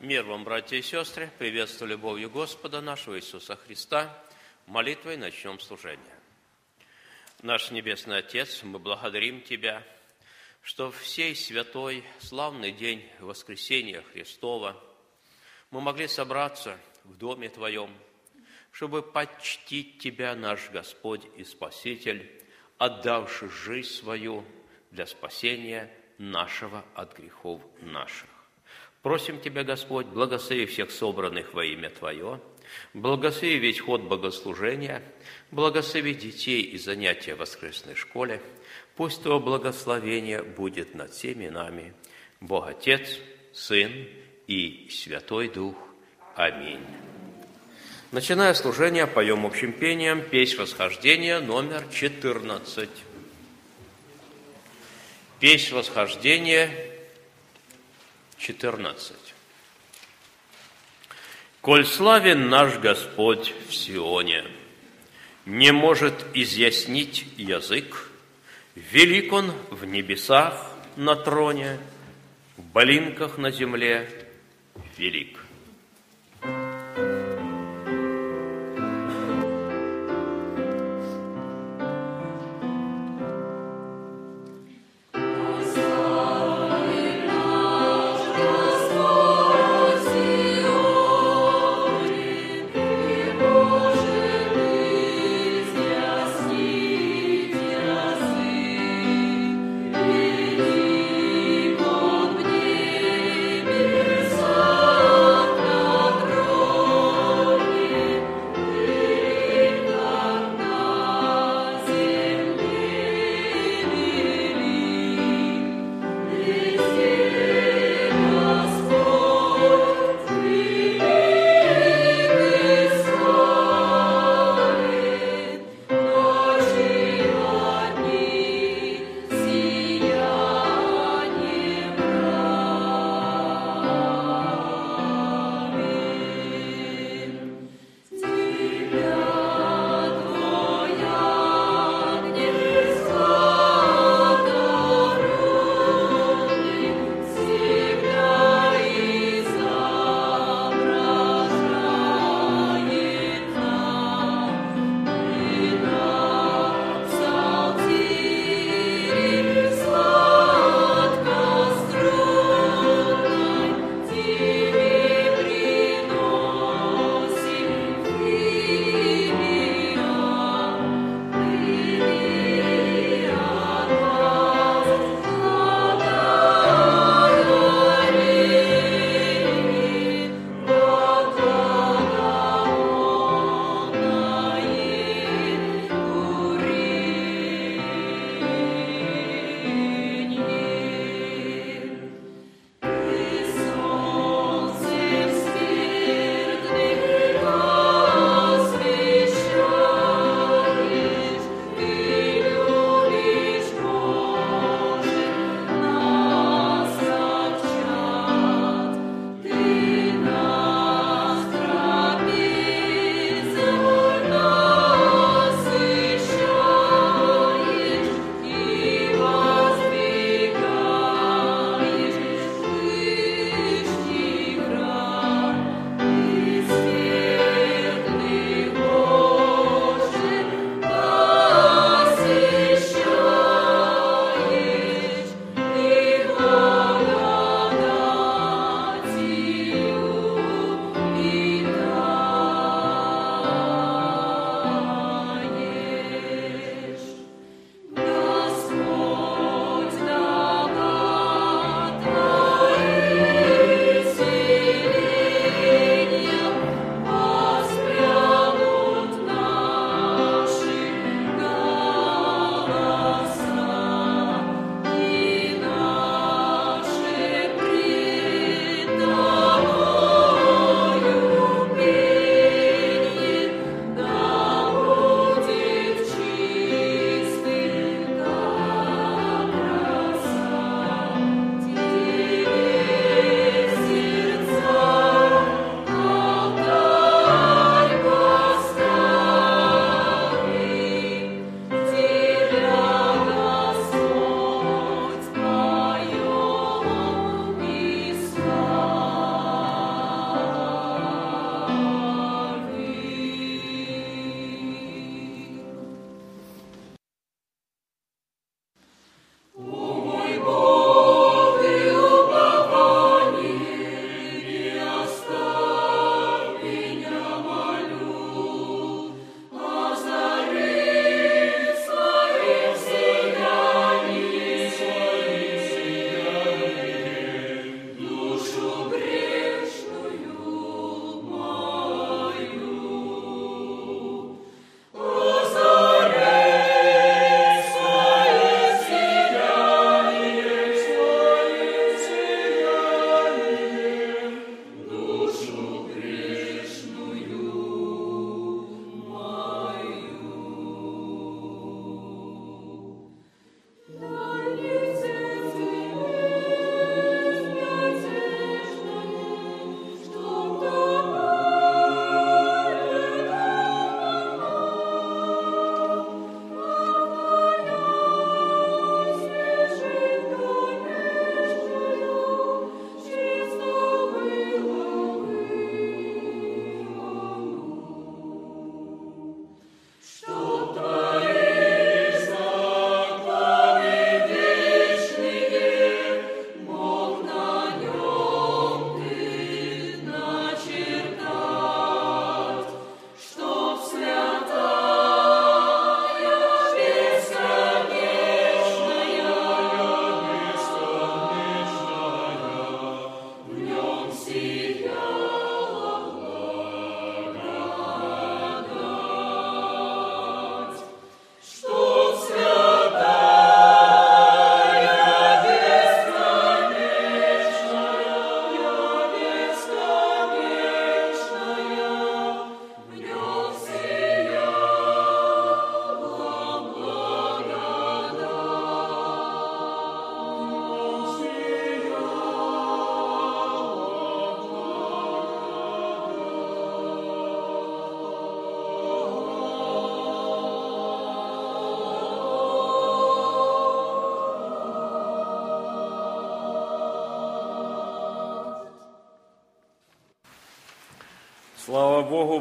Мир вам, братья и сестры, приветствую любовью Господа нашего Иисуса Христа. Молитвой начнем служение. Наш Небесный Отец, мы благодарим Тебя, что в сей святой, славный день воскресения Христова мы могли собраться в Доме Твоем, чтобы почтить Тебя, наш Господь и Спаситель, отдавший жизнь свою для спасения нашего от грехов наших. Просим Тебя, Господь, благослови всех собранных во имя Твое, благослови весь ход богослужения, благослови детей и занятия в воскресной школе. Пусть Твое благословение будет над всеми нами. Бог Отец, Сын и Святой Дух. Аминь. Начиная служение, поем общим пением «Песнь восхождения» номер 14. «Песнь восхождения» 14. «Коль славен наш Господь в Сионе, не может изъяснить язык, велик Он в небесах на троне, в болинках на земле велик».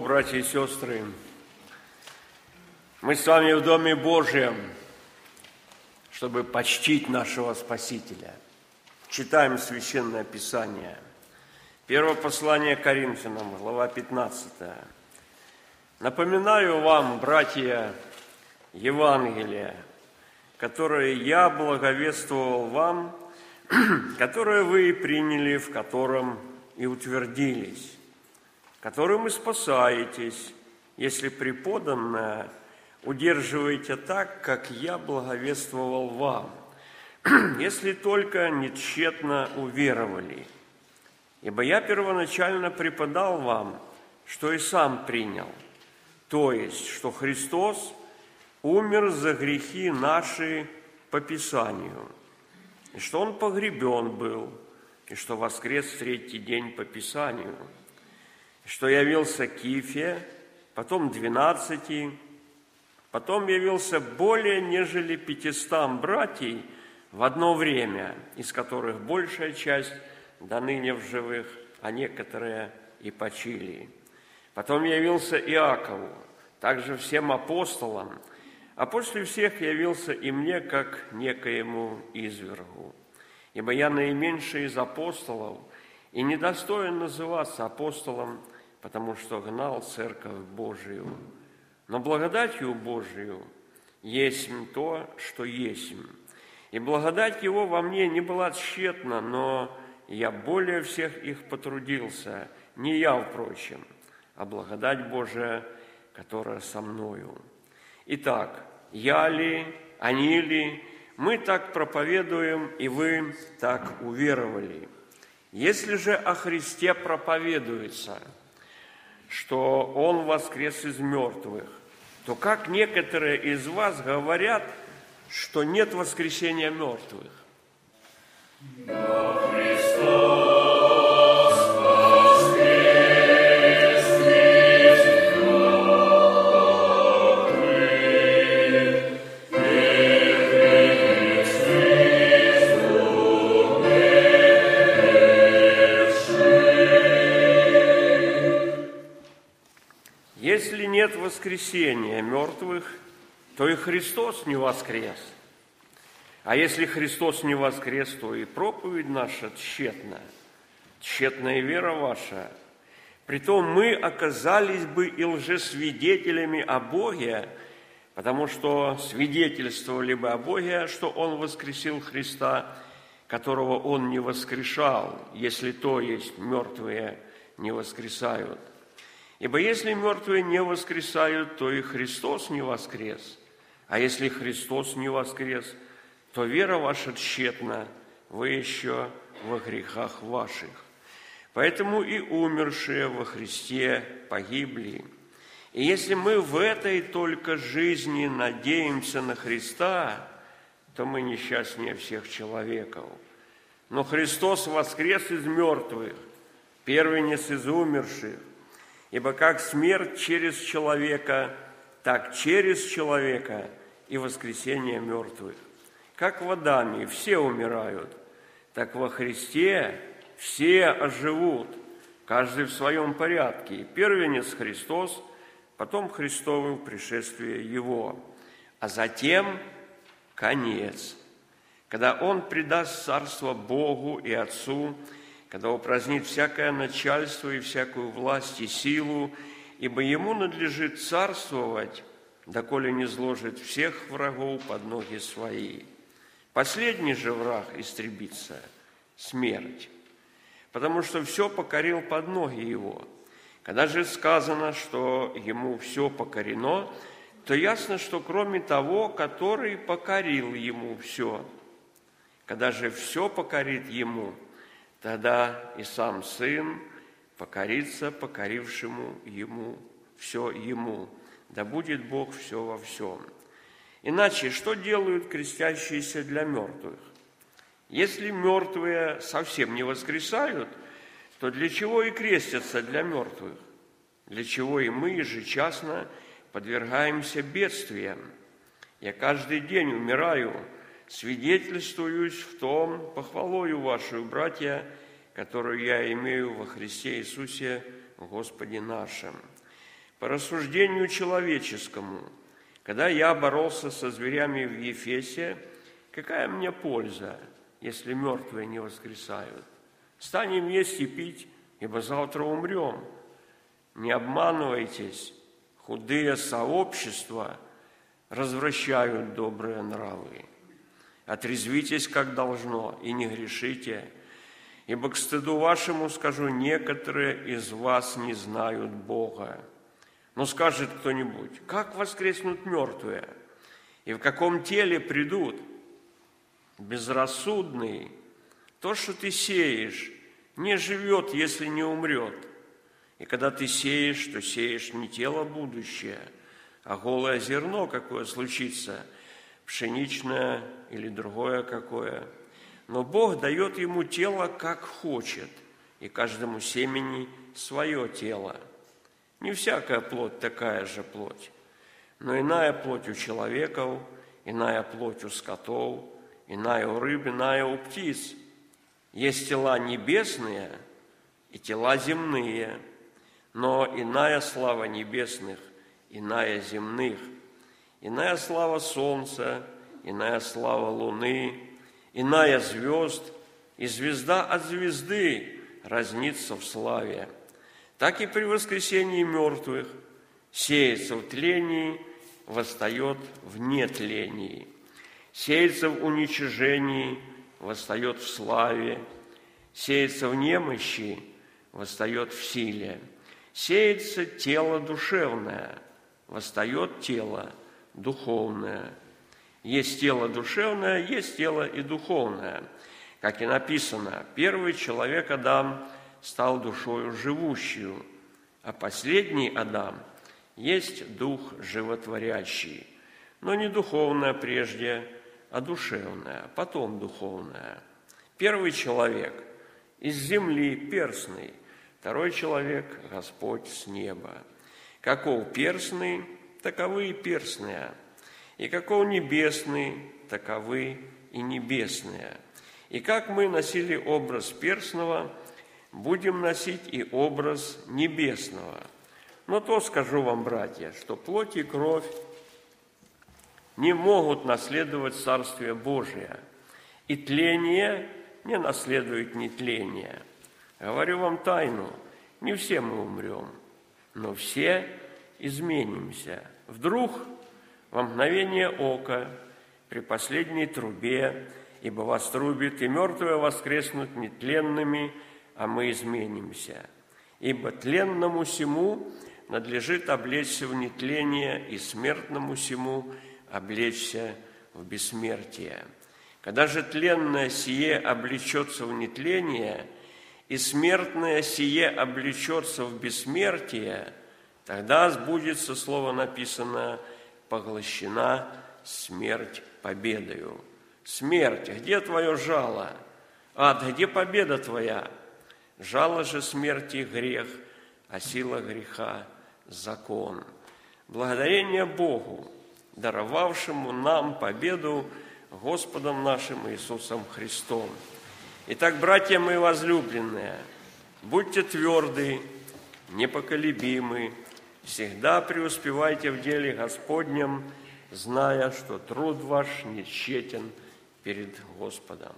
Братья и сестры! Мы с вами в Доме Божьем, чтобы почтить нашего Спасителя. Читаем Священное Писание. Первое послание Коринфянам, глава 15. Напоминаю вам, братья, Евангелие, которое я благовествовал вам, которое вы приняли, в котором и утвердились которым и спасаетесь, если преподанное удерживаете так, как я благовествовал вам, если только не тщетно уверовали. Ибо я первоначально преподал вам, что и сам принял, то есть, что Христос умер за грехи наши по Писанию, и что Он погребен был, и что воскрес в третий день по Писанию – что явился Кифе, потом двенадцати, потом явился более нежели пятистам братьей в одно время, из которых большая часть до ныне в живых, а некоторые и почили. Потом явился Иакову, также всем апостолам, а после всех явился и мне, как некоему извергу. Ибо я наименьший из апостолов и недостоин называться апостолом, потому что гнал Церковь Божию. Но благодатью Божию есть то, что есть. И благодать Его во мне не была тщетна, но я более всех их потрудился, не я, впрочем, а благодать Божия, которая со мною. Итак, я ли, они ли, мы так проповедуем, и вы так уверовали. Если же о Христе проповедуется – что Он воскрес из мертвых, то как некоторые из вас говорят, что нет воскресения мертвых? Но Христос воскресения мертвых, то и Христос не воскрес. А если Христос не воскрес, то и проповедь наша тщетна, тщетная вера ваша. Притом мы оказались бы и лжесвидетелями о Боге, потому что свидетельствовали бы о Боге, что Он воскресил Христа, которого Он не воскрешал, если то есть мертвые не воскресают. Ибо если мертвые не воскресают, то и Христос не воскрес. А если Христос не воскрес, то вера ваша тщетна, вы еще во грехах ваших. Поэтому и умершие во Христе погибли. И если мы в этой только жизни надеемся на Христа, то мы несчастнее всех человеков. Но Христос воскрес из мертвых, первенец из умерших, Ибо как смерть через человека, так через человека и воскресение мертвых. Как в Адаме все умирают, так во Христе все оживут, каждый в своем порядке. Первенец Христос, потом Христовым пришествие Его, а затем конец, когда Он предаст царство Богу и Отцу, когда упразднит всякое начальство и всякую власть и силу, ибо ему надлежит царствовать, доколе не зложит всех врагов под ноги свои. Последний же враг истребится – смерть, потому что все покорил под ноги его. Когда же сказано, что ему все покорено, то ясно, что кроме того, который покорил ему все, когда же все покорит ему – Тогда и сам Сын покорится покорившему Ему, все Ему. Да будет Бог все во всем. Иначе, что делают крестящиеся для мертвых? Если мертвые совсем не воскресают, то для чего и крестятся для мертвых? Для чего и мы ежечасно подвергаемся бедствиям? Я каждый день умираю, свидетельствуюсь в том похвалою вашу, братья, которую я имею во Христе Иисусе Господе нашим. По рассуждению человеческому, когда я боролся со зверями в Ефесе, какая мне польза, если мертвые не воскресают? Станем есть и пить, ибо завтра умрем. Не обманывайтесь, худые сообщества развращают добрые нравы. Отрезвитесь, как должно, и не грешите, ибо к стыду вашему скажу, некоторые из вас не знают Бога. Но скажет кто-нибудь, как воскреснут мертвые, и в каком теле придут? Безрассудный, то, что ты сеешь, не живет, если не умрет. И когда ты сеешь, то сеешь не тело будущее, а голое зерно, какое случится, пшеничное или другое какое. Но Бог дает ему тело, как хочет, и каждому семени свое тело. Не всякая плоть такая же плоть, но иная плоть у человеков, иная плоть у скотов, иная у рыб, иная у птиц. Есть тела небесные и тела земные – но иная слава небесных, иная земных, иная слава солнца, иная слава луны, иная звезд, и звезда от звезды разнится в славе. Так и при воскресении мертвых сеется в тлении, восстает в нетлении. Сеется в уничижении, восстает в славе. Сеется в немощи, восстает в силе. Сеется тело душевное, восстает тело духовное. Есть тело душевное, есть тело и духовное. Как и написано, первый человек Адам стал душою живущую, а последний Адам есть дух животворящий, но не духовное прежде, а душевное, потом духовное. Первый человек из земли перстный, Второй человек – Господь с неба. Каков перстный, таковы и перстные. И каков небесный, таковы и небесные. И как мы носили образ перстного, будем носить и образ небесного. Но то скажу вам, братья, что плоть и кровь не могут наследовать Царствие Божие, и тление не наследует нетление – Говорю вам тайну, не все мы умрем, но все изменимся. Вдруг во мгновение ока, при последней трубе, ибо вас трубит, и мертвые воскреснут нетленными, а мы изменимся. Ибо тленному сему надлежит облечься в нетление, и смертному сему облечься в бессмертие. Когда же тленное сие облечется в нетление – и смертное сие облечется в бессмертие, тогда сбудется слово написано «поглощена смерть победою». Смерть, где твое жало? Ад, где победа твоя? Жало же смерти грех, а сила греха – закон. Благодарение Богу, даровавшему нам победу Господом нашим Иисусом Христом – Итак, братья мои возлюбленные, будьте тверды, непоколебимы, всегда преуспевайте в деле Господнем, зная, что труд ваш не перед Господом.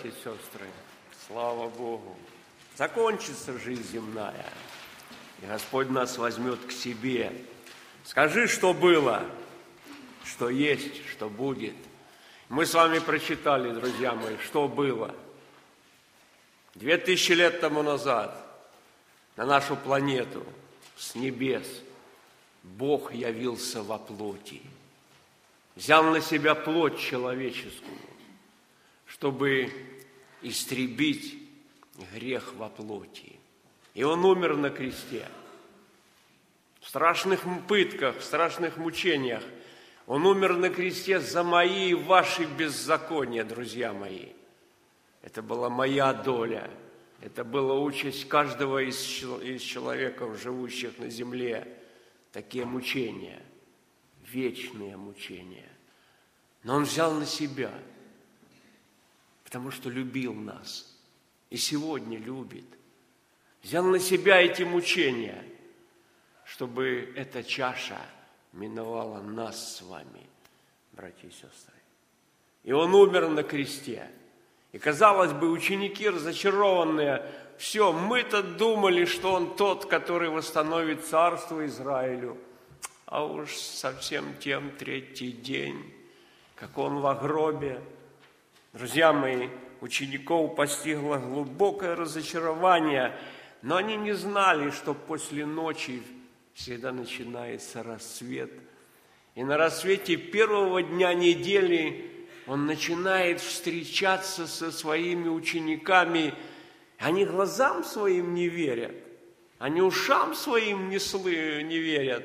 Братья и сестры, слава Богу. Закончится жизнь земная, и Господь нас возьмет к себе. Скажи, что было, что есть, что будет. Мы с вами прочитали, друзья мои, что было. Две тысячи лет тому назад на нашу планету с небес Бог явился во плоти, взял на себя плоть человеческую, чтобы истребить грех во плоти. И Он умер на кресте. В страшных пытках, в страшных мучениях. Он умер на кресте за мои и ваши беззакония, друзья мои. Это была моя доля. Это была участь каждого из, из человеков, живущих на земле. Такие мучения, вечные мучения. Но Он взял на себя, потому что любил нас – и сегодня любит. Взял на себя эти мучения, чтобы эта чаша миновала нас с вами, братья и сестры. И он умер на кресте. И, казалось бы, ученики разочарованные, все, мы-то думали, что он тот, который восстановит царство Израилю. А уж совсем тем третий день, как он в гробе. Друзья мои, учеников постигло глубокое разочарование, но они не знали, что после ночи всегда начинается рассвет. И на рассвете первого дня недели он начинает встречаться со своими учениками. Они глазам своим не верят, они ушам своим не, слы, не верят.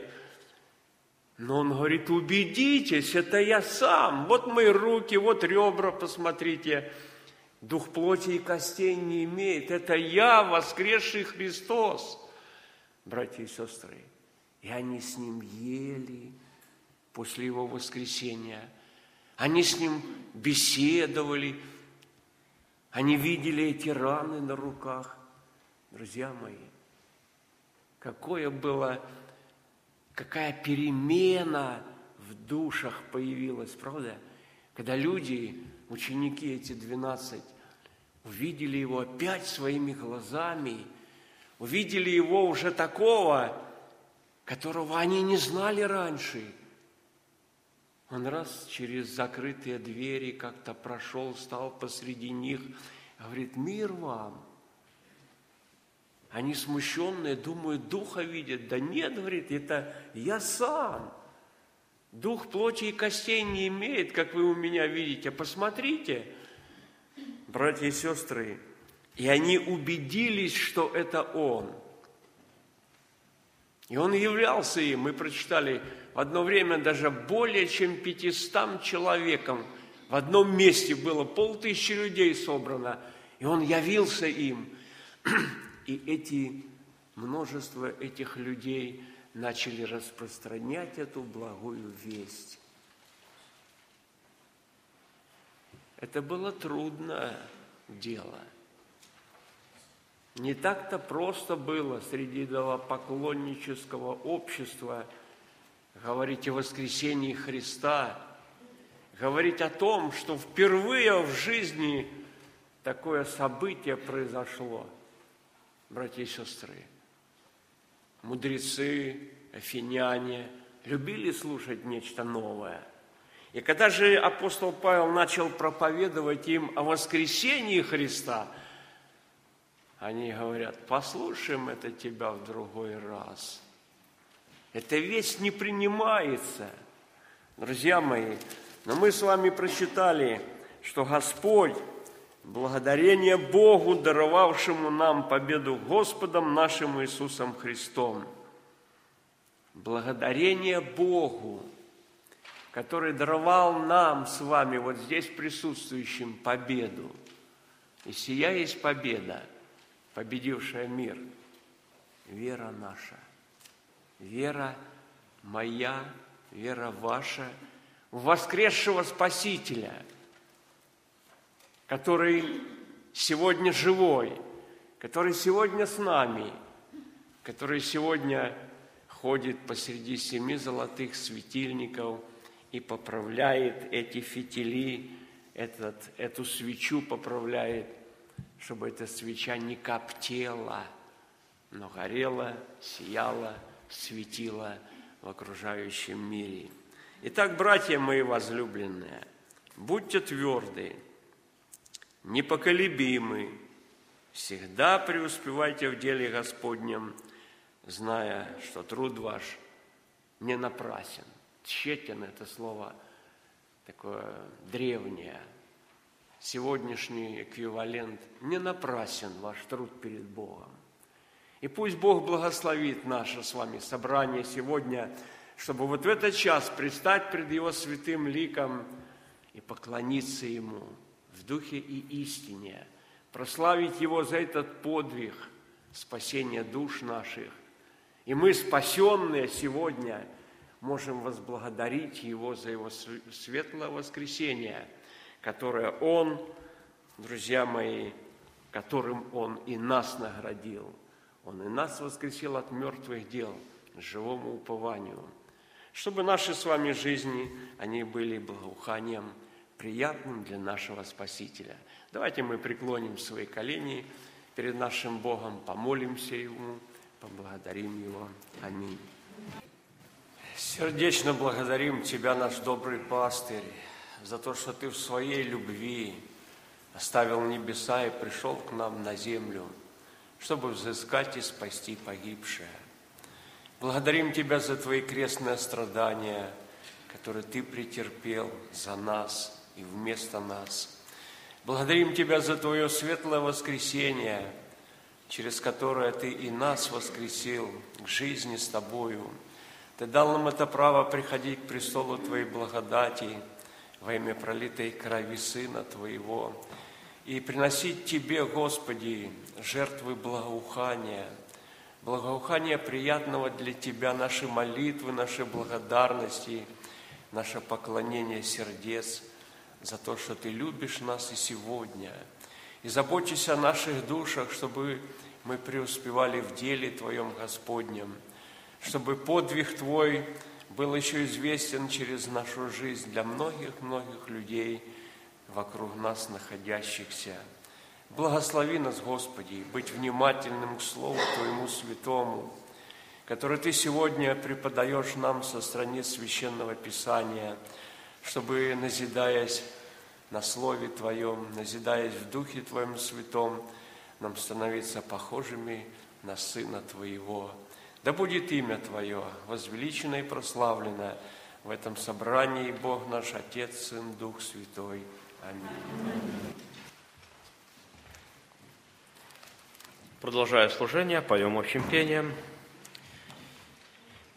Но он говорит, убедитесь, это я сам. Вот мои руки, вот ребра, посмотрите. Дух плоти и костей не имеет. Это я, воскресший Христос, братья и сестры. И они с Ним ели после Его воскресения. Они с Ним беседовали. Они видели эти раны на руках. Друзья мои, какое было, какая перемена в душах появилась, правда? Когда люди, ученики эти двенадцать, увидели его опять своими глазами, увидели его уже такого, которого они не знали раньше. Он раз через закрытые двери как-то прошел, стал посреди них, говорит, мир вам. Они смущенные, думают, духа видят. Да нет, говорит, это я сам. Дух плоти и костей не имеет, как вы у меня видите. Посмотрите – братья и сестры, и они убедились, что это Он. И Он являлся им. Мы прочитали в одно время даже более чем пятистам человекам. В одном месте было полтысячи людей собрано, и Он явился им. И эти, множество этих людей начали распространять эту благую весть. Это было трудное дело. Не так-то просто было среди идолопоклоннического общества говорить о воскресении Христа, говорить о том, что впервые в жизни такое событие произошло. Братья и сестры, мудрецы, афиняне любили слушать нечто новое – и когда же апостол Павел начал проповедовать им о воскресении Христа, они говорят, послушаем это тебя в другой раз. Эта весть не принимается. Друзья мои, но мы с вами прочитали, что Господь, благодарение Богу, даровавшему нам победу Господом нашим Иисусом Христом, благодарение Богу, который даровал нам с вами, вот здесь присутствующим, победу. И сия есть победа, победившая мир. Вера наша, вера моя, вера ваша в воскресшего Спасителя, который сегодня живой, который сегодня с нами, который сегодня ходит посреди семи золотых светильников – и поправляет эти фитили этот, эту свечу поправляет, чтобы эта свеча не коптела, но горела, сияла, светила в окружающем мире. Итак, братья мои возлюбленные, будьте тверды, непоколебимы, всегда преуспевайте в деле Господнем, зная, что труд ваш не напрасен. Тщетен – это слово такое древнее. Сегодняшний эквивалент – не напрасен ваш труд перед Богом. И пусть Бог благословит наше с вами собрание сегодня, чтобы вот в этот час предстать пред Его святым ликом и поклониться Ему в духе и истине, прославить Его за этот подвиг спасения душ наших. И мы, спасенные сегодня, можем возблагодарить Его за Его светлое воскресение, которое Он, друзья мои, которым Он и нас наградил. Он и нас воскресил от мертвых дел живому упованию, чтобы наши с вами жизни, они были благоуханием, приятным для нашего Спасителя. Давайте мы преклоним свои колени перед нашим Богом, помолимся Ему, поблагодарим Его. Аминь. Сердечно благодарим Тебя, наш добрый пастырь, за то, что Ты в своей любви оставил небеса и пришел к нам на землю, чтобы взыскать и спасти погибшее. Благодарим Тебя за Твои крестные страдания, которые Ты претерпел за нас и вместо нас. Благодарим Тебя за Твое светлое воскресение, через которое Ты и нас воскресил к жизни с Тобою – ты дал нам это право приходить к престолу Твоей благодати во имя пролитой крови Сына Твоего и приносить Тебе, Господи, жертвы благоухания, благоухания приятного для Тебя, наши молитвы, наши благодарности, наше поклонение сердец за то, что Ты любишь нас и сегодня. И заботься о наших душах, чтобы мы преуспевали в деле Твоем Господнем – чтобы подвиг Твой был еще известен через нашу жизнь для многих-многих людей вокруг нас находящихся. Благослови нас, Господи, быть внимательным к Слову Твоему Святому, которое Ты сегодня преподаешь нам со страниц Священного Писания, чтобы, назидаясь на Слове Твоем, назидаясь в Духе Твоем Святом, нам становиться похожими на Сына Твоего – да будет имя Твое возвеличено и прославлено в этом собрании, Бог наш Отец, Сын, Дух Святой. Аминь. Продолжая служение, поем общим пением.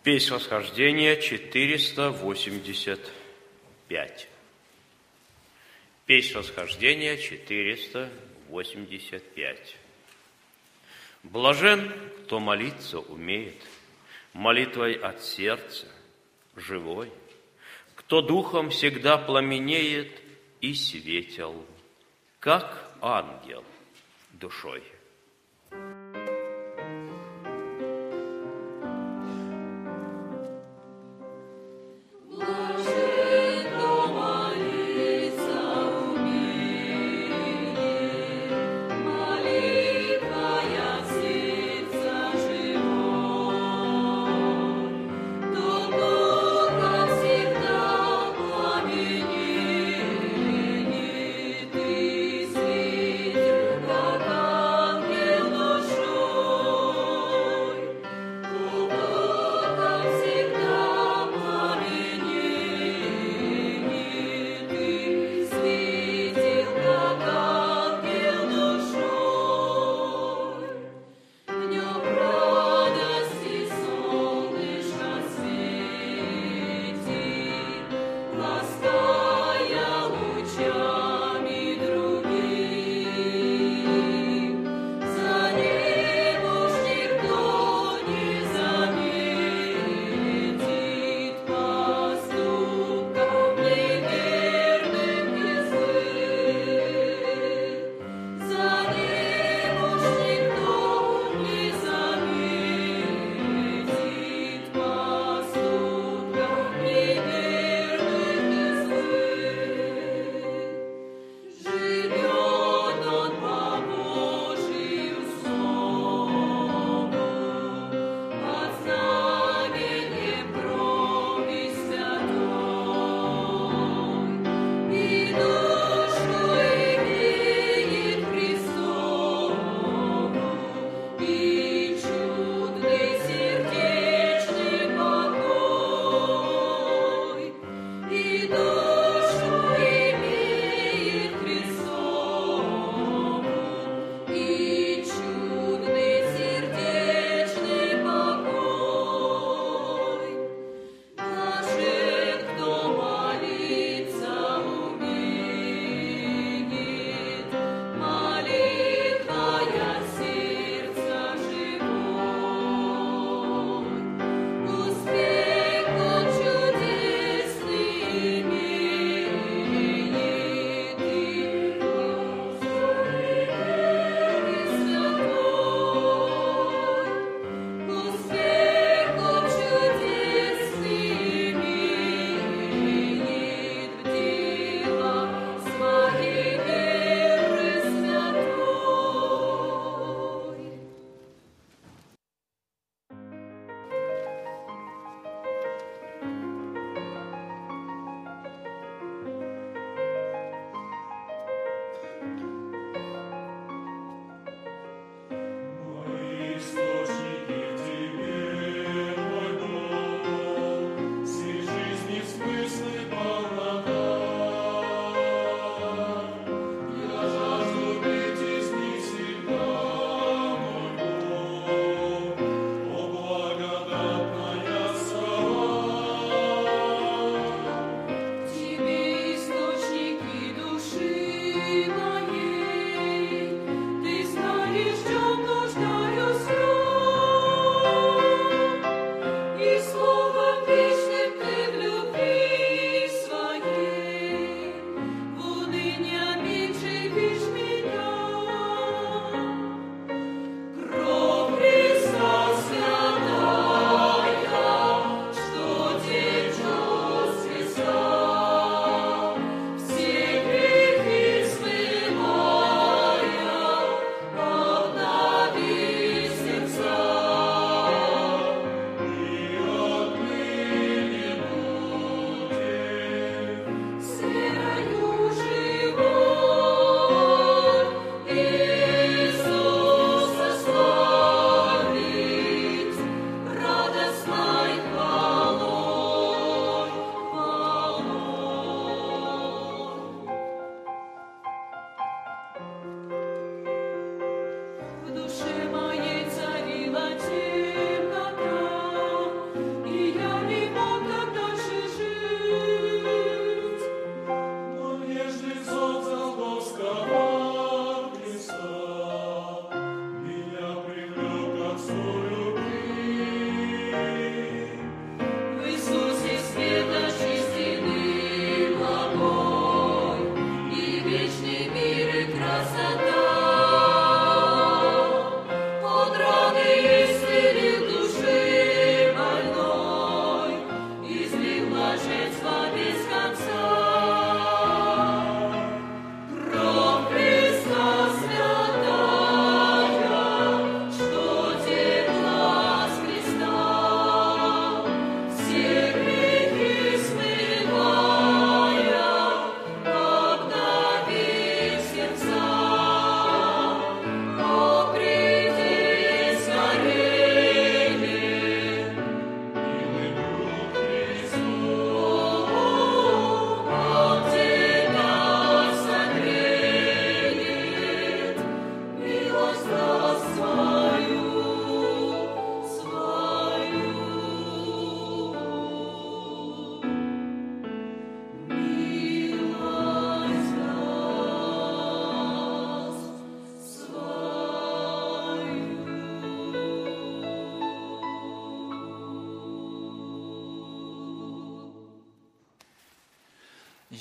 Песнь восхождения 485. Песнь восхождения 485. Блажен, кто молиться умеет, молитвой от сердца, живой, кто духом всегда пламенеет и светел, как ангел душой.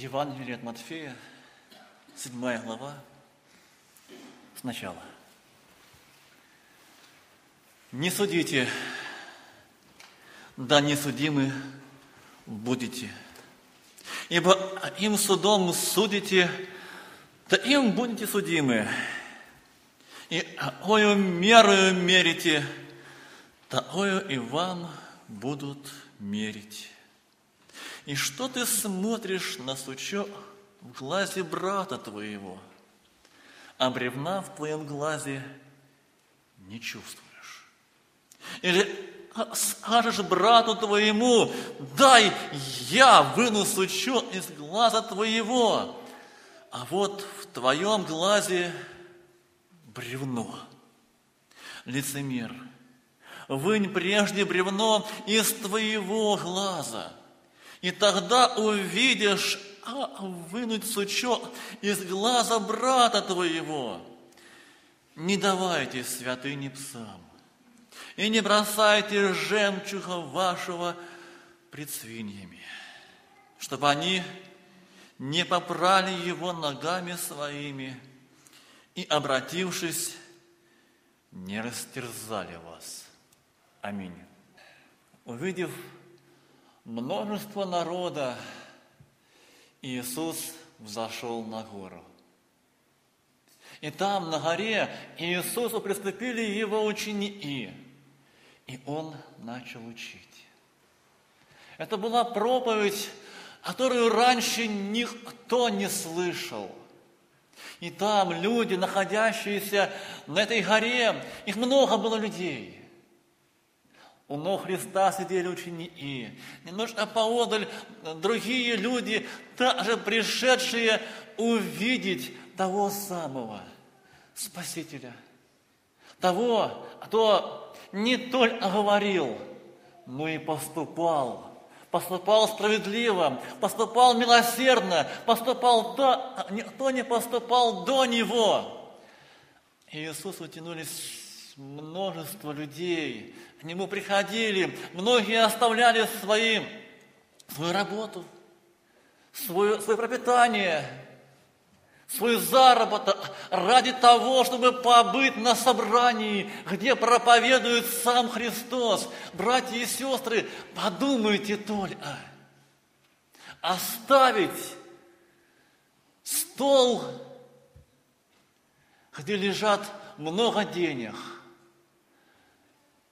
Евангелие от Матфея, 7 глава, сначала. Не судите, да не судимы будете. Ибо им судом судите, да им будете судимы. И ою мерою мерите, такою и вам будут мерить. И что ты смотришь на сучок в глазе брата твоего, а бревна в твоем глазе не чувствуешь? Или скажешь брату твоему, дай я выну сучок из глаза твоего, а вот в твоем глазе бревно. Лицемер, вынь прежде бревно из твоего глаза, и тогда увидишь, а вынуть сучок из глаза брата твоего. Не давайте святыни псам, и не бросайте жемчуга вашего пред свиньями, чтобы они не попрали его ногами своими и, обратившись, не растерзали вас. Аминь. Увидев множество народа, Иисус взошел на гору. И там, на горе, Иисусу приступили его ученики, и Он начал учить. Это была проповедь которую раньше никто не слышал. И там люди, находящиеся на этой горе, их много было людей. У ног Христа сидели ученики. Немножко поодаль другие люди, также пришедшие увидеть того самого Спасителя. Того, кто не только говорил, но и поступал поступал справедливо, поступал милосердно, поступал то, никто не поступал до него. И Иисусу тянулись множество людей, к Нему приходили, многие оставляли своим, свою работу, свое, свое пропитание – свой заработок ради того, чтобы побыть на собрании, где проповедует сам Христос. Братья и сестры, подумайте только, оставить стол, где лежат много денег,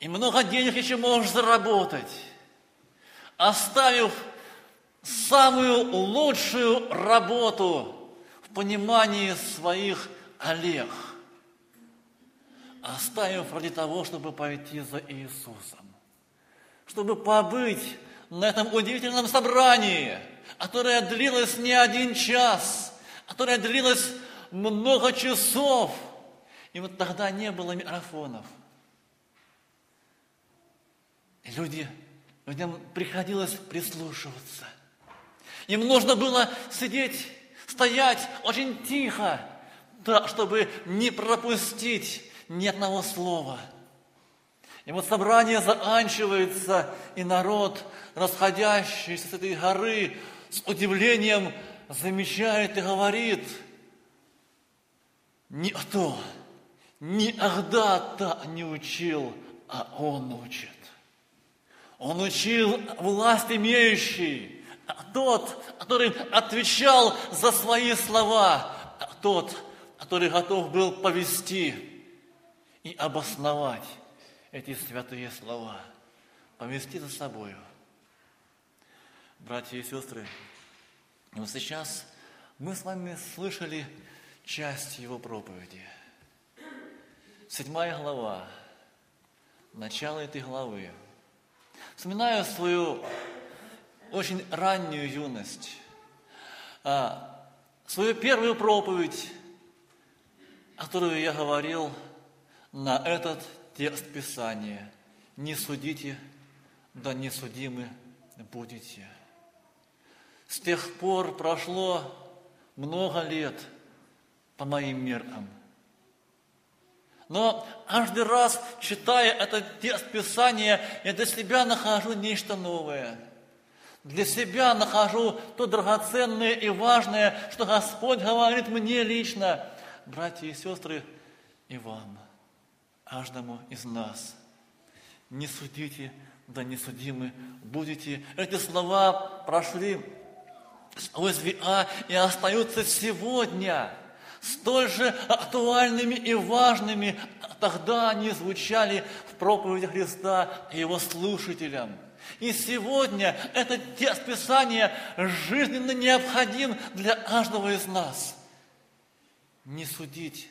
и много денег еще можешь заработать, оставив самую лучшую работу – понимании своих Олег, оставив ради того, чтобы пойти за Иисусом, чтобы побыть на этом удивительном собрании, которое длилось не один час, которое длилось много часов. И вот тогда не было микрофонов. И люди, людям приходилось прислушиваться. Им нужно было сидеть стоять очень тихо, да, чтобы не пропустить ни одного слова. И вот собрание заканчивается, и народ, расходящийся с этой горы, с удивлением замечает и говорит, никто никогда так не учил, а он учит. Он учил власть имеющий, тот, который отвечал за свои слова, тот, который готов был повести и обосновать эти святые слова, повести за собою. Братья и сестры, вот сейчас мы с вами слышали часть его проповеди. Седьмая глава, начало этой главы. Вспоминаю свою очень раннюю юность, а, свою первую проповедь, которую я говорил на этот текст Писания. Не судите, да не судимы будете. С тех пор прошло много лет по моим меркам. Но каждый раз, читая этот текст Писания, я для себя нахожу нечто новое – для себя нахожу то драгоценное и важное, что Господь говорит мне лично, братья и сестры, и вам, каждому из нас. Не судите, да не судимы будете. Эти слова прошли сквозь века и остаются сегодня столь же актуальными и важными. Тогда они звучали в проповеди Христа и его слушателям – и сегодня этот текст Писания жизненно необходим для каждого из нас. Не судить,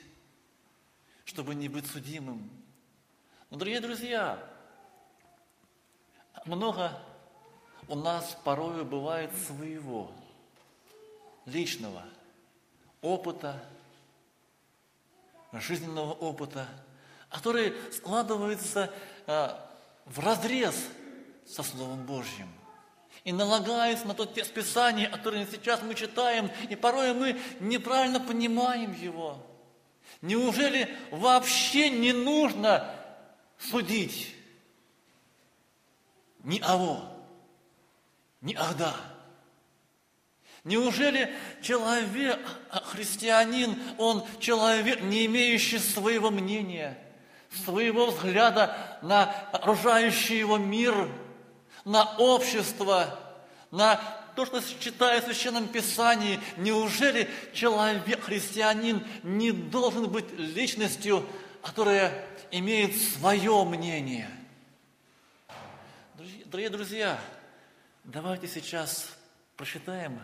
чтобы не быть судимым. Но, дорогие друзья, много у нас порой бывает своего личного опыта, жизненного опыта, который складывается а, в разрез со Словом Божьим. И налагается на тот текст Писания, который сейчас мы читаем, и порой мы неправильно понимаем его. Неужели вообще не нужно судить ни аво, ни ада? Неужели человек, христианин, он человек, не имеющий своего мнения, своего взгляда на окружающий его мир – на общество, на то, что читает в Священном Писании. Неужели человек, христианин, не должен быть личностью, которая имеет свое мнение? Дорогие друзья, давайте сейчас прочитаем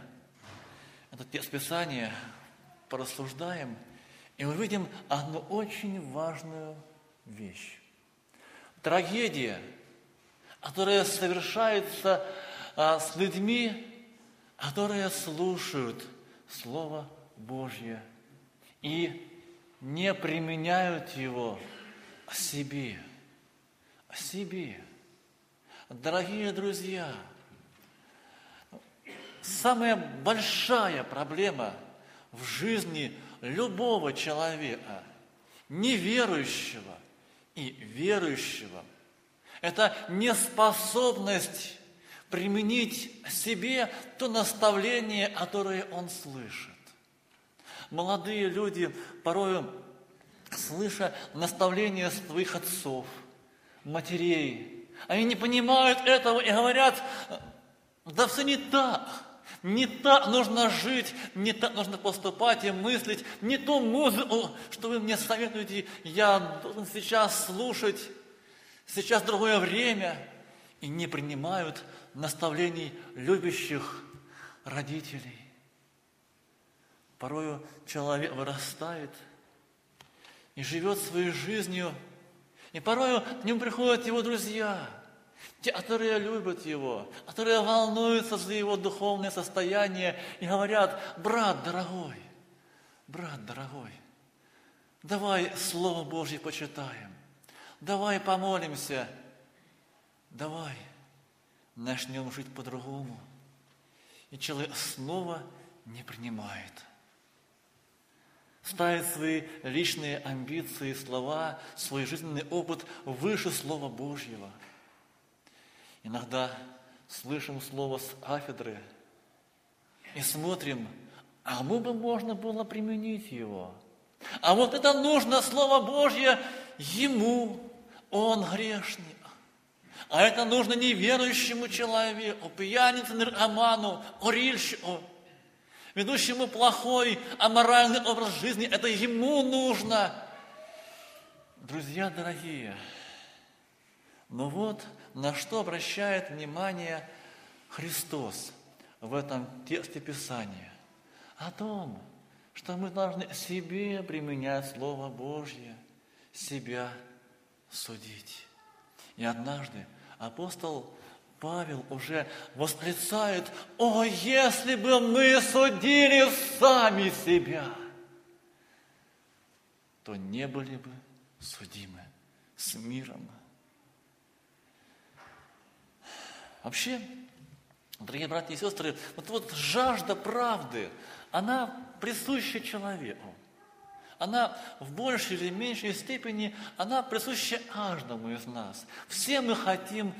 этот текст Писания, порассуждаем, и увидим одну очень важную вещь. Трагедия – которая совершается а, с людьми, которые слушают Слово Божье и не применяют его о себе. О себе. Дорогие друзья, самая большая проблема в жизни любого человека, неверующего и верующего – это неспособность применить себе то наставление, которое он слышит. Молодые люди порой, слыша наставления своих отцов, матерей, они не понимают этого и говорят, да все не так, не так нужно жить, не так нужно поступать и мыслить, не ту музыку, что вы мне советуете, я должен сейчас слушать. Сейчас другое время, и не принимают наставлений любящих родителей. Порою человек вырастает и живет своей жизнью, и порою к нему приходят его друзья, те, которые любят его, которые волнуются за его духовное состояние и говорят, брат дорогой, брат дорогой, давай Слово Божье почитаем давай помолимся, давай начнем жить по-другому. И человек снова не принимает. Ставит свои личные амбиции, слова, свой жизненный опыт выше Слова Божьего. Иногда слышим слово с афедры и смотрим, а кому бы можно было применить его? А вот это нужно Слово Божье ему, он грешник. А это нужно неверующему человеку, пьянице, наркоману, курильщику, ведущему плохой, аморальный образ жизни. Это ему нужно. Друзья дорогие, но вот на что обращает внимание Христос в этом тексте Писания. О том, что мы должны себе применять Слово Божье, себя – судить. И однажды апостол Павел уже восклицает, «О, если бы мы судили сами себя, то не были бы судимы с миром». Вообще, дорогие братья и сестры, вот, вот жажда правды, она присуща человеку она в большей или меньшей степени, она присуща каждому из нас. Все мы хотим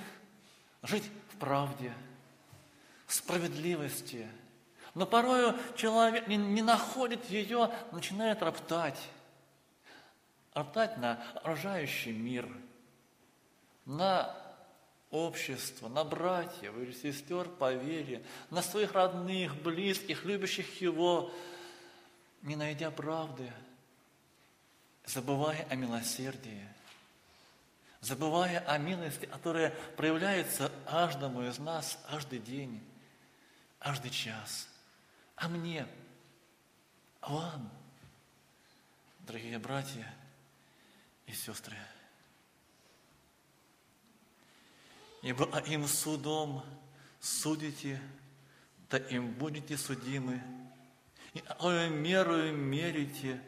жить в правде, справедливости. Но порою человек не, не находит ее, начинает роптать. Роптать на окружающий мир, на общество, на братьев или сестер по вере, на своих родных, близких, любящих его, не найдя правды, забывая о милосердии, забывая о милости, которая проявляется каждому из нас каждый день, каждый час. А мне, а вам, дорогие братья и сестры, ибо им судом судите, да им будете судимы, и какую меру мерите,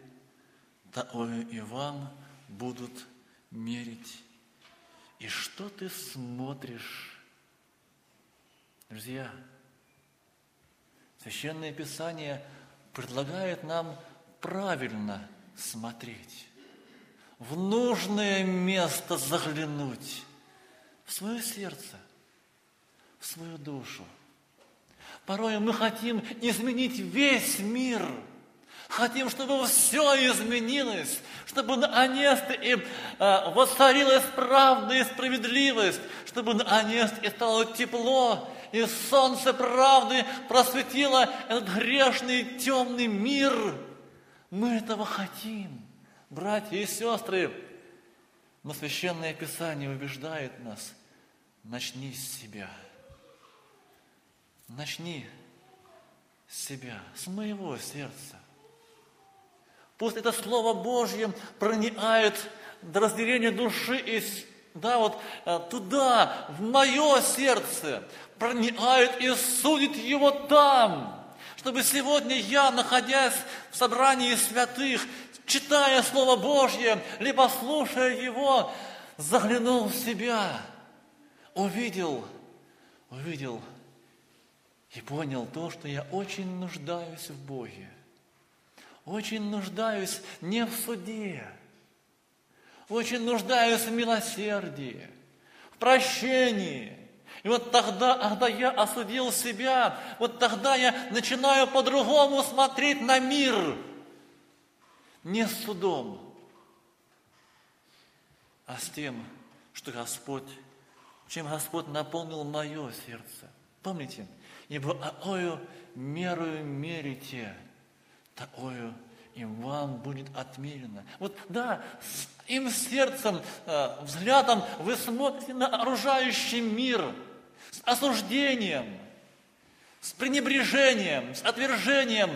такую и вам будут мерить. И что ты смотришь? Друзья, Священное Писание предлагает нам правильно смотреть, в нужное место заглянуть, в свое сердце, в свою душу. Порой мы хотим изменить весь мир – Хотим, чтобы все изменилось, чтобы наконец-то и э, воцарилась правда и справедливость, чтобы наконец-то и стало тепло, и солнце правды просветило этот грешный темный мир. Мы этого хотим, братья и сестры. Но Священное Писание убеждает нас, начни с себя. Начни с себя, с моего сердца. Пусть это Слово Божье проникает до разделения души и да, вот э, туда, в мое сердце, проникает и судит его там. Чтобы сегодня я, находясь в собрании святых, читая Слово Божье, либо слушая его, заглянул в себя, увидел, увидел и понял то, что я очень нуждаюсь в Боге – очень нуждаюсь не в суде, очень нуждаюсь в милосердии, в прощении. И вот тогда, когда я осудил себя, вот тогда я начинаю по-другому смотреть на мир. Не с судом, а с тем, что Господь, чем Господь наполнил мое сердце. Помните, ибо ою мерою мерите – такое и вам будет отмерено. Вот да, с им сердцем, э, взглядом вы смотрите на окружающий мир с осуждением, с пренебрежением, с отвержением,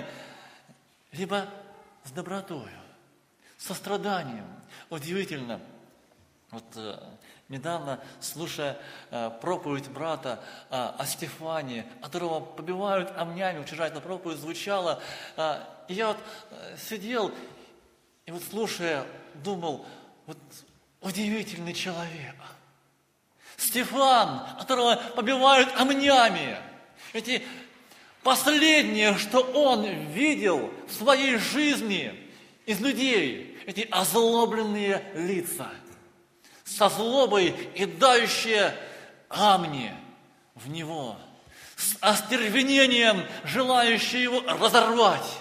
либо с добротою, состраданием. Удивительно. Вот э, недавно, слушая э, проповедь брата э, о Стефане, которого побивают камнями, вчера эта проповедь звучала, и я вот сидел и вот слушая, думал, вот удивительный человек. Стефан, которого побивают камнями. Эти последнее, что он видел в своей жизни из людей, эти озлобленные лица, со злобой и дающие камни в него, с остервенением, желающие его разорвать.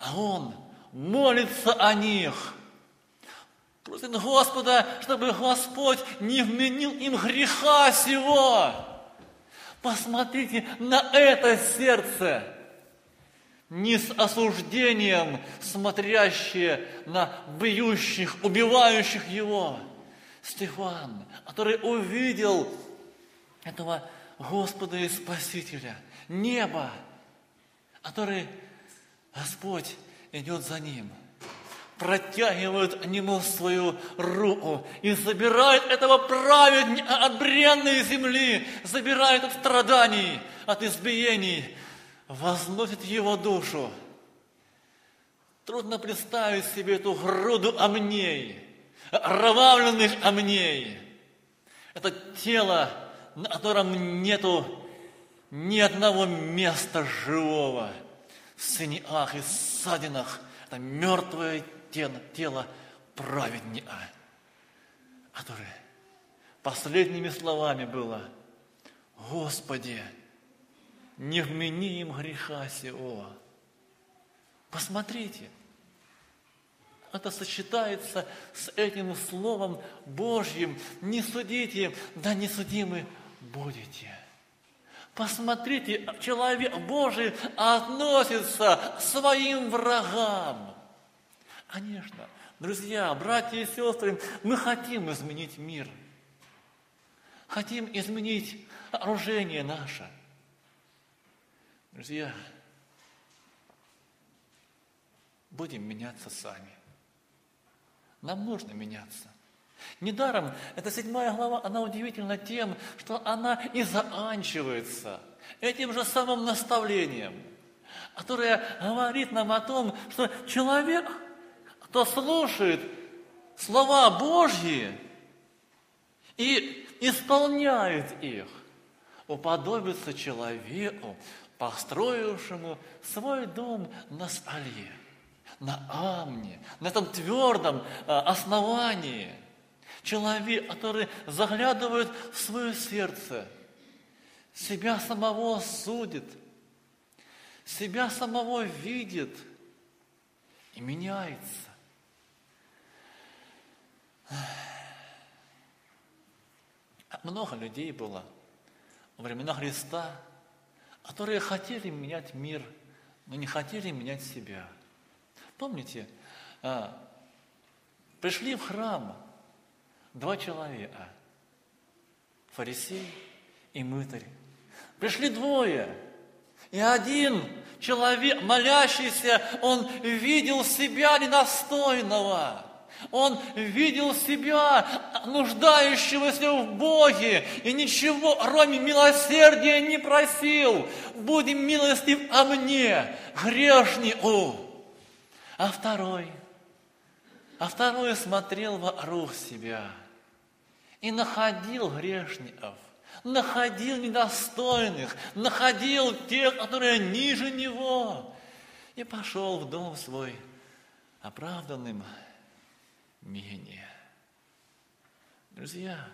А он молится о них. Просит Господа, чтобы Господь не вменил им греха сего. Посмотрите на это сердце, не с осуждением смотрящее на бьющих, убивающих его. Стефан, который увидел этого Господа и Спасителя, небо, который Господь идет за ним, протягивает к нему свою руку и забирает этого праведника от бренной земли, забирает от страданий, от избиений, возносит его душу. Трудно представить себе эту груду амней, кровавленных амней. Это тело, на котором нету ни одного места живого – в синяках и ссадинах. Это мертвое тело, тело праведника, которое последними словами было Господи, не вмени им греха сего. Посмотрите, это сочетается с этим Словом Божьим. Не судите, да не судимы будете. Посмотрите, человек Божий относится к своим врагам. Конечно, друзья, братья и сестры, мы хотим изменить мир. Хотим изменить окружение наше. Друзья, будем меняться сами. Нам нужно меняться. Недаром эта седьмая глава, она удивительна тем, что она и заканчивается этим же самым наставлением, которое говорит нам о том, что человек, кто слушает слова Божьи и исполняет их, уподобится человеку, построившему свой дом на скале, на амне, на этом твердом а, основании – человек, который заглядывает в свое сердце, себя самого судит, себя самого видит и меняется. Много людей было во времена Христа, которые хотели менять мир, но не хотели менять себя. Помните, а, пришли в храм, два человека, фарисей и мытарь. Пришли двое, и один человек, молящийся, он видел себя недостойного. Он видел себя нуждающегося в Боге и ничего, кроме милосердия, не просил. Будем милостив о мне, грешнику. А второй, а второй смотрел вокруг себя – и находил грешников, находил недостойных, находил тех, которые ниже него, и пошел в дом свой оправданным менее. Друзья,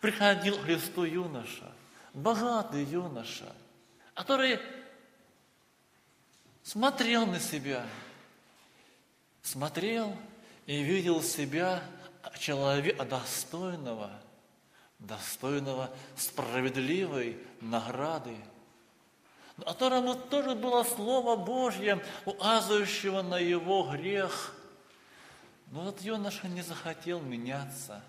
приходил Христу юноша, богатый юноша, который смотрел на себя, смотрел и видел себя человека достойного, достойного справедливой награды, которому тоже было Слово Божье, указывающего на его грех. Но вот юноша не захотел меняться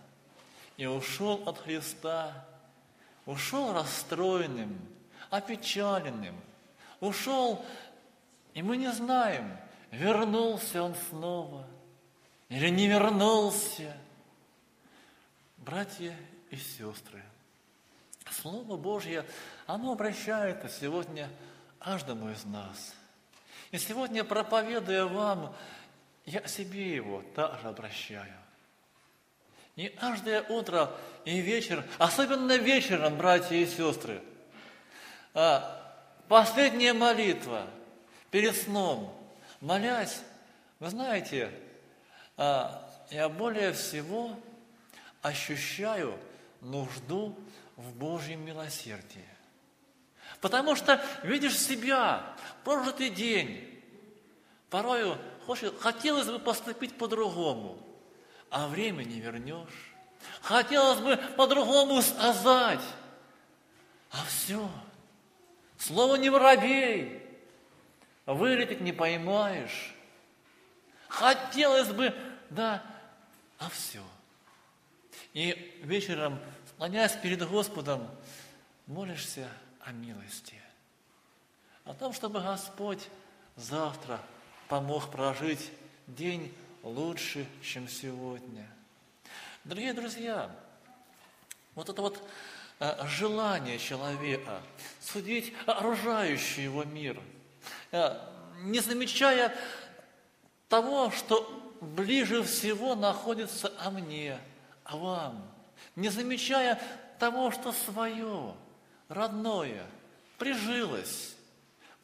и ушел от Христа, ушел расстроенным, опечаленным, ушел, и мы не знаем, вернулся он снова или не вернулся – Братья и сестры, Слово Божье, оно обращается сегодня каждому из нас. И сегодня, проповедуя вам, я себе его также обращаю. И каждое утро и вечер, особенно вечером, братья и сестры, а, последняя молитва перед сном, молясь, вы знаете, а, я более всего ощущаю нужду в Божьем милосердии. Потому что видишь себя, прожитый день. Порою хочешь, хотелось бы поступить по-другому, а время не вернешь. Хотелось бы по-другому сказать, а все. Слово не воробей, вылететь не поймаешь. Хотелось бы, да, а все – и вечером, склоняясь перед Господом, молишься о милости. О том, чтобы Господь завтра помог прожить день лучше, чем сегодня. Дорогие друзья, вот это вот э, желание человека судить окружающий его мир, э, не замечая того, что ближе всего находится о мне – а вам, не замечая того, что свое, родное, прижилось,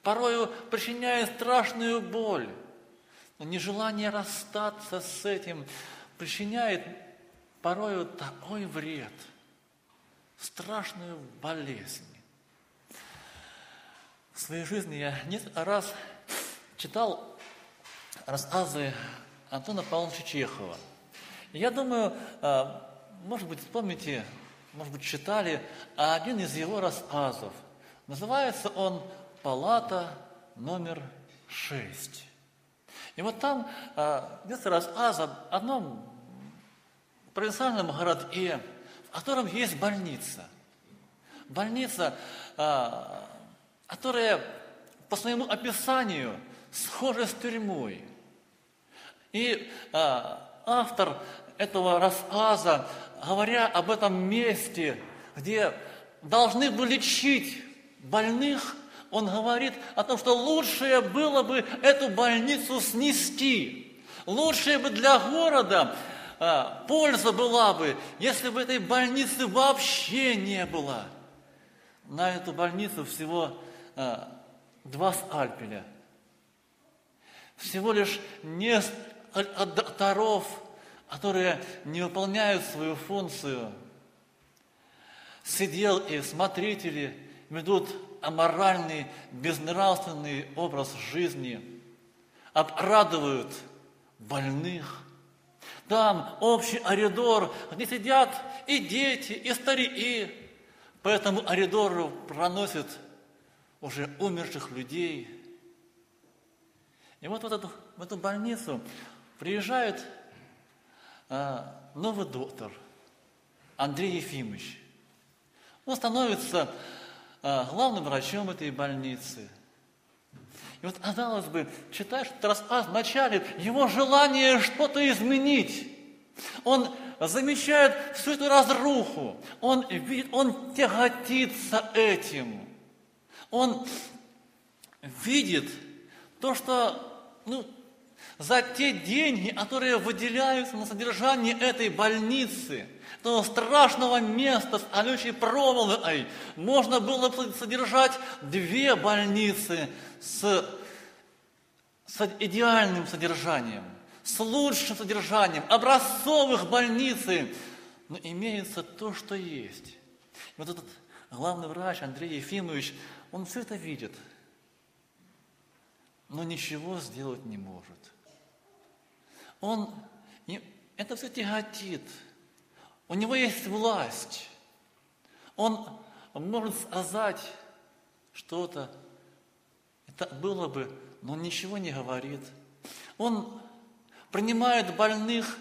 порою причиняя страшную боль, но нежелание расстаться с этим причиняет порою такой вред, страшную болезнь. В своей жизни я несколько раз читал рассказы Антона Павловича Чехова. Я думаю, а, может быть, помните, может быть, читали один из его рассказов. Называется он «Палата номер шесть». И вот там а, несколько рассказ об одном провинциальном городке, в котором есть больница. Больница, а, которая по своему описанию схожа с тюрьмой. И а, автор этого рассказа, говоря об этом месте, где должны были лечить больных, он говорит о том, что лучшее было бы эту больницу снести. Лучшее бы для города а, польза была бы, если бы этой больницы вообще не было. На эту больницу всего а, два скальпеля. Всего лишь несколько докторов, которые не выполняют свою функцию. Сидел и смотрители ведут аморальный, безнравственный образ жизни, обрадуют больных. Там общий оридор, где сидят и дети, и старики. По этому оридору проносят уже умерших людей. И вот в эту, в эту больницу приезжает а, новый доктор Андрей Ефимович. Он становится главным врачом этой больницы. И вот, казалось бы, читаешь этот рассказ, вначале его желание что-то изменить. Он замечает всю эту разруху, он, он тяготится этим. Он видит то, что ну, за те деньги, которые выделяются на содержание этой больницы, этого страшного места с колючей проволокой, можно было бы содержать две больницы с, с идеальным содержанием, с лучшим содержанием, образцовых больницы, но имеется то, что есть. Вот этот главный врач Андрей Ефимович, он все это видит, но ничего сделать не может. Он, это все тяготит. У него есть власть. Он может сказать что-то. Это было бы, но он ничего не говорит. Он принимает больных,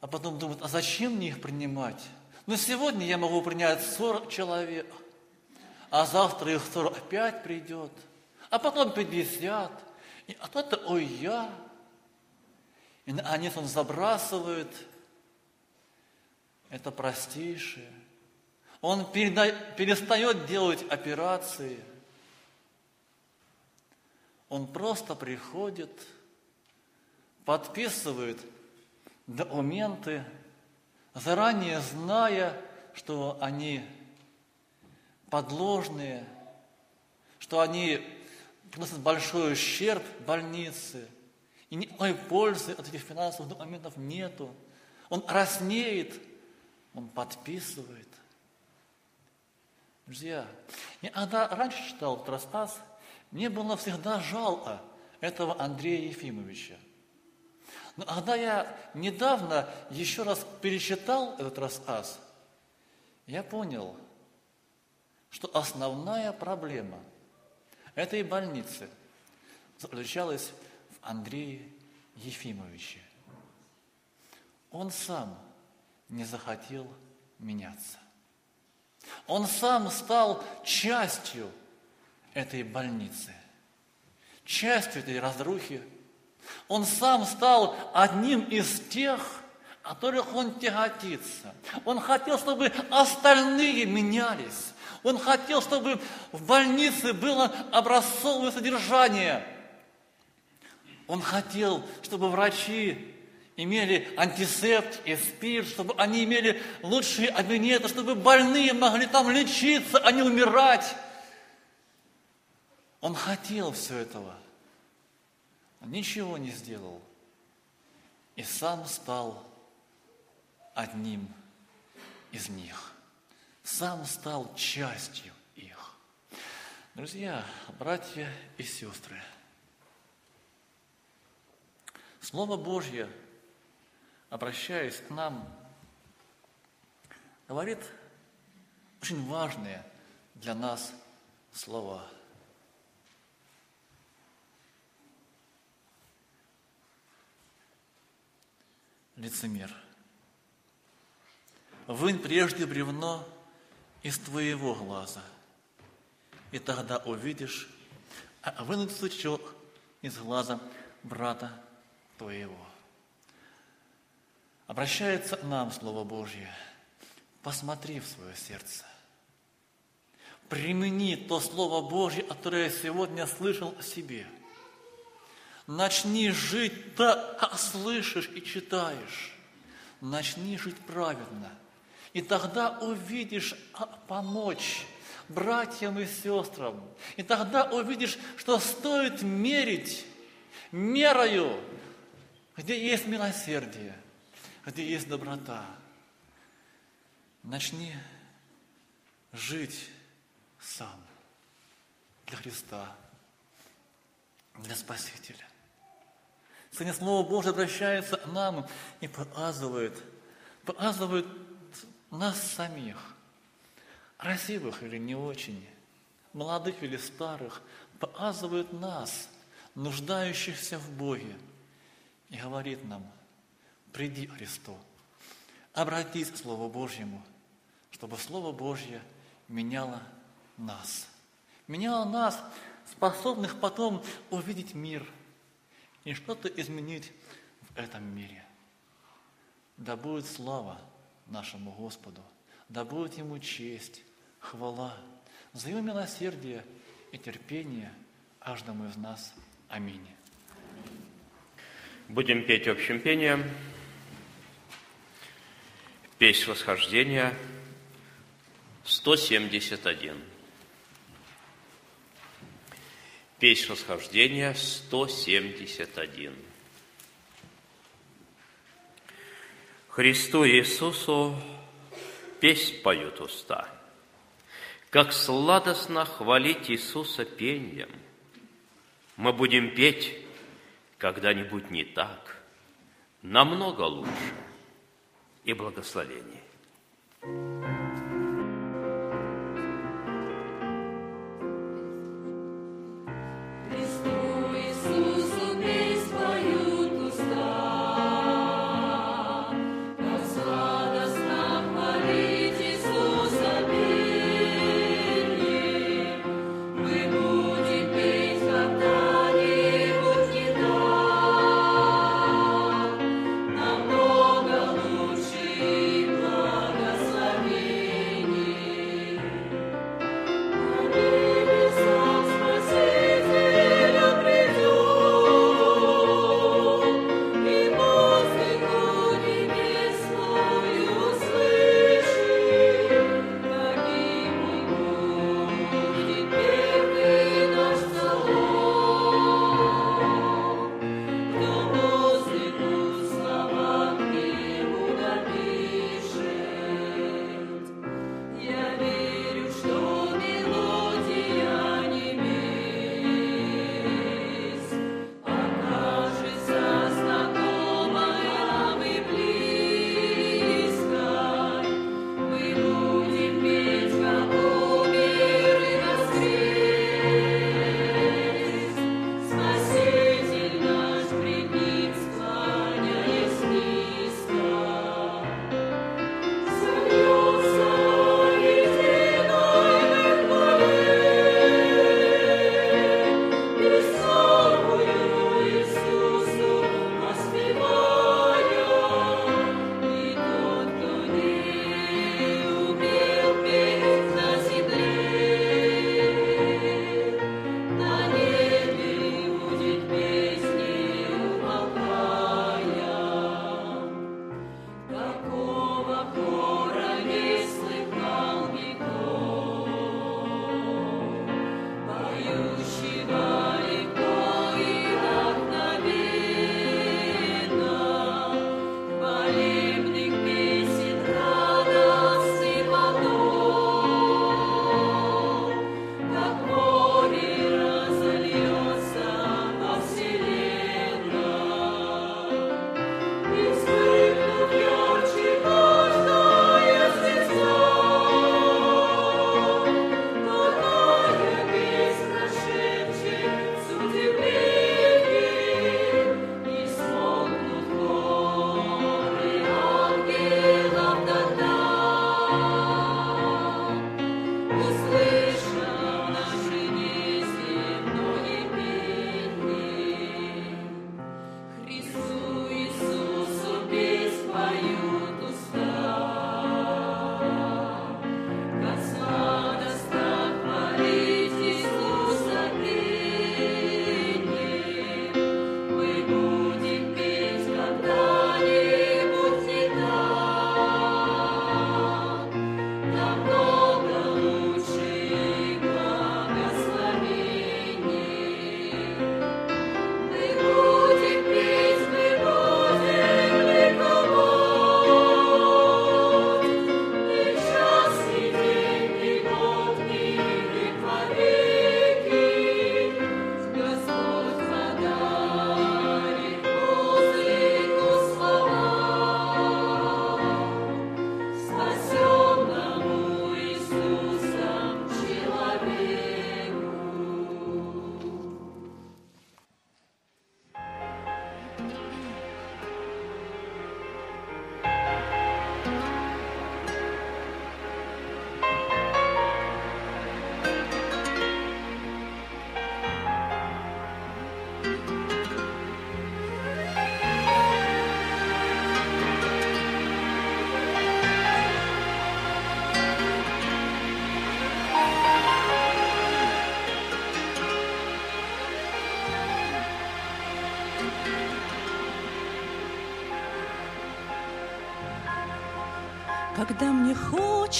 а потом думает, а зачем мне их принимать? Ну, сегодня я могу принять 40 человек, а завтра их 45 придет, а потом 50. И, а то это, ой, я. И наконец он забрасывает это простейшее. Он перестает делать операции. Он просто приходит, подписывает документы, заранее зная, что они подложные, что они приносят большой ущерб больнице – и никакой пользы от этих финансовых документов нету. Он краснеет, он подписывает. Друзья, я когда раньше читал рассказ, мне было всегда жалко этого Андрея Ефимовича. Но когда я недавно еще раз перечитал этот рассказ, я понял, что основная проблема этой больницы заключалась Андрея Ефимовича. Он сам не захотел меняться. Он сам стал частью этой больницы, частью этой разрухи. Он сам стал одним из тех, которых он тяготится. Он хотел, чтобы остальные менялись. Он хотел, чтобы в больнице было образцовое содержание – он хотел, чтобы врачи имели антисепт и спирт, чтобы они имели лучшие кабинеты, чтобы больные могли там лечиться, а не умирать. Он хотел все этого, но ничего не сделал. И сам стал одним из них. сам стал частью их. Друзья, братья и сестры, Слово Божье, обращаясь к нам, говорит очень важные для нас слова. Лицемер. Вынь прежде бревно из твоего глаза, и тогда увидишь, а вынуть сучок из глаза брата твоего. Обращается к нам Слово Божье. Посмотри в свое сердце. Примени то Слово Божье, которое я сегодня слышал о себе. Начни жить так, как слышишь и читаешь. Начни жить праведно. И тогда увидишь помочь братьям и сестрам. И тогда увидишь, что стоит мерить мерою, где есть милосердие, где есть доброта. Начни жить сам для Христа, для Спасителя. Сегодня Слово Божье обращается к нам и показывает, показывает нас самих, красивых или не очень, молодых или старых, показывает нас, нуждающихся в Боге, и говорит нам, приди Христу, обратись к Слову Божьему, чтобы Слово Божье меняло нас. Меняло нас, способных потом увидеть мир и что-то изменить в этом мире. Да будет слава нашему Господу, да будет Ему честь, хвала, за Его милосердие и терпение каждому из нас. Аминь. Будем петь общим пением. Песнь восхождения 171. Песнь восхождения 171. Христу Иисусу песнь поют уста. Как сладостно хвалить Иисуса пением. Мы будем петь когда-нибудь не так, намного лучше и благословение.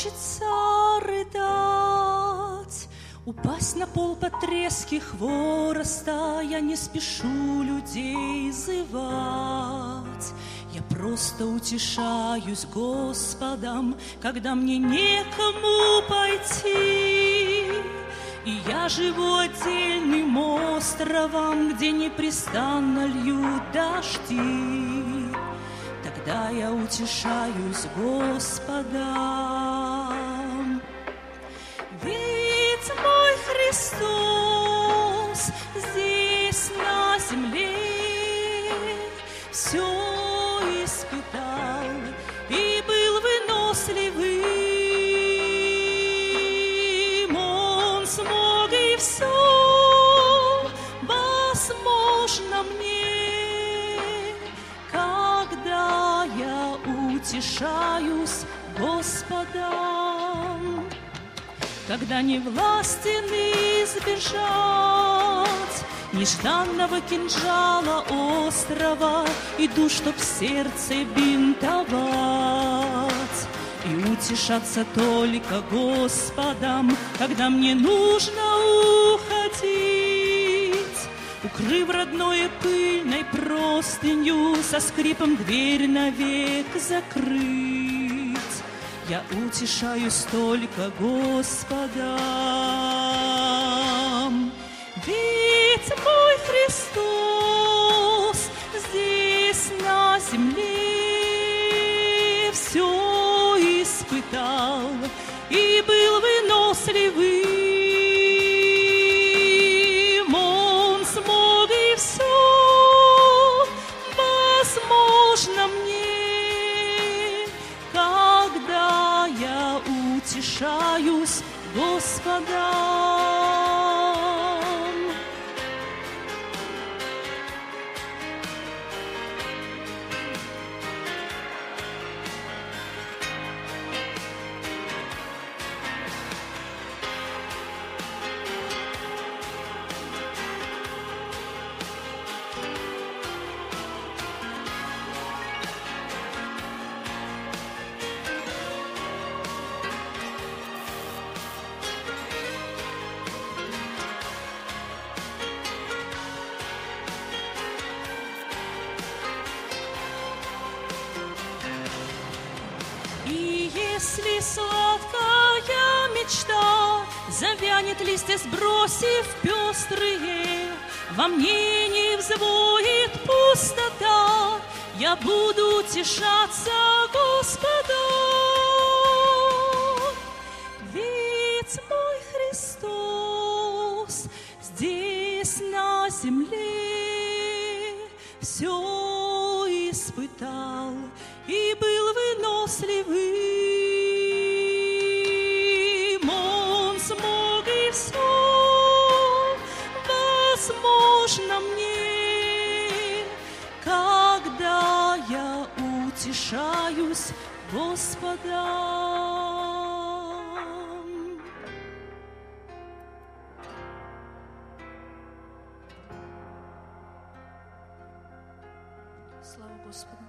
Хочется рыдать, Упасть на пол под трески хвороста, Я не спешу людей зывать. Я просто утешаюсь Господом, Когда мне некому пойти. И я живу отдельным островом, Где непрестанно льют дожди. Тогда я утешаюсь Господом. Когда не властен избежать Нежданного кинжала острова, Иду, чтоб сердце бинтовать И утешаться только Господом, Когда мне нужно уходить. Укрыв родное пыльной простынью, Со скрипом дверь навек закрыть. Я утешаюсь только Господом. Ведь мой Христос здесь на земле все испытал Слава Господу.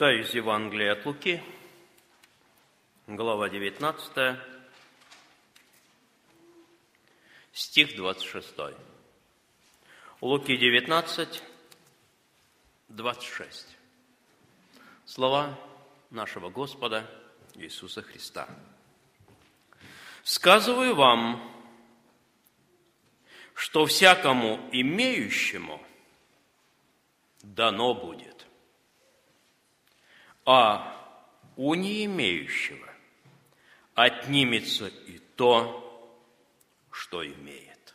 Читаю из Евангелия от Луки, глава 19, стих 26. Луки 19, 26. Слова нашего Господа Иисуса Христа. «Сказываю вам, что всякому имеющему дано будет, а у не имеющего отнимется и то, что имеет.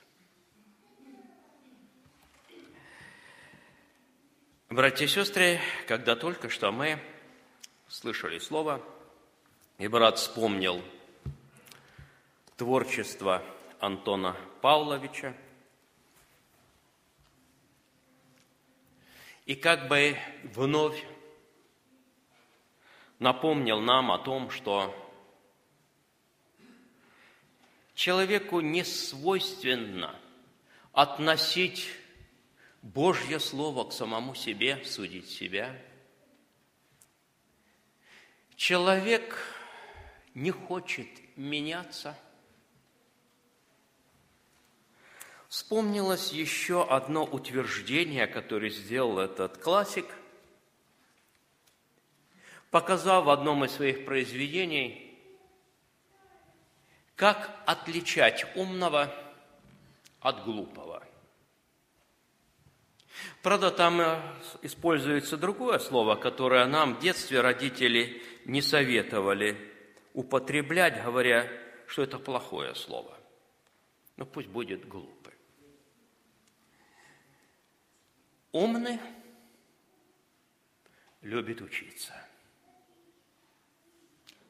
Братья и сестры, когда только что мы слышали слово, и брат вспомнил творчество Антона Павловича, и как бы вновь напомнил нам о том, что человеку не свойственно относить Божье Слово к самому себе, судить себя. Человек не хочет меняться. Вспомнилось еще одно утверждение, которое сделал этот классик – показав в одном из своих произведений, как отличать умного от глупого. Правда, там э, используется другое слово, которое нам в детстве родители не советовали употреблять, говоря, что это плохое слово. Но пусть будет глупый. Умный любит учиться –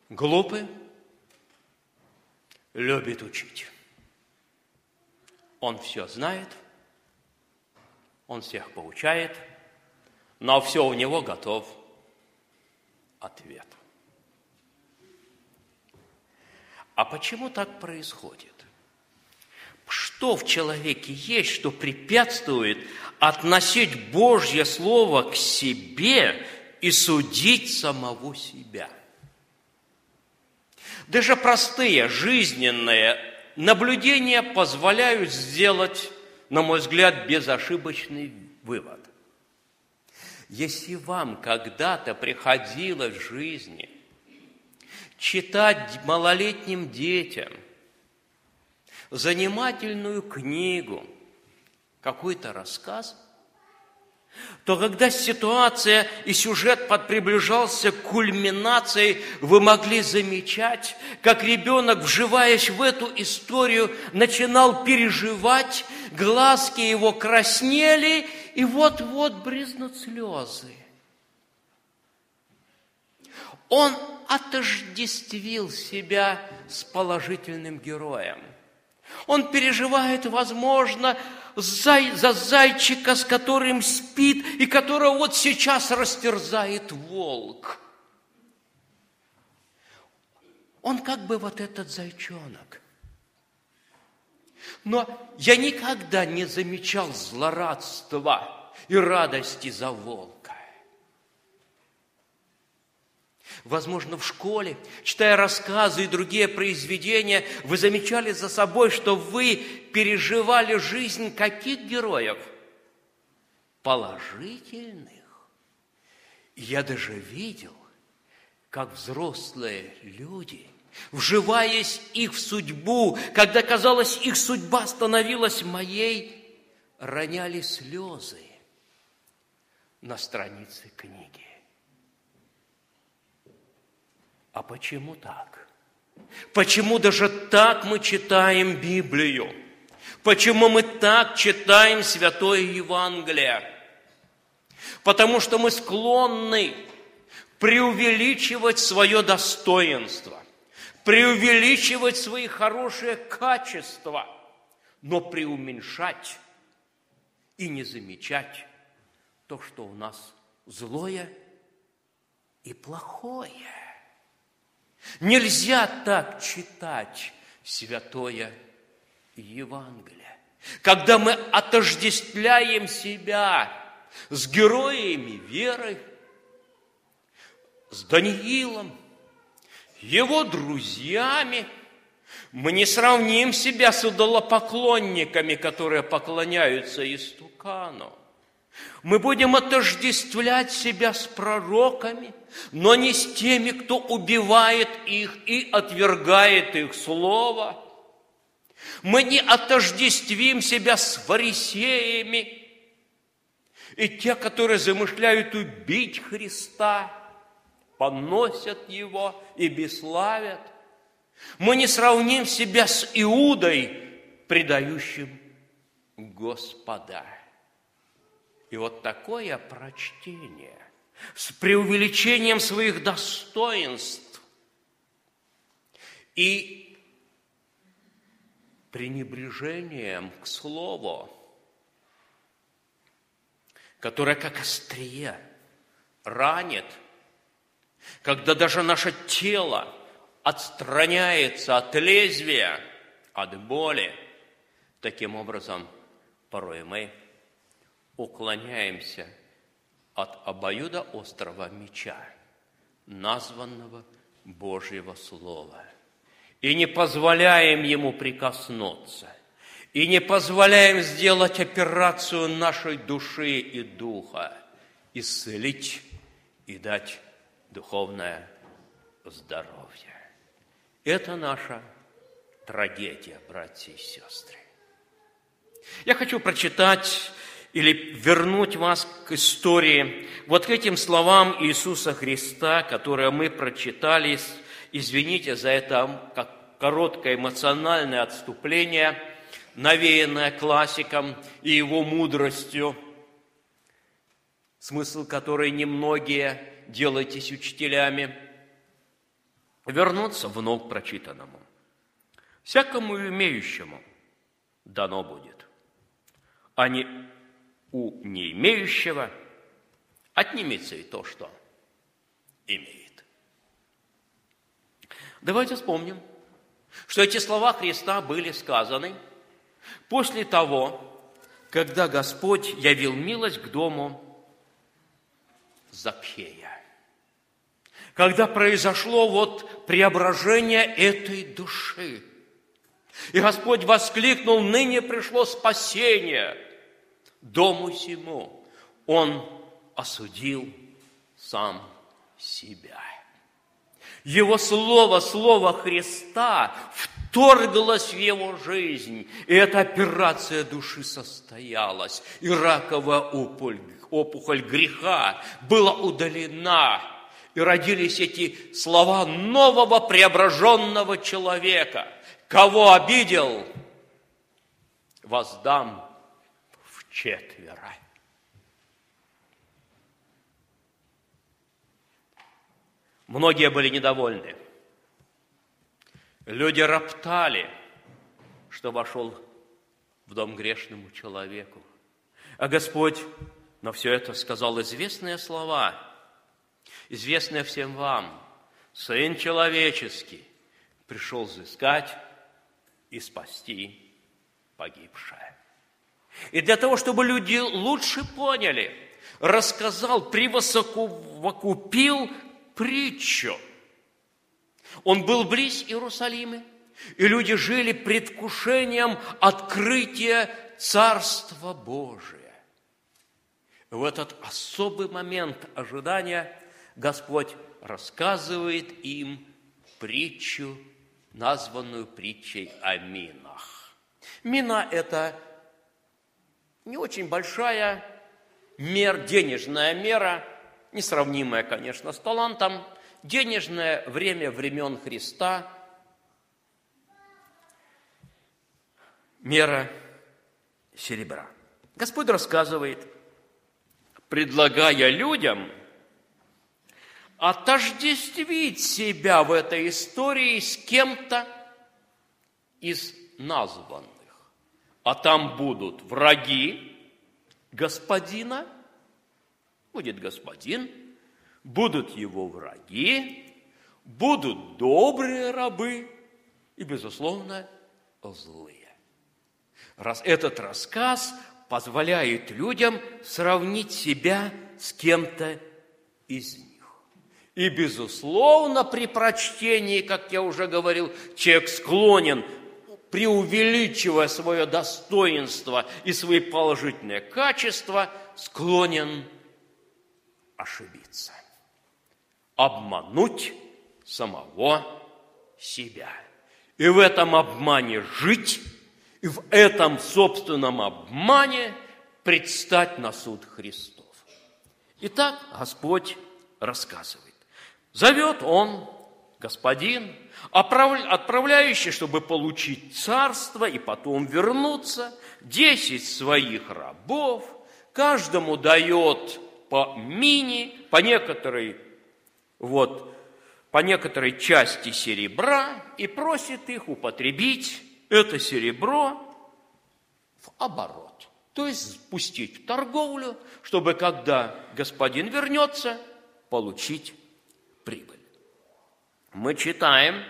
Глупый любит учить. Он все знает, он всех получает, но все у него готов ответ. А почему так происходит? Что в человеке есть, что препятствует относить Божье Слово к себе и судить самого себя – даже простые жизненные наблюдения позволяют сделать, на мой взгляд, безошибочный вывод. Если вам когда-то приходилось в жизни читать малолетним детям занимательную книгу, какой-то рассказ – то когда ситуация и сюжет приближался к кульминации, вы могли замечать, как ребенок, вживаясь в эту историю, начинал переживать, глазки его краснели, и вот-вот бризнут слезы. Он отождествил себя с положительным героем. Он переживает, возможно, за зайчика, с которым спит, и которого вот сейчас растерзает волк. Он как бы вот этот зайчонок. Но я никогда не замечал злорадства и радости за волка. Возможно, в школе, читая рассказы и другие произведения, вы замечали за собой, что вы переживали жизнь каких героев? Положительных. Я даже видел, как взрослые люди, вживаясь их в судьбу, когда, казалось, их судьба становилась моей, роняли слезы на странице книги. А почему так? Почему даже так мы читаем Библию? Почему мы так читаем Святое Евангелие? Потому что мы склонны преувеличивать свое достоинство, преувеличивать свои хорошие качества, но преуменьшать и не замечать то, что у нас злое и плохое. Нельзя так читать святое Евангелие. Когда мы отождествляем себя с героями веры, с Даниилом, его друзьями. Мы не сравним себя с идолопоклонниками, которые поклоняются истукану. Мы будем отождествлять себя с пророками, но не с теми, кто убивает их и отвергает их слово. Мы не отождествим себя с фарисеями и те, которые замышляют убить Христа, поносят Его и бесславят. Мы не сравним себя с Иудой, предающим Господа. И вот такое прочтение с преувеличением своих достоинств и пренебрежением к слову, которое как острие ранит, когда даже наше тело отстраняется от лезвия, от боли, таким образом порой мы – уклоняемся от обоюда острого меча, названного Божьего Слова, и не позволяем ему прикоснуться, и не позволяем сделать операцию нашей души и духа, исцелить и дать духовное здоровье. Это наша трагедия, братья и сестры. Я хочу прочитать или вернуть вас к истории, вот к этим словам Иисуса Христа, которые мы прочитали, извините за это как короткое эмоциональное отступление, навеянное классиком и его мудростью, смысл которой немногие делайтесь учителями, вернуться вновь к прочитанному. Всякому имеющему дано будет, а не у не имеющего отнимется и то, что имеет. Давайте вспомним, что эти слова Христа были сказаны после того, когда Господь явил милость к дому Закхея. Когда произошло вот преображение этой души. И Господь воскликнул, ныне пришло спасение – дому сему он осудил сам себя. Его слово, слово Христа вторглось в его жизнь, и эта операция души состоялась, и раковая опухоль, опухоль греха была удалена, и родились эти слова нового преображенного человека. Кого обидел, воздам четверо. Многие были недовольны. Люди роптали, что вошел в дом грешному человеку. А Господь на все это сказал известные слова, известные всем вам. Сын человеческий пришел взыскать и спасти погибшее. И для того, чтобы люди лучше поняли, рассказал, превосокупил притчу. Он был близ Иерусалима, и люди жили предвкушением открытия Царства Божия. В этот особый момент ожидания Господь рассказывает им притчу, названную притчей о минах. Мина – это не очень большая мер, денежная мера, несравнимая, конечно, с талантом, денежное время времен Христа, мера серебра. Господь рассказывает, предлагая людям отождествить себя в этой истории с кем-то из названных а там будут враги господина, будет господин, будут его враги, будут добрые рабы и, безусловно, злые. Раз этот рассказ позволяет людям сравнить себя с кем-то из них. И, безусловно, при прочтении, как я уже говорил, человек склонен, преувеличивая свое достоинство и свои положительные качества, склонен ошибиться, обмануть самого себя. И в этом обмане жить, и в этом собственном обмане предстать на суд Христов. Итак, Господь рассказывает. Зовет Он, господин, отправляющий, чтобы получить царство и потом вернуться, десять своих рабов, каждому дает по мини, по некоторой, вот, по некоторой части серебра и просит их употребить это серебро в оборот. То есть спустить в торговлю, чтобы когда господин вернется, получить прибыль. Мы читаем,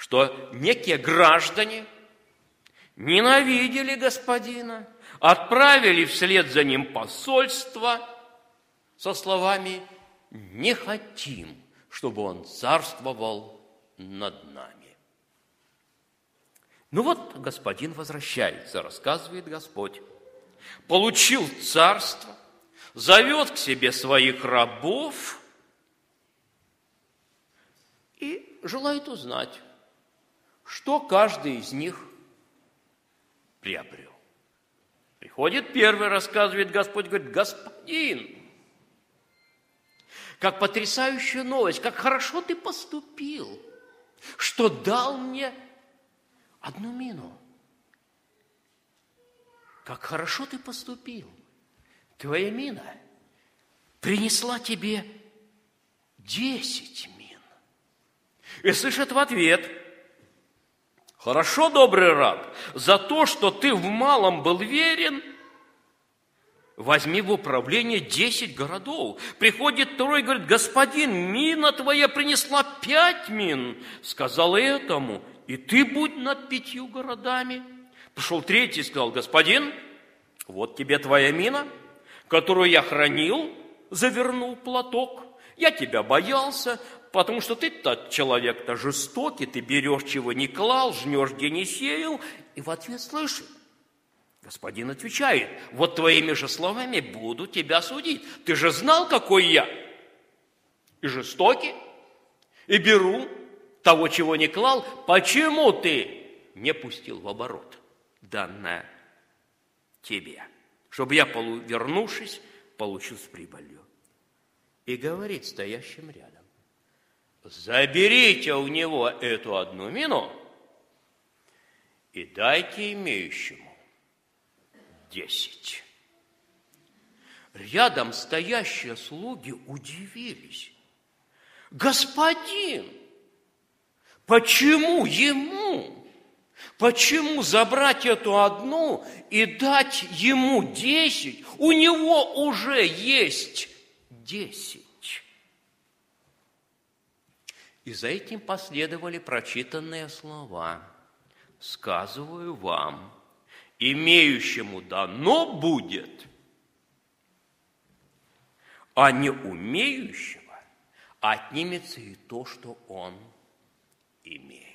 что некие граждане ненавидели господина, отправили вслед за ним посольство со словами «Не хотим, чтобы он царствовал над нами». Ну вот господин возвращается, рассказывает Господь. Получил царство, зовет к себе своих рабов и желает узнать, что каждый из них приобрел. Приходит первый, рассказывает Господь, говорит, господин, как потрясающая новость, как хорошо ты поступил, что дал мне одну мину. Как хорошо ты поступил. Твоя мина принесла тебе десять мин. И слышат в ответ, хорошо, добрый раб, за то, что ты в малом был верен, возьми в управление десять городов. Приходит второй говорит, господин, мина твоя принесла пять мин. Сказал этому, и ты будь над пятью городами. Пошел третий и сказал, господин, вот тебе твоя мина, которую я хранил, завернул платок. Я тебя боялся, потому что ты тот человек-то жестокий, ты берешь, чего не клал, жнешь, где не сеял. И в ответ слышит, господин отвечает, вот твоими же словами буду тебя судить. Ты же знал, какой я. И жестокий, и беру, того, чего не клал, почему ты не пустил в оборот данное тебе, чтобы я, вернувшись, получил с прибылью. И говорит стоящим рядом, заберите у него эту одну мину и дайте имеющему десять. Рядом стоящие слуги удивились. Господин, Почему ему? Почему забрать эту одну и дать ему десять? У него уже есть десять. И за этим последовали прочитанные слова. «Сказываю вам, имеющему дано будет, а не умеющего отнимется и то, что он имеет.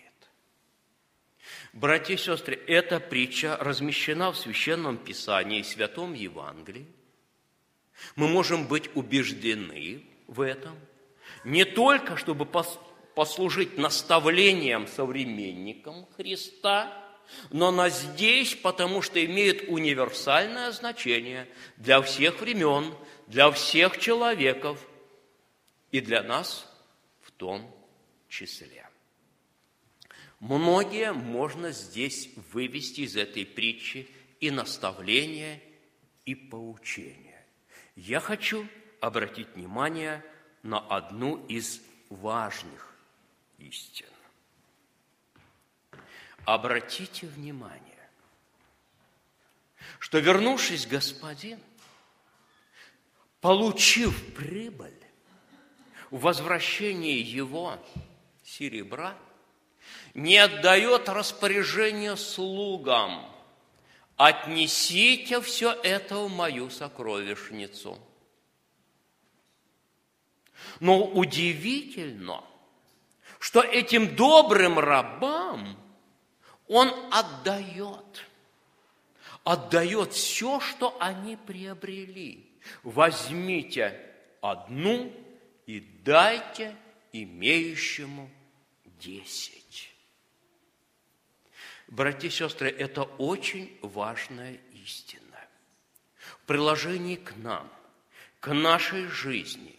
Братья и сестры, эта притча размещена в Священном Писании и Святом Евангелии. Мы можем быть убеждены в этом, не только чтобы послужить наставлением современникам Христа, но она здесь, потому что имеет универсальное значение для всех времен, для всех человеков и для нас в том числе. Многие можно здесь вывести из этой притчи и наставления, и поучения. Я хочу обратить внимание на одну из важных истин. Обратите внимание, что вернувшись господин, получив прибыль, в возвращении его серебра – не отдает распоряжение слугам, отнесите все это в мою сокровищницу. Но удивительно, что этим добрым рабам он отдает, отдает все, что они приобрели. Возьмите одну и дайте имеющему десять. Братья и сестры, это очень важная истина. В приложении к нам, к нашей жизни,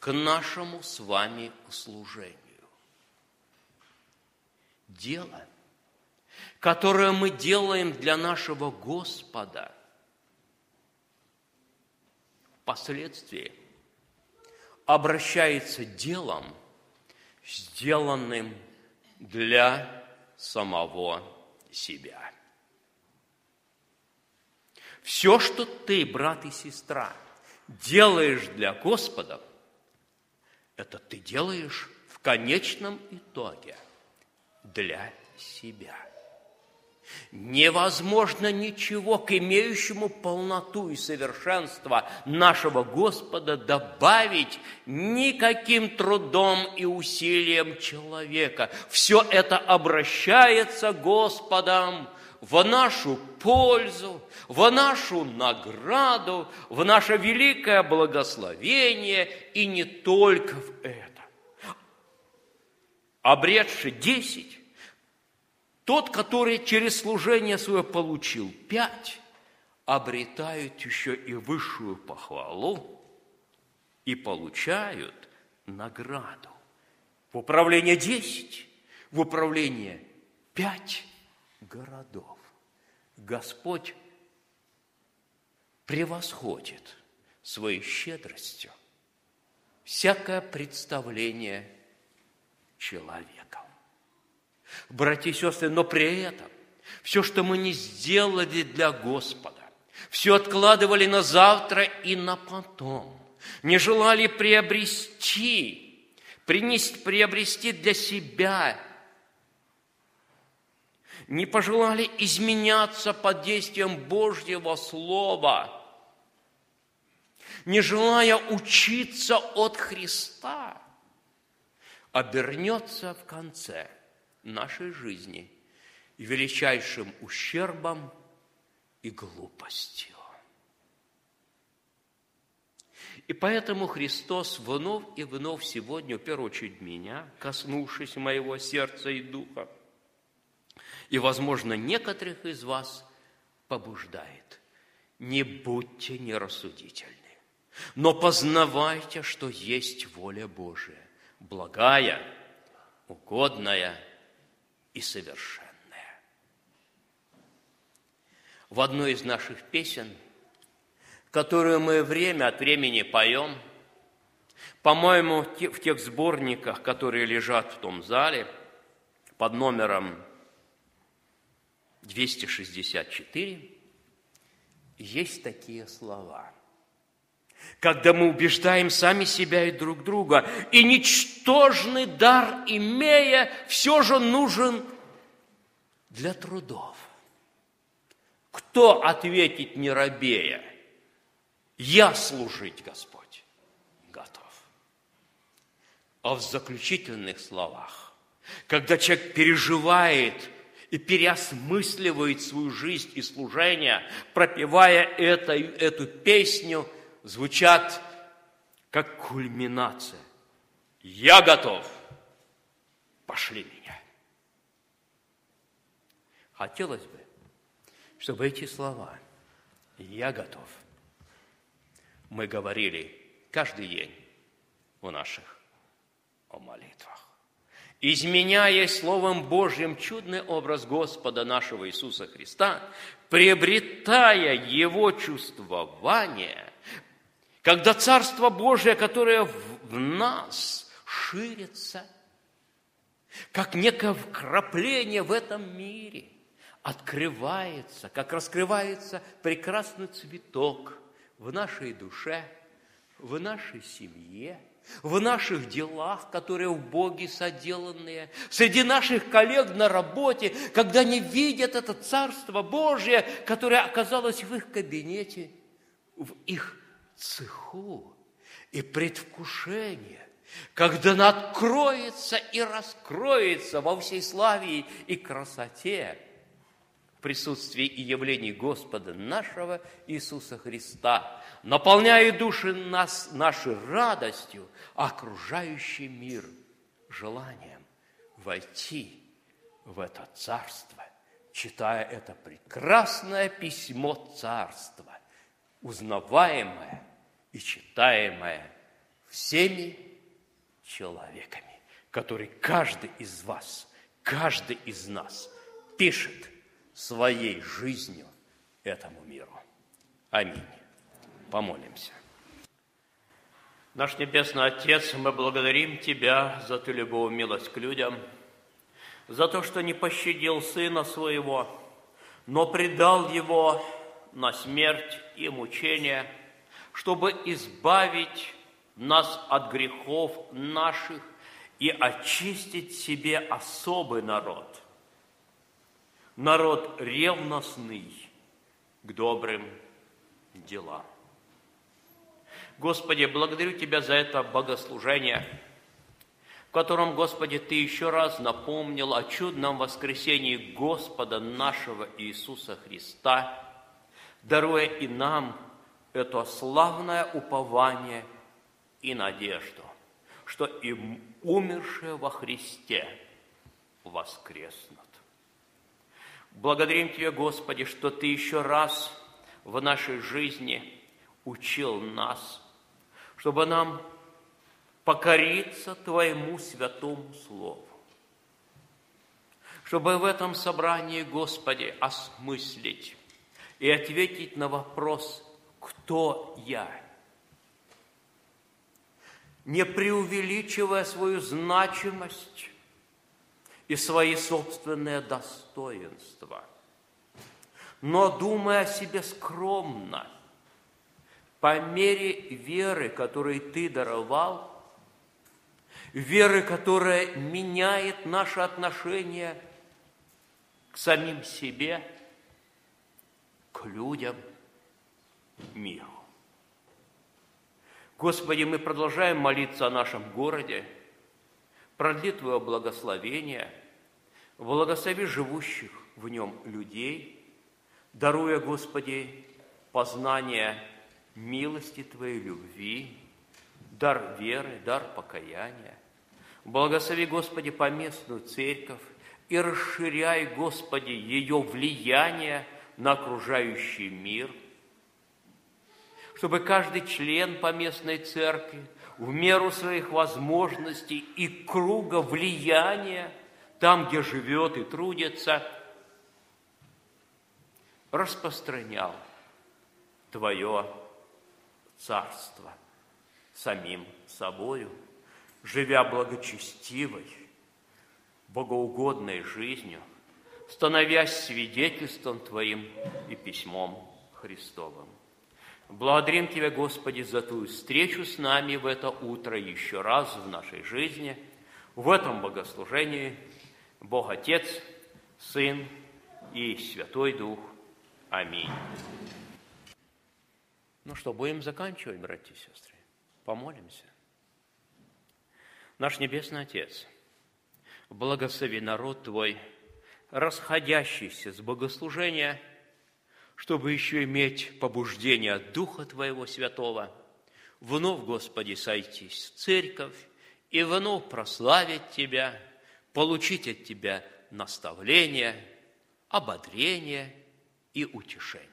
к нашему с вами служению. Дело, которое мы делаем для нашего Господа, впоследствии обращается делом, сделанным для самого себя. Все, что ты, брат и сестра, делаешь для Господа, это ты делаешь в конечном итоге для себя. Невозможно ничего к имеющему полноту и совершенство нашего Господа добавить никаким трудом и усилием человека. Все это обращается Господом в нашу пользу, в нашу награду, в наше великое благословение и не только в это. Обретши десять, тот, который через служение свое получил пять, обретают еще и высшую похвалу и получают награду. В управление десять, в управление пять городов. Господь превосходит своей щедростью всякое представление человека. Братья и сестры, но при этом все, что мы не сделали для Господа, все откладывали на завтра и на потом, не желали приобрести, принести, приобрести для себя, не пожелали изменяться под действием Божьего Слова, не желая учиться от Христа, обернется в конце – нашей жизни величайшим ущербом и глупостью. И поэтому Христос вновь и вновь сегодня, в первую очередь меня, коснувшись моего сердца и духа, и, возможно, некоторых из вас побуждает, не будьте нерассудительны, но познавайте, что есть воля Божия, благая, угодная и совершенное. В одной из наших песен, которую мы время от времени поем, по-моему, в тех сборниках, которые лежат в том зале, под номером 264, есть такие слова. Когда мы убеждаем сами себя и друг друга, и ничтожный дар имея, все же нужен для трудов. Кто ответит не робея? Я служить, Господь, готов. А в заключительных словах, когда человек переживает и переосмысливает свою жизнь и служение, пропевая это, эту песню, звучат как кульминация. Я готов, пошли меня. Хотелось бы, чтобы эти слова «я готов» мы говорили каждый день у наших молитвах. Изменяя Словом Божьим чудный образ Господа нашего Иисуса Христа, приобретая Его чувствование, когда Царство Божие, которое в нас ширится, как некое вкрапление в этом мире, открывается, как раскрывается прекрасный цветок в нашей душе, в нашей семье, в наших делах, которые в Боге соделанные, среди наших коллег на работе, когда они видят это Царство Божие, которое оказалось в их кабинете, в их цеху и предвкушение когда она откроется и раскроется во всей славе и красоте в присутствии и явлении Господа нашего Иисуса Христа, наполняя души нас нашей радостью, окружающий мир желанием войти в это царство, читая это прекрасное письмо царства, узнаваемое и читаемое всеми человеками, который каждый из вас, каждый из нас пишет своей жизнью этому миру. Аминь. Помолимся. Наш Небесный Отец, мы благодарим Тебя за Ту любовь милость к людям, за то, что не пощадил Сына Своего, но предал Его на смерть и мучение, чтобы избавить нас от грехов наших и очистить себе особый народ. Народ ревностный к добрым делам. Господи, благодарю Тебя за это богослужение, в котором, Господи, Ты еще раз напомнил о чудном воскресении Господа нашего Иисуса Христа, даруя и нам это славное упование – и надежду, что и умершие во Христе воскреснут. Благодарим Тебя, Господи, что Ты еще раз в нашей жизни учил нас, чтобы нам покориться Твоему святому Слову, чтобы в этом собрании, Господи, осмыслить и ответить на вопрос, кто я? Не преувеличивая свою значимость и свои собственные достоинства, но думая о себе скромно, по мере веры, которую Ты даровал, веры, которая меняет наше отношение к самим себе, к людям, миру. Господи, мы продолжаем молиться о нашем городе. Продли Твое благословение, благослови живущих в нем людей, даруя, Господи, познание милости Твоей, любви, дар веры, дар покаяния. Благослови, Господи, поместную церковь и расширяй, Господи, ее влияние на окружающий мир – чтобы каждый член поместной церкви в меру своих возможностей и круга влияния, там, где живет и трудится, распространял Твое царство самим собою, живя благочестивой, богоугодной жизнью, становясь свидетельством Твоим и письмом Христовым. Благодарим Тебя, Господи, за Ту встречу с нами в это утро еще раз в нашей жизни, в этом богослужении. Бог Отец, Сын и Святой Дух. Аминь. Ну что, будем заканчивать, братья и сестры? Помолимся. Наш Небесный Отец, благослови народ Твой, расходящийся с богослужения – чтобы еще иметь побуждение от Духа Твоего Святого, вновь, Господи, сойтись в церковь и вновь прославить Тебя, получить от Тебя наставление, ободрение и утешение.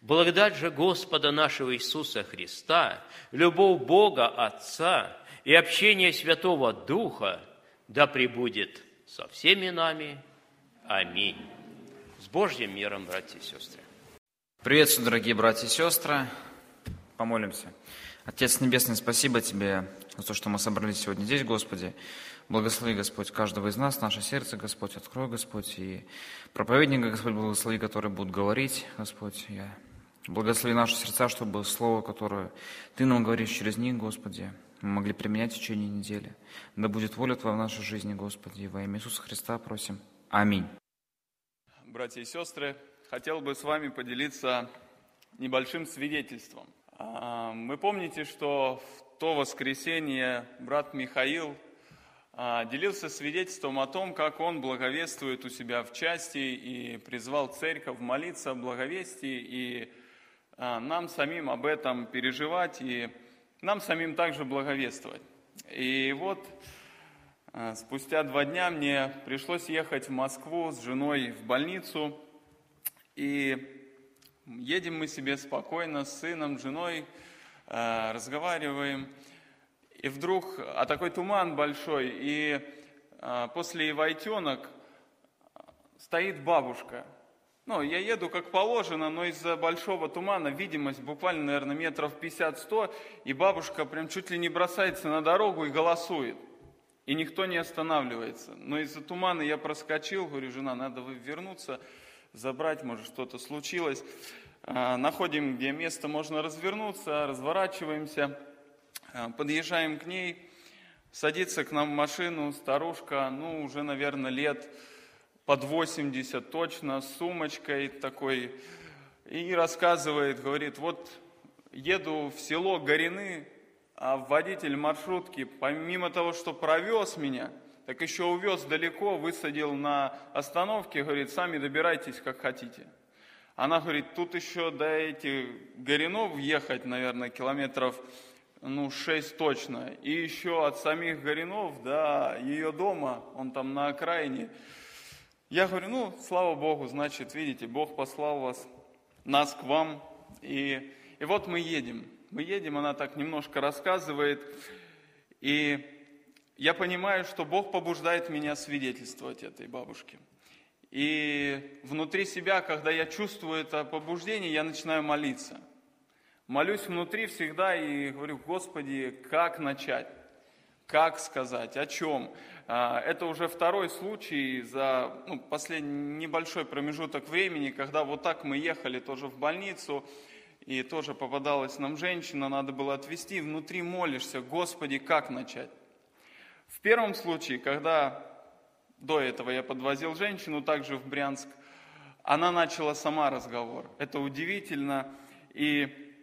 Благодать же Господа нашего Иисуса Христа, любовь Бога Отца и общение Святого Духа да пребудет со всеми нами. Аминь. Божьим миром, братья и сестры. Приветствую, дорогие братья и сестры. Помолимся. Отец Небесный, спасибо Тебе за то, что мы собрались сегодня здесь, Господи. Благослови, Господь, каждого из нас, наше сердце, Господь, открой, Господь, и проповедника, Господь, благослови, который будет говорить, Господь. Я благослови наши сердца, чтобы слово, которое Ты нам говоришь через них, Господи, мы могли применять в течение недели. Да будет воля Твоя в нашей жизни, Господи, и во имя Иисуса Христа просим. Аминь. Братья и сестры, хотел бы с вами поделиться небольшим свидетельством. А, Вы помните, что в то воскресенье брат Михаил а, делился свидетельством о том, как он благовествует у себя в части и призвал церковь молиться о благовестии, и а, нам самим об этом переживать, и нам самим также благовествовать. И вот спустя два дня мне пришлось ехать в Москву с женой в больницу, и едем мы себе спокойно с сыном, женой, а, разговариваем, и вдруг, а такой туман большой, и а, после Ивайтенок стоит бабушка. Ну, я еду как положено, но из-за большого тумана видимость буквально, наверное, метров 50-100, и бабушка прям чуть ли не бросается на дорогу и голосует. И никто не останавливается. Но из-за тумана я проскочил, говорю, жена, надо вернуться, забрать, может, что-то случилось. А, Находим, где место можно развернуться, разворачиваемся, а, подъезжаем к ней, садится к нам в машину старушка, ну, уже, наверное, лет под 80 точно, с сумочкой такой, и рассказывает, говорит, вот еду в село Горины, водитель маршрутки, помимо того, что провез меня, так еще увез далеко, высадил на остановке, говорит, сами добирайтесь, как хотите. Она говорит, тут еще до этих Горинов ехать, наверное, километров ну, 6 точно. И еще от самих Горинов до ее дома, он там на окраине, я говорю, ну, слава Богу, значит, видите, Бог послал вас, нас к вам. И, и вот мы едем. Мы едем, она так немножко рассказывает. И я понимаю, что Бог побуждает меня свидетельствовать этой бабушке. И внутри себя, когда я чувствую это побуждение, я начинаю молиться. Молюсь внутри всегда и говорю, Господи, как начать? Как сказать? О чем? А, это уже второй случай за ну, последний небольшой промежуток времени, когда вот так мы ехали тоже в больницу, и тоже попадалась нам женщина, надо было отвезти, внутри молишься, Господи, как начать? В первом случае, когда до этого я подвозил женщину также в Брянск, она начала сама разговор. Это удивительно. И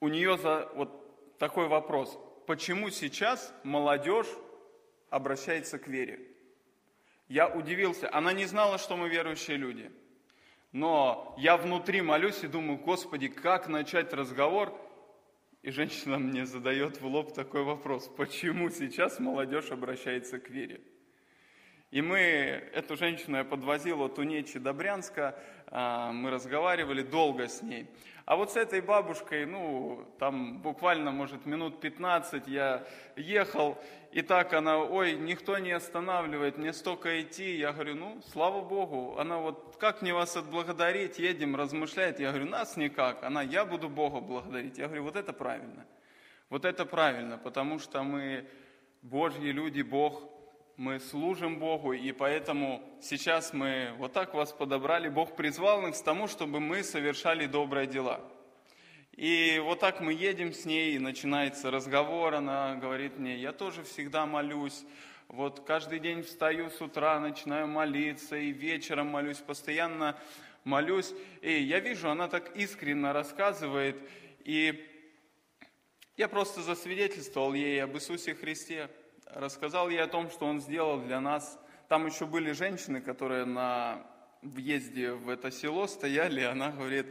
у нее за, вот такой вопрос. Почему сейчас молодежь обращается к вере. Я удивился. Она не знала, что мы верующие люди. Но я внутри молюсь и думаю, Господи, как начать разговор? И женщина мне задает в лоб такой вопрос. Почему сейчас молодежь обращается к вере? И мы, эту женщину я подвозил от Унечи до Брянска, а, мы разговаривали долго с ней. А вот с этой бабушкой, ну, там буквально, может, минут 15 я ехал, и так она, ой, никто не останавливает, мне столько идти. Я говорю, ну, слава Богу. Она вот, как мне вас отблагодарить, едем, размышляет. Я говорю, нас никак. Она, я буду Бога благодарить. Я говорю, вот это правильно. Вот это правильно, потому что мы Божьи люди, Бог мы служим Богу, и поэтому сейчас мы вот так вас подобрали. Бог призвал нас к тому, чтобы мы совершали добрые дела. И вот так мы едем с ней, и начинается разговор, она говорит мне, я тоже всегда молюсь, вот каждый день встаю с утра, начинаю молиться, и вечером молюсь, постоянно молюсь. И я вижу, она так искренне рассказывает, и я просто засвидетельствовал ей об Иисусе Христе рассказал ей о том, что он сделал для нас. Там еще были женщины, которые на въезде в это село стояли, и она говорит,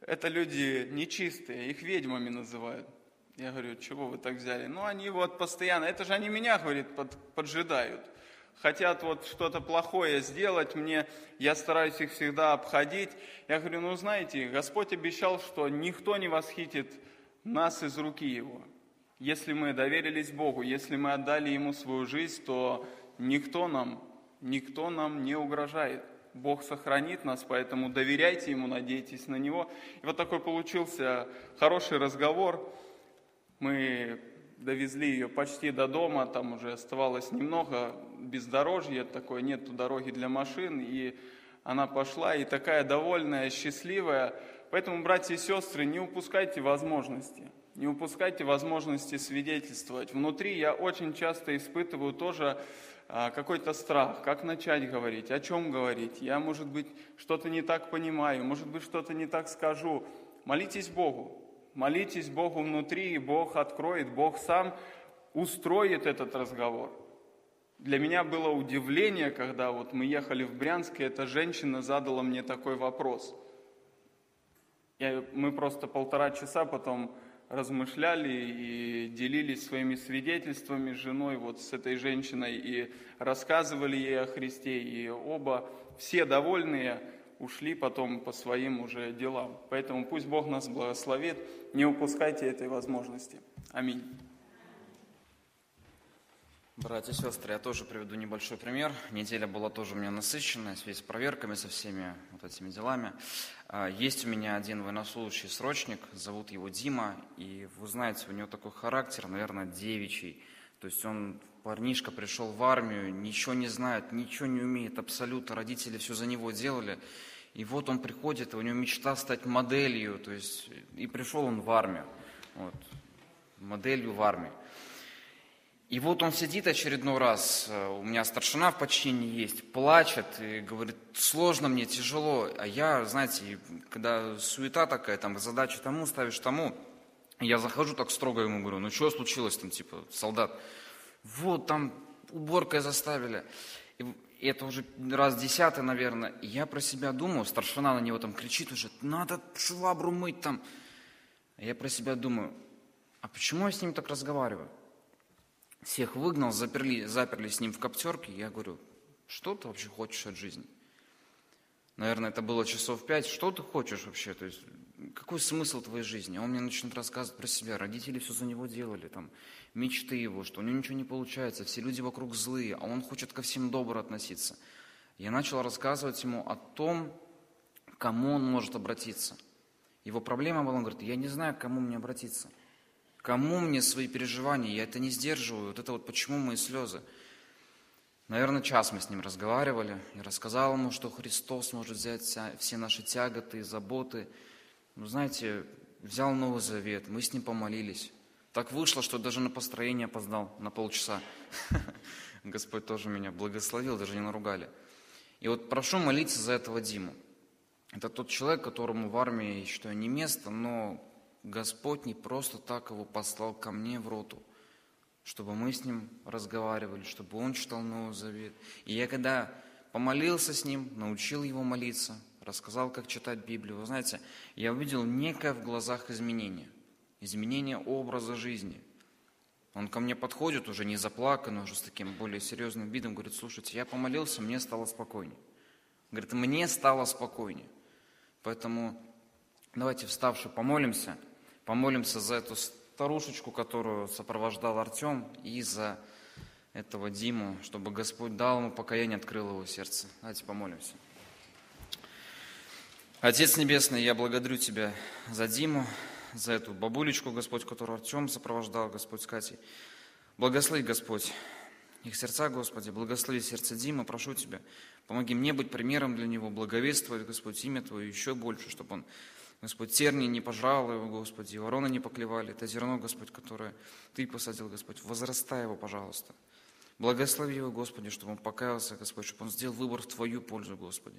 это люди нечистые, их ведьмами называют. Я говорю, чего вы так взяли? Ну, они вот постоянно, это же они меня, говорит, под, поджидают. Хотят вот что-то плохое сделать мне, я стараюсь их всегда обходить. Я говорю, ну, знаете, Господь обещал, что никто не восхитит нас из руки Его. Если мы доверились Богу, если мы отдали Ему свою жизнь, то никто нам, никто нам не угрожает. Бог сохранит нас, поэтому доверяйте Ему, надейтесь на Него. И вот такой получился хороший разговор. Мы довезли ее почти до дома, там уже оставалось немного бездорожья, такое нету дороги для машин, и она пошла, и такая довольная, счастливая. Поэтому, братья и сестры, не упускайте возможности – не упускайте возможности свидетельствовать. Внутри я очень часто испытываю тоже а, какой-то страх, как начать говорить, о чем говорить. Я, может быть, что-то не так понимаю, может быть, что-то не так скажу. Молитесь Богу, Молитесь Богу внутри, и Бог откроет, Бог сам устроит этот разговор. Для меня было удивление, когда вот мы ехали в Брянск, и эта женщина задала мне такой вопрос. Я, мы просто полтора часа потом размышляли и делились своими свидетельствами с женой, вот с этой женщиной, и рассказывали ей о Христе, и оба, все довольные, ушли потом по своим уже делам. Поэтому пусть Бог нас благословит, не упускайте этой возможности. Аминь. Братья и сестры, я тоже приведу небольшой пример. Неделя была тоже у меня насыщенная, в связи с проверками, со всеми вот этими делами. А, есть у меня один военнослужащий срочник, зовут его Дима, и вы знаете, у него такой характер, наверное, девичий. То есть он, парнишка, пришел в армию, ничего не знает, ничего не умеет абсолютно, родители все за него делали. И вот он приходит, и у него мечта стать моделью, то есть, и пришел он в армию, вот, моделью в армии. И вот он сидит очередной раз, э, у меня старшина в подчинении есть, плачет и говорит, сложно мне, тяжело. А я, знаете, когда суета такая, там, задачи тому ставишь тому, я захожу так строго ему говорю, ну что случилось там, типа, солдат? Вот там уборкой заставили. И это уже раз десятый, наверное. И я про себя думаю, старшина на него там кричит уже, надо швабру мыть там. А я про себя думаю, а почему я с ним так разговариваю? Всех выгнал, заперли, заперли с ним в коптерке. Я говорю, что ты вообще хочешь от жизни? Наверное, это было часов пять. Что ты хочешь вообще? То есть, какой смысл твоей жизни? Он мне начинает рассказывать про себя. Родители все за него делали, там, мечты его, что у него ничего не получается, все люди вокруг злые, а он хочет ко всем добро относиться. Я начал рассказывать ему о том, кому он может обратиться. Его проблема была, он говорит, я не знаю, к кому мне обратиться – Кому мне свои переживания? Я это не сдерживаю. Вот это вот почему мои слезы? Наверное, час мы с ним разговаривали. Я рассказал ему, что Христос может взять все наши тяготы и заботы. Ну, знаете, взял Новый Завет, мы с ним помолились. Так вышло, что даже на построение опоздал на полчаса. Господь тоже меня благословил, даже не наругали. И вот прошу молиться за этого Диму. Это тот человек, которому в армии, я считаю, не место, но Господь не просто так его послал ко мне в роту, чтобы мы с ним разговаривали, чтобы он читал Новый Завет. И я когда помолился с ним, научил его молиться, рассказал, как читать Библию, вы знаете, я увидел некое в глазах изменение, изменение образа жизни. Он ко мне подходит уже не заплаканный, уже с таким более серьезным видом, говорит, слушайте, я помолился, мне стало спокойнее. Говорит, мне стало спокойнее. Поэтому давайте вставши помолимся – Помолимся за эту старушечку, которую сопровождал Артем, и за этого Диму, чтобы Господь дал ему покаяние, открыл его сердце. Давайте помолимся. Отец Небесный, я благодарю Тебя за Диму, за эту бабулечку, Господь, которую Артем сопровождал, Господь, с Катей. Благослови, Господь, их сердца, Господи, благослови сердце Димы, прошу Тебя, помоги мне быть примером для него, благовествовать, Господь, имя Твое еще больше, чтобы он Господь, терни не пожрал его, Господи, вороны не поклевали. Это зерно, Господь, которое Ты посадил, Господь. Возрастай его, пожалуйста. Благослови его, Господи, чтобы он покаялся, Господь, чтобы он сделал выбор в Твою пользу, Господи.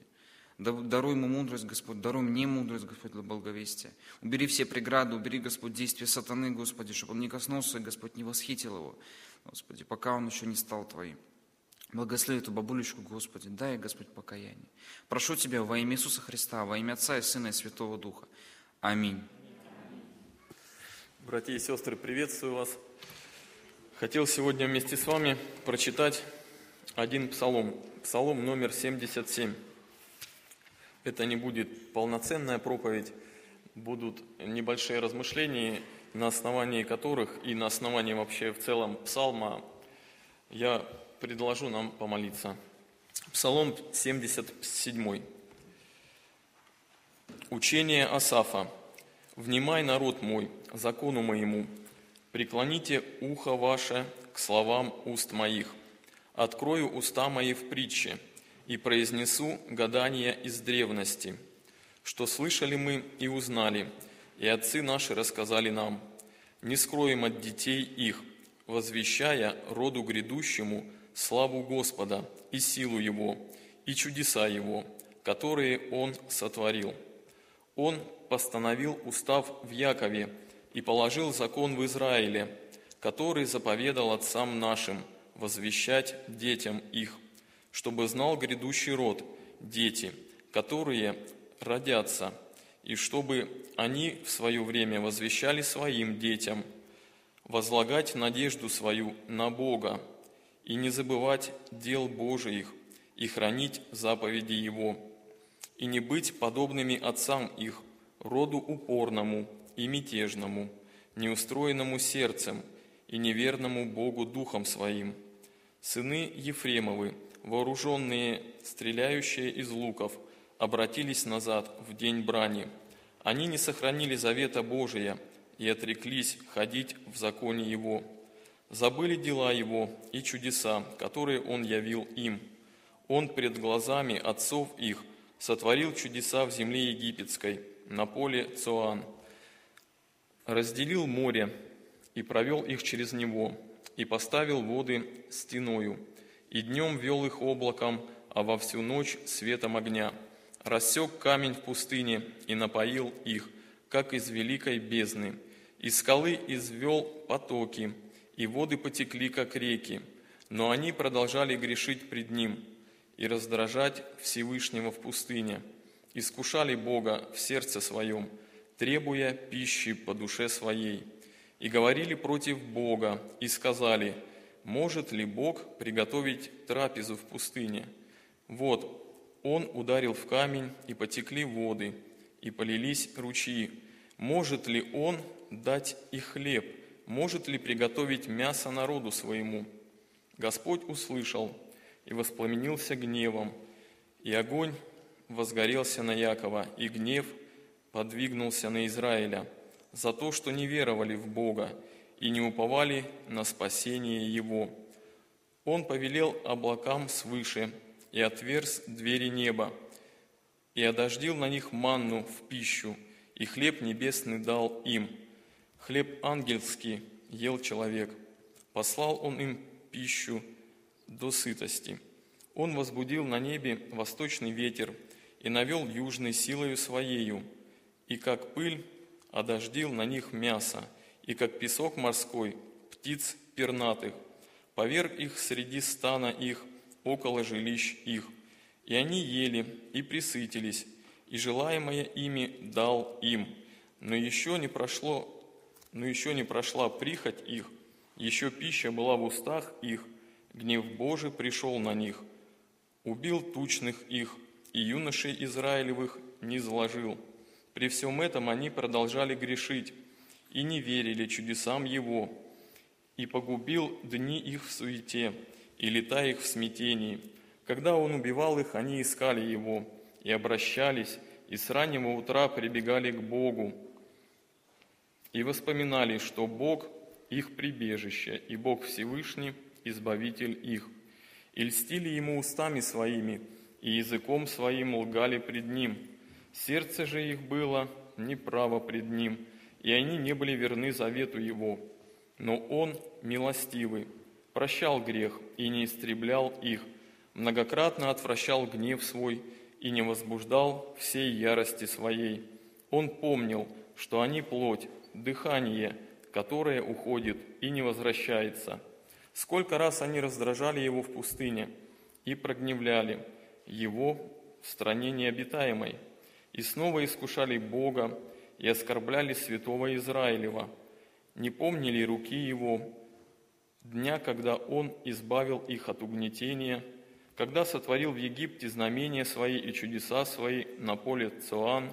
Даруй ему мудрость, Господь, даруй мне мудрость, Господь, для благовестия. Убери все преграды, убери, Господь, действия сатаны, Господи, чтобы он не коснулся, Господь, не восхитил его, Господи, пока он еще не стал Твоим. Благослови эту бабулечку, Господи, дай, Господь, покаяние. Прошу Тебя во имя Иисуса Христа, во имя Отца и Сына и Святого Духа. Аминь. Братья и сестры, приветствую вас. Хотел сегодня вместе с вами прочитать один псалом, псалом номер 77. Это не будет полноценная проповедь, будут небольшие размышления, на основании которых и на основании вообще в целом псалма я предложу нам помолиться. Псалом 77. Учение Асафа. «Внимай, народ мой, закону моему, преклоните ухо ваше к словам уст моих. Открою уста мои в притче и произнесу гадания из древности, что слышали мы и узнали, и отцы наши рассказали нам. Не скроем от детей их, возвещая роду грядущему – славу Господа и силу Его, и чудеса Его, которые Он сотворил. Он постановил устав в Якове и положил закон в Израиле, который заповедал отцам нашим возвещать детям их, чтобы знал грядущий род, дети, которые родятся, и чтобы они в свое время возвещали своим детям, возлагать надежду свою на Бога и не забывать дел Божиих и хранить заповеди Его, и не быть подобными отцам их, роду упорному и мятежному, неустроенному сердцем и неверному Богу духом своим. Сыны Ефремовы, вооруженные, стреляющие из луков, обратились назад в день брани. Они не сохранили завета Божия и отреклись ходить в законе Его. Забыли дела Его и чудеса, которые Он явил им. Он пред глазами отцов их сотворил чудеса в земле египетской, на поле Цоан. Разделил море и провел их через него, и поставил воды стеною, и днем вел их облаком, а во всю ночь светом огня. Рассек камень в пустыне и напоил их, как из великой бездны. Из скалы извел потоки, и воды потекли, как реки. Но они продолжали грешить пред Ним и раздражать Всевышнего в пустыне. Искушали Бога в сердце своем, требуя пищи по душе своей. И говорили против Бога, и сказали, может ли Бог приготовить трапезу в пустыне? Вот, Он ударил в камень, и потекли воды, и полились ручьи. Может ли Он дать и хлеб? Может ли приготовить мясо народу своему? Господь услышал и воспламенился гневом, и огонь возгорелся на Якова, и гнев подвигнулся на Израиля за то, что не веровали в Бога и не уповали на спасение Его. Он повелел облакам свыше и отверз двери неба, и одождил на них манну в пищу, и хлеб небесный дал им. Хлеб ангельский ел человек. Послал он им пищу до сытости. Он возбудил на небе восточный ветер и навел южной силою своею, и как пыль одождил на них мясо, и как песок морской птиц пернатых, поверг их среди стана их, около жилищ их. И они ели и присытились, и желаемое ими дал им. Но еще не прошло, но еще не прошла прихоть их, еще пища была в устах их, гнев Божий пришел на них, убил тучных их, и юношей Израилевых не заложил. При всем этом они продолжали грешить и не верили чудесам Его, и погубил дни их в суете, и лета их в смятении. Когда Он убивал их, они искали Его, и обращались, и с раннего утра прибегали к Богу, и воспоминали, что Бог их прибежище, и Бог Всевышний – Избавитель их. И льстили ему устами своими, и языком своим лгали пред ним. Сердце же их было неправо пред ним, и они не были верны завету его. Но он, милостивый, прощал грех и не истреблял их, многократно отвращал гнев свой и не возбуждал всей ярости своей. Он помнил, что они плоть, дыхание, которое уходит и не возвращается – Сколько раз они раздражали его в пустыне и прогневляли его в стране необитаемой, и снова искушали Бога и оскорбляли святого Израилева, не помнили руки его, дня, когда он избавил их от угнетения, когда сотворил в Египте знамения свои и чудеса свои на поле Цоан,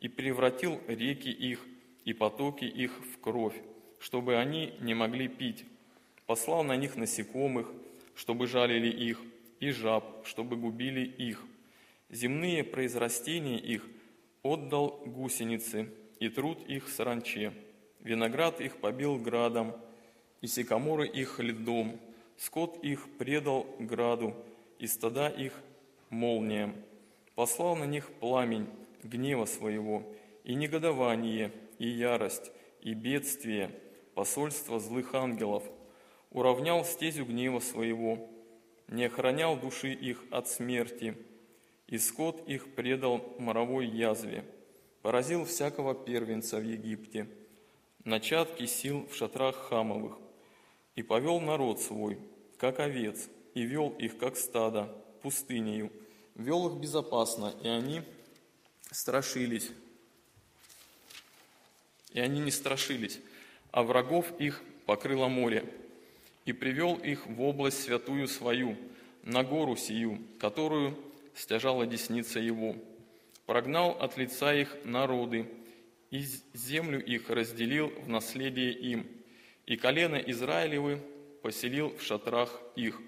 и превратил реки их и потоки их в кровь, чтобы они не могли пить, послал на них насекомых, чтобы жалили их, и жаб, чтобы губили их. Земные произрастения их отдал гусеницы, и труд их саранче. Виноград их побил градом, и сикаморы их льдом. Скот их предал граду, и стада их молниям. Послал на них пламень гнева своего, и негодование, и ярость, и бедствие, посольство злых ангелов – уравнял стезю гнева своего, не охранял души их от смерти, и скот их предал моровой язве. поразил всякого первенца в Египте, начатки сил в шатрах хамовых, и повел народ свой, как овец, и вел их, как стадо, пустынею, вел их безопасно, и они страшились. И они не страшились, а врагов их покрыло море, и привел их в область святую свою, на гору сию, которую стяжала десница его. Прогнал от лица их народы, и землю их разделил в наследие им, и колено Израилевы поселил в шатрах их.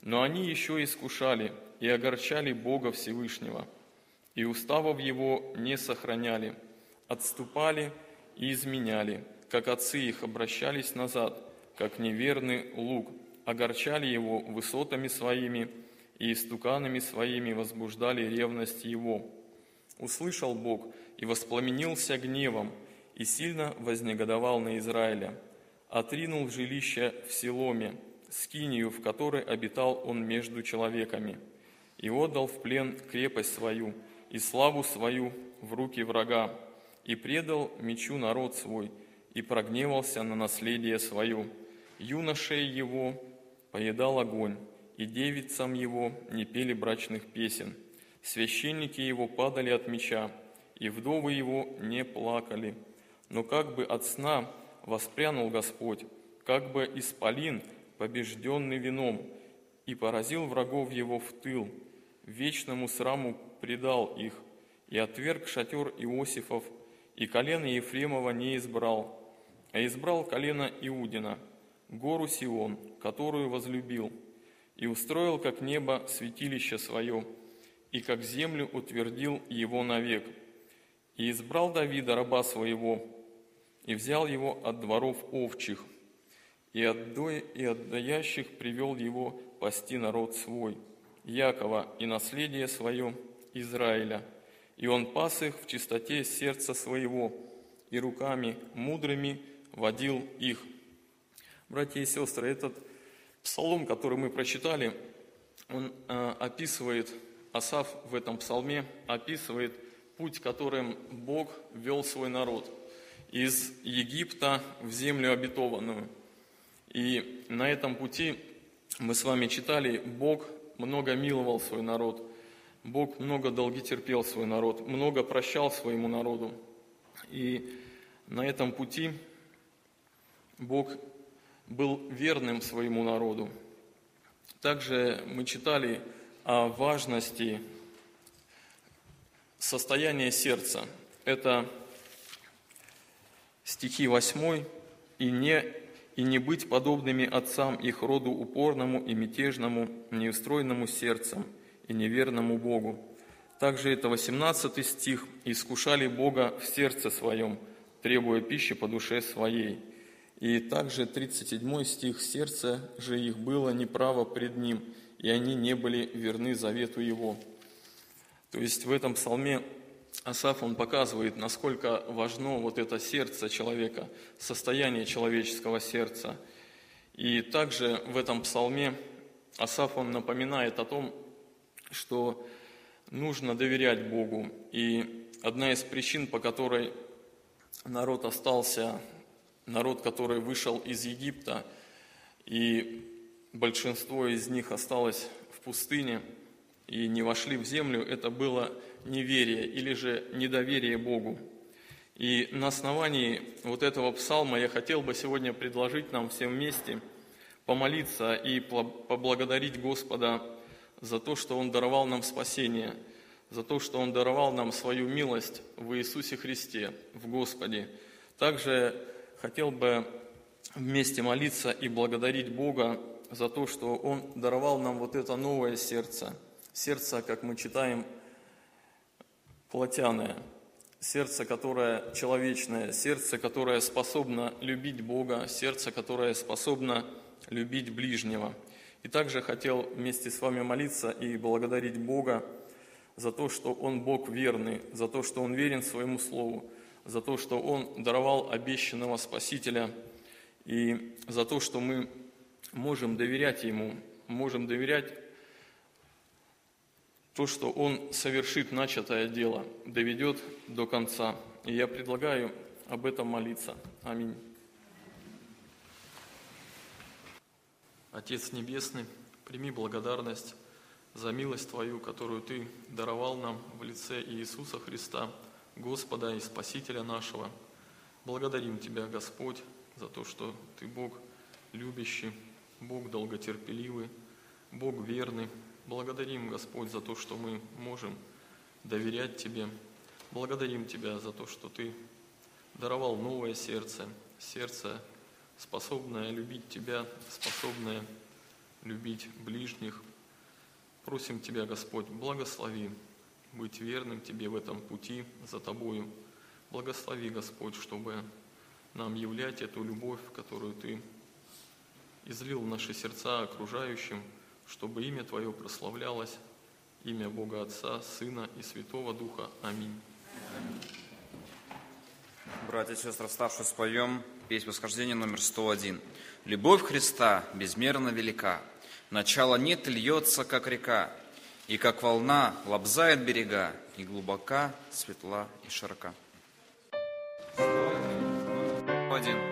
Но они еще искушали и огорчали Бога Всевышнего, и уставов Его не сохраняли, отступали и изменяли, как отцы их обращались назад, как неверный лук, огорчали Его высотами своими и истуканами своими возбуждали ревность Его. Услышал Бог и воспламенился гневом, и сильно вознегодовал на Израиля. Отринул жилище в Силоме, скинию, в которой обитал он между человеками, и отдал в плен крепость свою и славу свою в руки врага, и предал мечу народ свой, и прогневался на наследие свое. Юношей его поедал огонь, и девицам его не пели брачных песен. Священники его падали от меча, и вдовы его не плакали. Но как бы от сна воспрянул Господь, как бы исполин, побежденный вином, и поразил врагов его в тыл, вечному сраму предал их, и отверг шатер Иосифов, и колено Ефремова не избрал, а избрал колено Иудина, гору Сион, которую возлюбил, и устроил, как небо, святилище свое, и как землю утвердил его навек. И избрал Давида, раба своего, и взял его от дворов овчих, и от, до... и от даящих привел его пасти народ свой, Якова и наследие свое Израиля. И он пас их в чистоте сердца своего, и руками мудрыми водил их. Братья и сестры, этот псалом, который мы прочитали, он э, описывает, Асав в этом псалме описывает путь, которым Бог вел свой народ из Египта в землю обетованную. И на этом пути мы с вами читали, Бог много миловал свой народ, Бог много долги терпел свой народ, много прощал своему народу. И на этом пути Бог был верным своему народу. Также мы читали о важности состояния сердца. Это стихи 8 «И не, «И не быть подобными отцам их роду упорному и мятежному, неустроенному сердцем и неверному Богу». Также это 18 стих «Искушали Бога в сердце своем, требуя пищи по душе своей». И также 37 стих «Сердце же их было неправо пред Ним, и они не были верны завету Его». То есть в этом псалме Асаф, он показывает, насколько важно вот это сердце человека, состояние человеческого сердца. И также в этом псалме Асаф, он напоминает о том, что нужно доверять Богу. И одна из причин, по которой народ остался народ, который вышел из Египта, и большинство из них осталось в пустыне и не вошли в землю, это было неверие или же недоверие Богу. И на основании вот этого псалма я хотел бы сегодня предложить нам всем вместе помолиться и поблагодарить Господа за то, что Он даровал нам спасение, за то, что Он даровал нам свою милость в Иисусе Христе, в Господе. Также хотел бы вместе молиться и благодарить Бога за то, что Он даровал нам вот это новое сердце. Сердце, как мы читаем, плотяное. Сердце, которое человечное, сердце, которое способно любить Бога, сердце, которое способно любить ближнего. И также хотел вместе с вами молиться и благодарить Бога за то, что Он Бог верный, за то, что Он верен своему Слову, за то, что Он даровал обещанного Спасителя, и за то, что мы можем доверять Ему, можем доверять то, что Он совершит начатое дело, доведет до конца. И я предлагаю об этом молиться. Аминь. Отец Небесный, прими благодарность за милость Твою, которую Ты даровал нам в лице Иисуса Христа, Господа и Спасителя нашего. Благодарим Тебя, Господь, за то, что Ты Бог любящий, Бог долготерпеливый, Бог верный. Благодарим, Господь, за то, что мы можем доверять Тебе. Благодарим Тебя за то, что Ты даровал новое сердце, сердце, способное любить Тебя, способное любить ближних. Просим Тебя, Господь, благослови быть верным Тебе в этом пути за Тобою. Благослови, Господь, чтобы нам являть эту любовь, которую Ты излил в наши сердца окружающим, чтобы имя Твое прославлялось, имя Бога Отца, Сына и Святого Духа. Аминь. Братья и сестры, вставшие споем песнь восхождения номер 101. «Любовь Христа безмерно велика, начало нет и льется, как река, и как волна лобзает берега, и глубока, светла и широка». Один.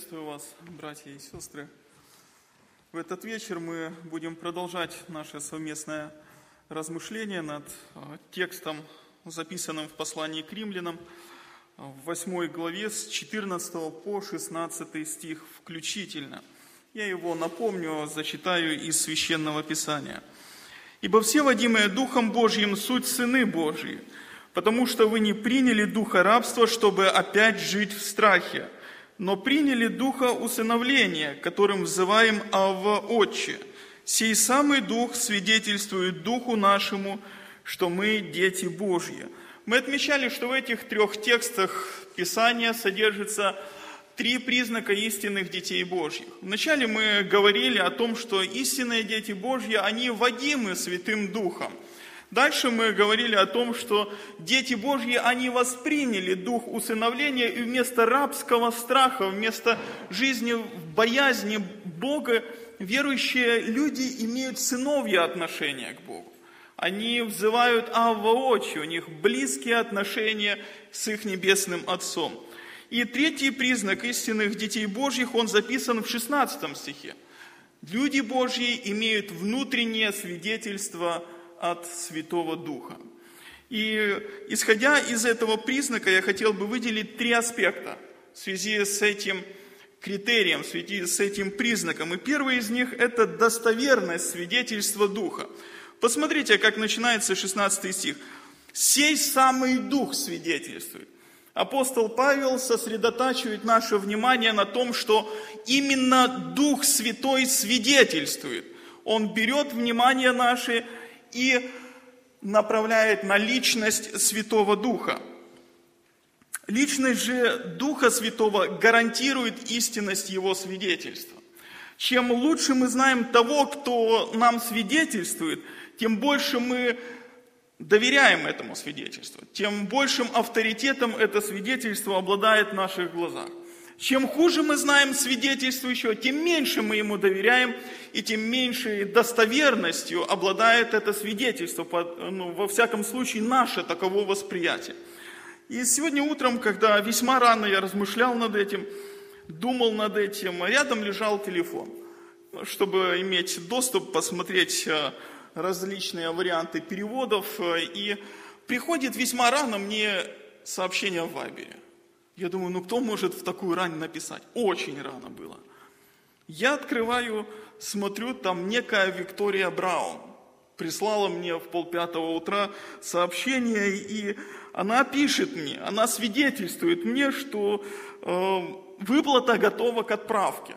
Приветствую вас, братья и сестры. В этот вечер мы будем продолжать наше совместное размышление над а, текстом, записанным в послании к римлянам, в 8 главе с 14 по 16 стих включительно. Я его напомню, зачитаю из Священного Писания. «Ибо все, водимые Духом Божьим, суть сыны Божьи, потому что вы не приняли духа рабства, чтобы опять жить в страхе, но приняли духа усыновления, которым взываем Авва Отче. Сей самый дух свидетельствует духу нашему, что мы дети Божьи. Мы отмечали, что в этих трех текстах Писания содержится три признака истинных детей Божьих. Вначале мы говорили о том, что истинные дети Божьи, они водимы Святым Духом – Дальше мы говорили о том, что дети Божьи, они восприняли дух усыновления, и вместо рабского страха, вместо жизни в боязни Бога, верующие люди имеют сыновья отношения к Богу. Они взывают Авва Очи, у них близкие отношения с их небесным Отцом. И третий признак истинных детей Божьих, он записан в 16 стихе. Люди Божьи имеют внутреннее свидетельство от Святого Духа. И исходя из этого признака, я хотел бы выделить три аспекта в связи с этим критерием, в связи с этим признаком. И первый из них – это достоверность свидетельства Духа. Посмотрите, как начинается 16 стих. «Сей самый Дух свидетельствует». Апостол Павел сосредотачивает наше внимание на том, что именно Дух Святой свидетельствует. Он берет внимание наше и направляет на личность Святого Духа. Личность же Духа Святого гарантирует истинность Его свидетельства. Чем лучше мы знаем того, кто нам свидетельствует, тем больше мы доверяем этому свидетельству, тем большим авторитетом это свидетельство обладает в наших глазах. Чем хуже мы знаем свидетельствующего, тем меньше мы ему доверяем, и тем меньшей достоверностью обладает это свидетельство, ну, во всяком случае, наше таково восприятие. И сегодня утром, когда весьма рано я размышлял над этим, думал над этим, рядом лежал телефон, чтобы иметь доступ, посмотреть э, различные варианты переводов. Э, и приходит весьма рано мне сообщение в Вайбере. Я думаю, ну кто может в такую рань написать? Очень рано было. Я открываю, смотрю, там некая Виктория Браун прислала мне в полпятого утра сообщение, и она пишет мне, она свидетельствует мне, что э, выплата готова к отправке.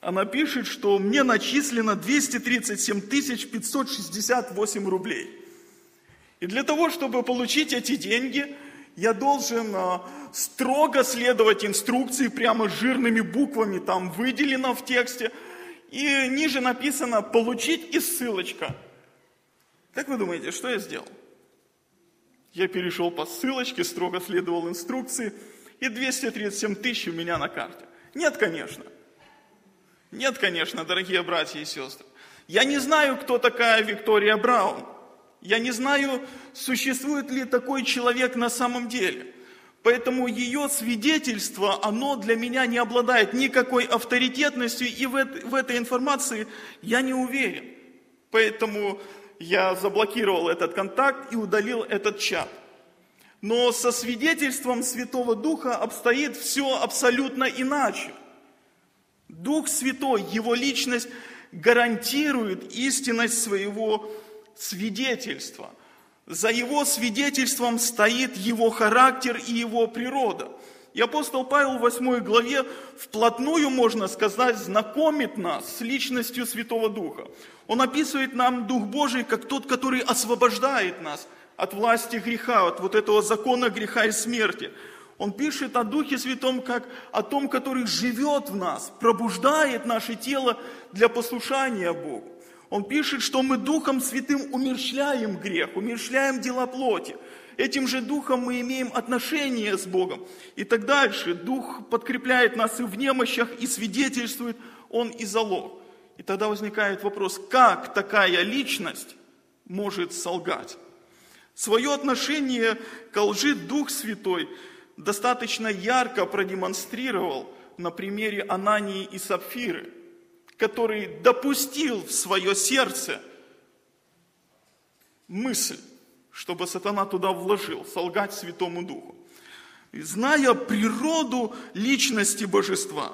Она пишет, что мне начислено 237 568 рублей. И для того, чтобы получить эти деньги, я должен а, строго следовать инструкции, прямо жирными буквами там выделено в тексте. И ниже написано «получить» и ссылочка. Как вы думаете, что я сделал? Я перешел по ссылочке, строго следовал инструкции, и 237 тысяч у меня на карте. Нет, конечно. Нет, конечно, дорогие братья и сестры. Я не знаю, кто такая Виктория Браун. Я не знаю, существует ли такой человек на самом деле. Поэтому ее свидетельство, оно для меня не обладает никакой авторитетностью, и в, этой информации я не уверен. Поэтому я заблокировал этот контакт и удалил этот чат. Но со свидетельством Святого Духа обстоит все абсолютно иначе. Дух Святой, Его личность гарантирует истинность своего свидетельство. За его свидетельством стоит его характер и его природа. И апостол Павел в 8 главе вплотную, можно сказать, знакомит нас с личностью Святого Духа. Он описывает нам Дух Божий как тот, который освобождает нас от власти греха, от вот этого закона греха и смерти. Он пишет о Духе Святом как о том, который живет в нас, пробуждает наше тело для послушания Богу. Он пишет, что мы Духом Святым умерщвляем грех, умерщвляем дела плоти. Этим же Духом мы имеем отношение с Богом. И так дальше. Дух подкрепляет нас и в немощах, и свидетельствует, Он и залог. И тогда возникает вопрос, как такая личность может солгать? Свое отношение к лжи Дух Святой достаточно ярко продемонстрировал на примере Анании и Сапфиры, который допустил в свое сердце мысль, чтобы сатана туда вложил, солгать Святому Духу. И зная природу личности Божества,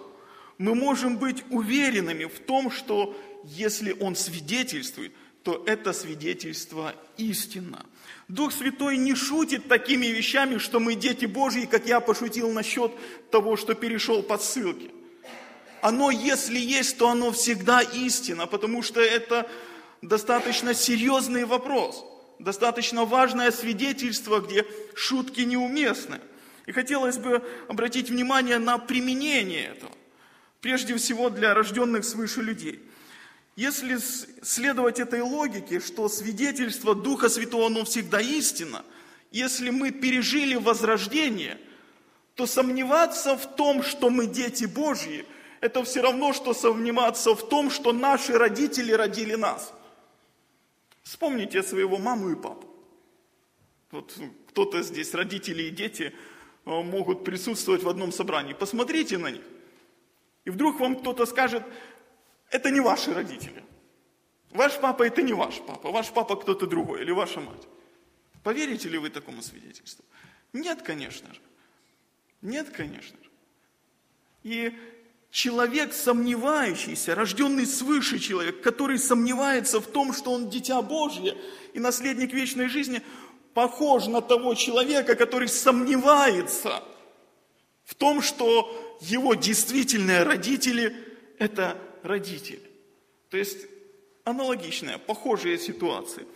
мы можем быть уверенными в том, что если Он свидетельствует, то это свидетельство истинно. Дух Святой не шутит такими вещами, что мы дети Божьи, как я пошутил насчет того, что перешел по ссылке. Оно, если есть, то оно всегда истина, потому что это достаточно серьезный вопрос, достаточно важное свидетельство, где шутки неуместны. И хотелось бы обратить внимание на применение этого, прежде всего для рожденных свыше людей – если следовать этой логике, что свидетельство Духа Святого, оно всегда истина, если мы пережили возрождение, то сомневаться в том, что мы дети Божьи, это все равно, что сомневаться в том, что наши родители родили нас. Вспомните своего маму и папу. Вот кто-то здесь, родители и дети, э, могут присутствовать в одном собрании. Посмотрите на них. И вдруг вам кто-то скажет, это не ваши родители. Ваш папа это не ваш папа, ваш папа кто-то другой или ваша мать. Поверите ли вы такому свидетельству? Нет, конечно же. Нет, конечно же. И человек сомневающийся, рожденный свыше человек, который сомневается в том, что он дитя Божье и наследник вечной жизни, похож на того человека, который сомневается в том, что его действительные родители – это родители. То есть аналогичная, похожая ситуация.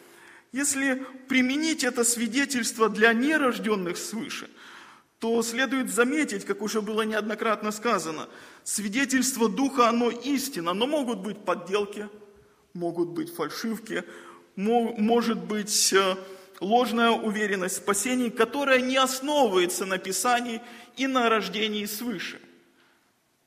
Если применить это свидетельство для нерожденных свыше, то следует заметить, как уже было неоднократно сказано, свидетельство Духа, оно истина, но могут быть подделки, могут быть фальшивки, может быть э, ложная уверенность в спасении, которая не основывается на Писании и на рождении свыше.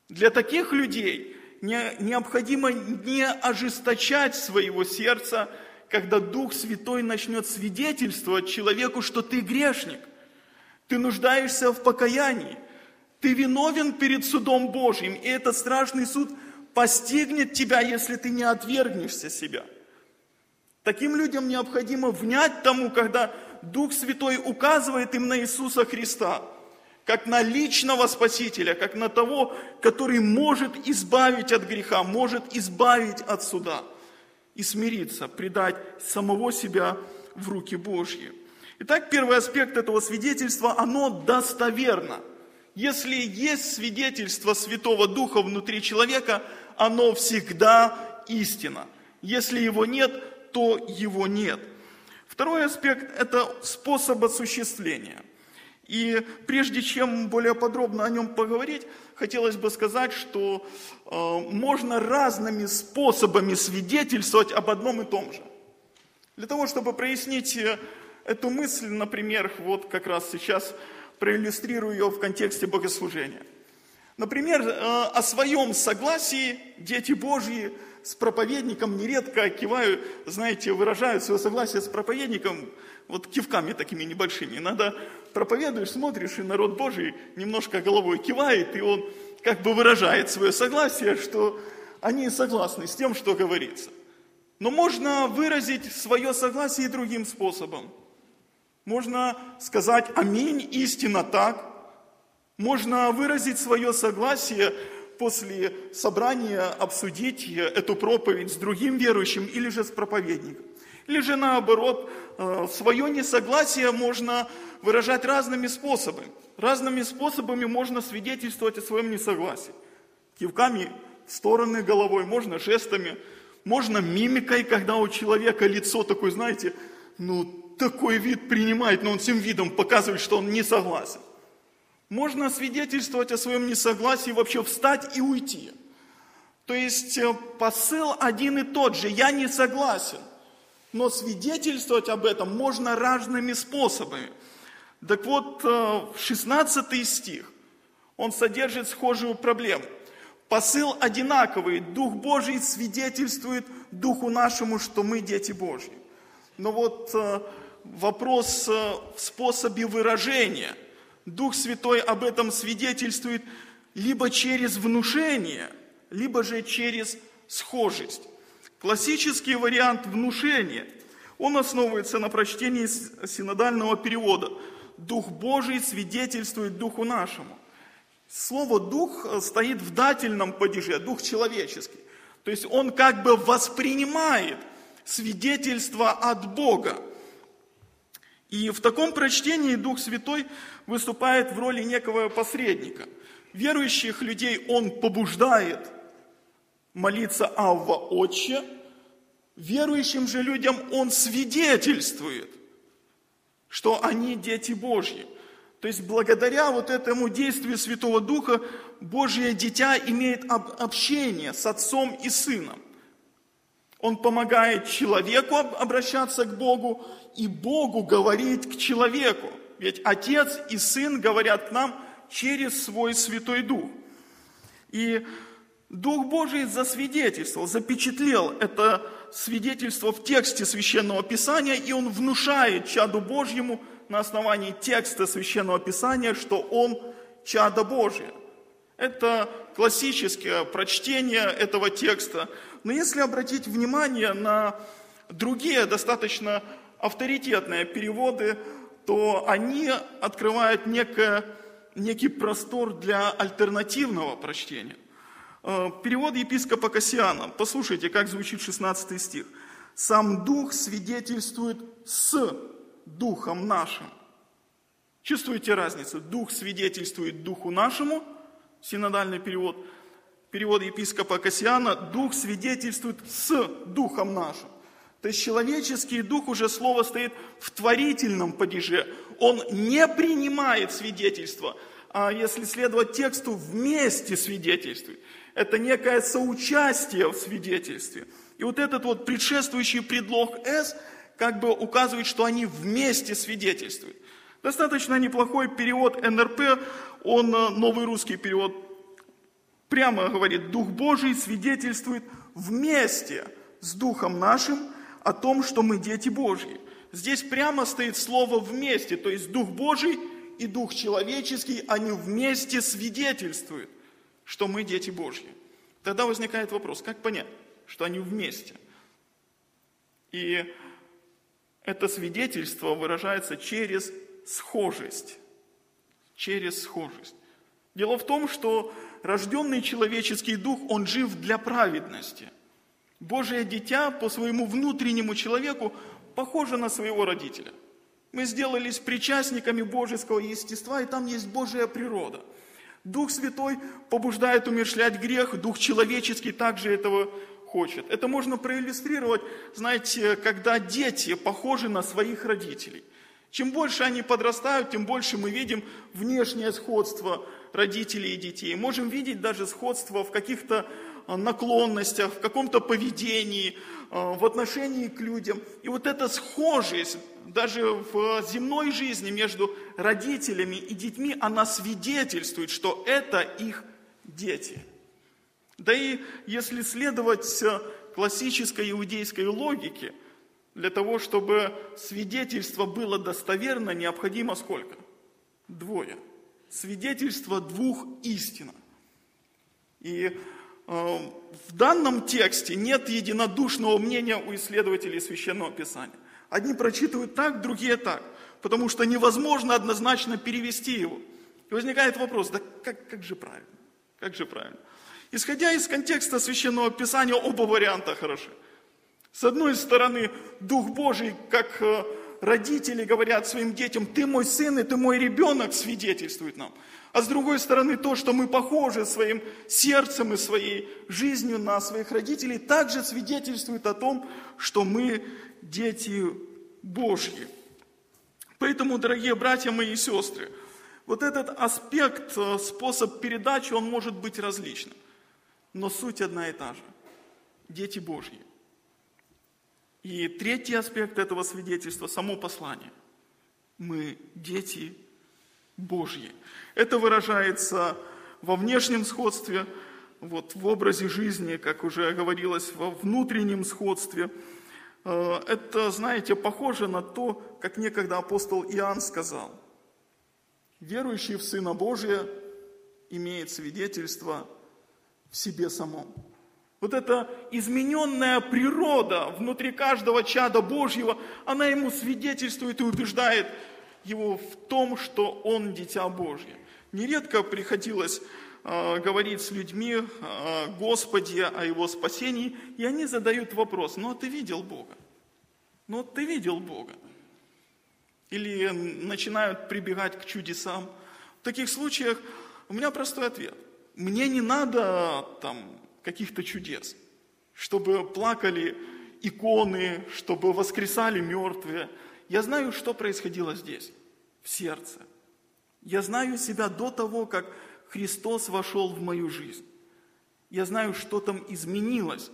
Для таких людей необходимо не ожесточать своего сердца, когда Дух Святой начнет свидетельствовать человеку, что ты грешник, ты нуждаешься в покаянии, ты виновен перед судом Божьим, и этот страшный суд постигнет тебя, если ты не отвергнешься себя. Таким людям необходимо внять тому, когда Дух Святой указывает им на Иисуса Христа – как на личного Спасителя, как на того, который может избавить от греха, может избавить от суда и смириться, предать самого себя в руки Божьи. Итак, первый аспект этого свидетельства, оно достоверно. Если есть свидетельство Святого Духа внутри человека, оно всегда истина. Если его нет, то его нет. Второй аспект – это способ осуществления. И прежде чем более подробно о нем поговорить, хотелось бы сказать, что э, можно разными способами свидетельствовать об одном и том же. Для того, чтобы прояснить э, эту мысль, например, вот как раз сейчас проиллюстрирую ее в контексте богослужения. Например, э, о своем согласии дети Божьи с проповедником нередко кивают, знаете, выражают свое согласие с проповедником вот кивками такими небольшими. Иногда проповедуешь, смотришь, и народ Божий немножко головой кивает, и он как бы выражает свое согласие, что они согласны с тем, что говорится. Но можно выразить свое согласие и другим способом. Можно сказать «Аминь, истинно так». Можно выразить свое согласие после собрания, обсудить эту проповедь с другим верующим или же с проповедником. Или же наоборот, э, свое несогласие можно выражать разными способами. Разными способами можно свидетельствовать о своем несогласии. Кивками в стороны головой, можно жестами, можно мимикой, когда у человека лицо такое, знаете, ну, такой вид принимает, но он всем видом показывает, что он не согласен. Можно свидетельствовать о своем несогласии, вообще встать и уйти. То есть э, посыл один и тот же, я не согласен. Но свидетельствовать об этом можно разными способами. Так вот, 16 э, стих, он содержит схожую проблему. Посыл одинаковый. Дух Божий свидетельствует Духу нашему, что мы дети Божьи. Но вот э, вопрос э, в способе выражения. Дух Святой об этом свидетельствует либо через внушение, либо же через схожесть. Классический вариант внушения, он основывается на прочтении синодального перевода. Дух Божий свидетельствует Духу нашему. Слово «дух» стоит в дательном падеже, дух человеческий. То есть он как бы воспринимает свидетельство от Бога. И в таком прочтении Дух Святой выступает в роли некого посредника. Верующих людей он побуждает молиться Авва Отче, верующим же людям он свидетельствует, что они дети Божьи. То есть благодаря вот этому действию Святого Духа Божье дитя имеет общение с Отцом и Сыном. Он помогает человеку обращаться к Богу и Богу говорить к человеку. Ведь Отец и Сын говорят к нам через свой Святой Дух. И Дух Божий засвидетельствовал, запечатлел это свидетельство в тексте Священного Писания, и он внушает чаду Божьему на основании текста Священного Писания, что он чадо Божие. Это классическое прочтение этого текста. Но если обратить внимание на другие достаточно авторитетные переводы, то они открывают некое, некий простор для альтернативного прочтения. Э, перевод епископа Кассиана. Послушайте, как звучит 16 стих. «Сам Дух свидетельствует с Духом нашим». Чувствуете разницу? Дух свидетельствует Духу нашему, синодальный перевод. Перевод епископа Кассиана, Дух свидетельствует с Духом нашим. То есть человеческий дух уже слово стоит в творительном падеже. Он не принимает свидетельство, а если следовать тексту, вместе свидетельствует. Это некое соучастие в свидетельстве. И вот этот вот предшествующий предлог «с» как бы указывает, что они вместе свидетельствуют. Достаточно неплохой перевод НРП, он э, новый русский перевод, прямо говорит, Дух Божий свидетельствует вместе с Духом нашим о том, что мы дети Божьи. Здесь прямо стоит слово «вместе», то есть Дух Божий и Дух человеческий, они вместе свидетельствуют, что мы дети Божьи. Тогда возникает вопрос, как понять, что они вместе? И это свидетельство выражается через схожесть. Через схожесть. Дело в том, что рожденный человеческий дух, он жив для праведности. Божие дитя по своему внутреннему человеку похоже на своего родителя. Мы сделались причастниками божеского естества, и там есть Божья природа. Дух Святой побуждает умершлять грех, Дух человеческий также этого хочет. Это можно проиллюстрировать, знаете, когда дети похожи на своих родителей. Чем больше они подрастают, тем больше мы видим внешнее сходство родителей и детей. Можем видеть даже сходство в каких-то а, наклонностях, в каком-то поведении, а, в отношении к людям. И вот эта схожесть даже в земной жизни между родителями и детьми, она свидетельствует, что это их дети. Да и если следовать э, классической иудейской логике – для того, чтобы свидетельство было достоверно, необходимо сколько? Двое. Свидетельство двух истин. И э, в данном тексте нет единодушного мнения у исследователей Священного Писания. Одни прочитывают так, другие так, потому что невозможно однозначно перевести его. И возникает вопрос, да как, как же правильно? Как же правильно? Исходя из контекста Священного Писания, оба варианта хороши. С одной стороны, Дух Божий, как э, родители говорят своим детям, ты мой сын и ты мой ребенок, свидетельствует нам. А с другой стороны, то, что мы похожи своим сердцем и своей жизнью на своих родителей, также свидетельствует о том, что мы дети Божьи. Поэтому, дорогие братья мои и сестры, вот этот аспект, э, способ передачи, он может быть различным. Но суть одна и та же. Дети Божьи. И третий аспект этого свидетельства – само послание. Мы дети Божьи. Это выражается во внешнем сходстве, вот, в образе жизни, как уже говорилось, во внутреннем сходстве. Э, это, знаете, похоже на то, как некогда апостол Иоанн сказал. Верующий в Сына Божия имеет свидетельство в себе самом. Вот эта измененная природа внутри каждого чада Божьего, она ему свидетельствует и убеждает его в том, что он дитя Божье. Нередко приходилось э, говорить с людьми о Господе, о Его спасении, и они задают вопрос, ну а ты видел Бога? Ну ты видел Бога? Или начинают прибегать к чудесам. В таких случаях у меня простой ответ. Мне не надо там каких-то чудес, чтобы плакали иконы, чтобы воскресали мертвые. Я знаю, что происходило здесь, в сердце. Я знаю себя до того, как Христос вошел в мою жизнь. Я знаю, что там изменилось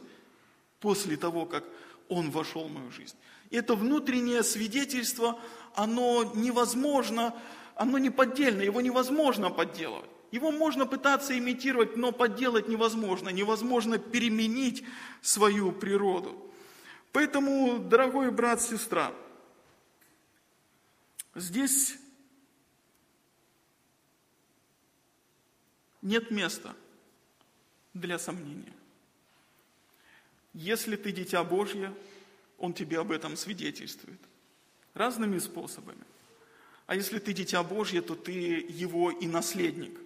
после того, как Он вошел в мою жизнь. И это внутреннее свидетельство, оно невозможно, оно не поддельно, его невозможно подделывать. Его можно пытаться имитировать, но подделать невозможно. Невозможно переменить свою природу. Поэтому, дорогой брат, сестра, здесь нет места для сомнения. Если ты дитя Божье, Он тебе об этом свидетельствует. Разными способами. А если ты дитя Божье, то ты его и наследник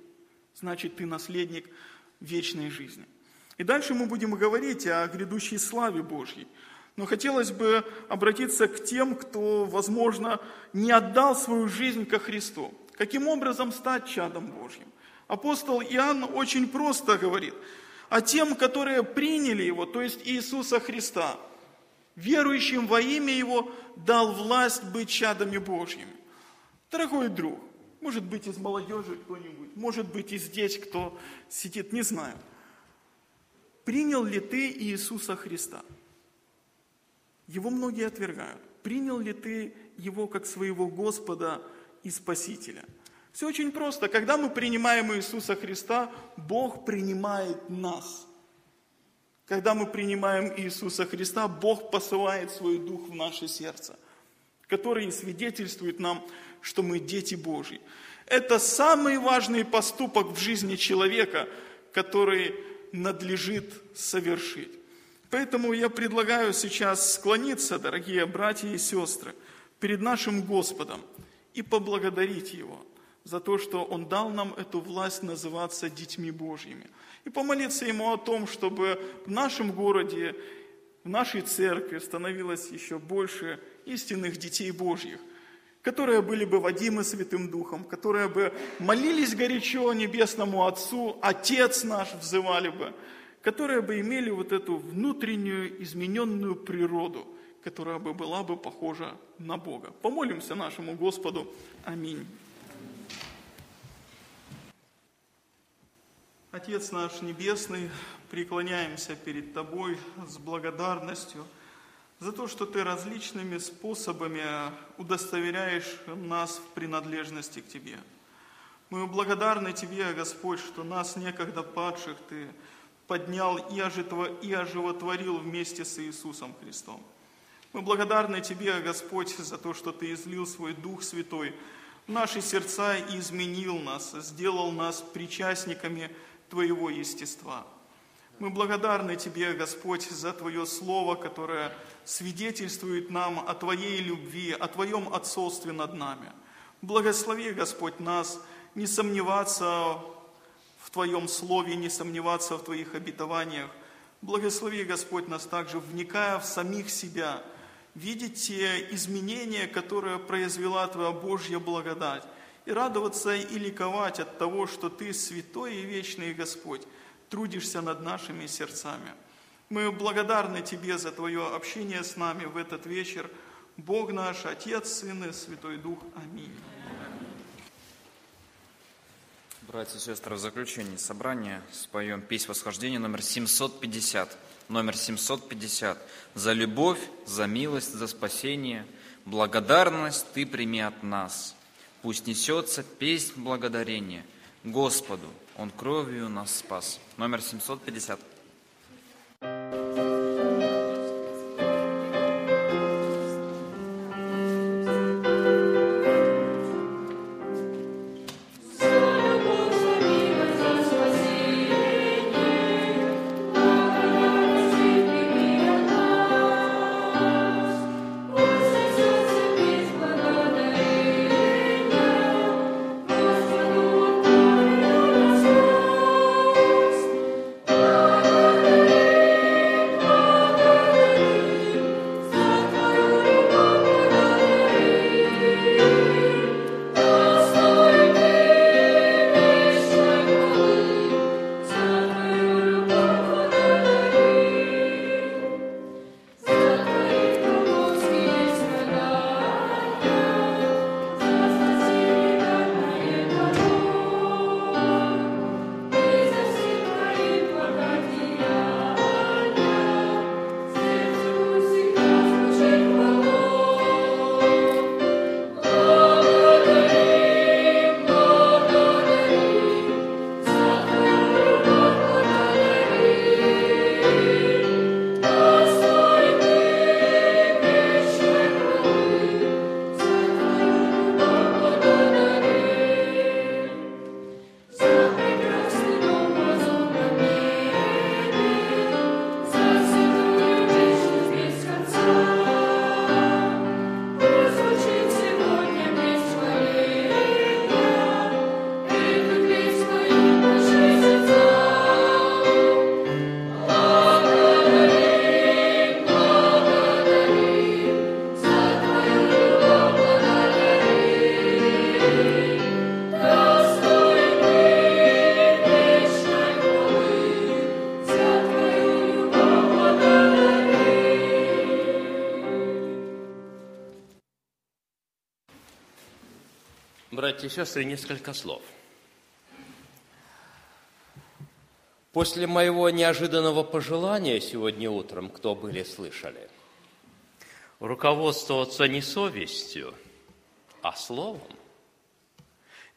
значит ты наследник вечной жизни. И дальше мы будем говорить о грядущей славе Божьей. Но хотелось бы обратиться к тем, кто, возможно, не отдал свою жизнь ко Христу. Каким образом стать чадом Божьим? Апостол Иоанн очень просто говорит, а тем, которые приняли Его, то есть Иисуса Христа, верующим во имя Его, дал власть быть чадами Божьими. Дорогой друг, может быть, из молодежи кто-нибудь, может быть, и здесь кто сидит, не знаю. Принял ли ты Иисуса Христа? Его многие отвергают. Принял ли ты Его как своего Господа и Спасителя? Все очень просто. Когда мы принимаем Иисуса Христа, Бог принимает нас. Когда мы принимаем Иисуса Христа, Бог посылает свой Дух в наше сердце, который свидетельствует нам, что мы дети Божьи. Это самый важный поступок в жизни человека, который надлежит совершить. Поэтому я предлагаю сейчас склониться, дорогие братья и сестры, перед нашим Господом и поблагодарить Его за то, что Он дал нам эту власть называться детьми Божьими. И помолиться Ему о том, чтобы в нашем городе, в нашей церкви становилось еще больше истинных детей Божьих, которые были бы водимы Святым Духом, которые бы молились горячо Небесному Отцу, Отец наш взывали бы, которые бы имели вот эту внутреннюю измененную природу, которая бы была бы похожа на Бога. Помолимся нашему Господу. Аминь. Отец наш Небесный, преклоняемся перед Тобой с благодарностью – за то, что Ты различными способами удостоверяешь нас в принадлежности к Тебе. Мы благодарны Тебе, Господь, что нас некогда падших Ты поднял и оживотворил вместе с Иисусом Христом. Мы благодарны Тебе, Господь, за то, что Ты излил свой Дух Святой в наши сердца и изменил нас, сделал нас причастниками Твоего естества – мы благодарны Тебе, Господь, за Твое Слово, которое свидетельствует нам о Твоей любви, о Твоем отцовстве над нами. Благослови, Господь, нас не сомневаться в Твоем Слове, не сомневаться в Твоих обетованиях. Благослови, Господь, нас также, вникая в самих себя, видеть те изменения, которые произвела Твоя Божья благодать, и радоваться и ликовать от того, что Ты святой и вечный Господь, трудишься над нашими сердцами. Мы благодарны Тебе за Твое общение с нами в этот вечер. Бог наш, Отец, Сын и Святой Дух. Аминь. Братья и сестры, в заключении собрания споем песнь восхождения номер 750. Номер 750. «За любовь, за милость, за спасение, благодарность Ты прими от нас. Пусть несется песнь благодарения Господу, Он кровью нас спас» номер 750. Братья и сестры, несколько слов. После моего неожиданного пожелания сегодня утром, кто были слышали, руководствоваться не совестью, а словом,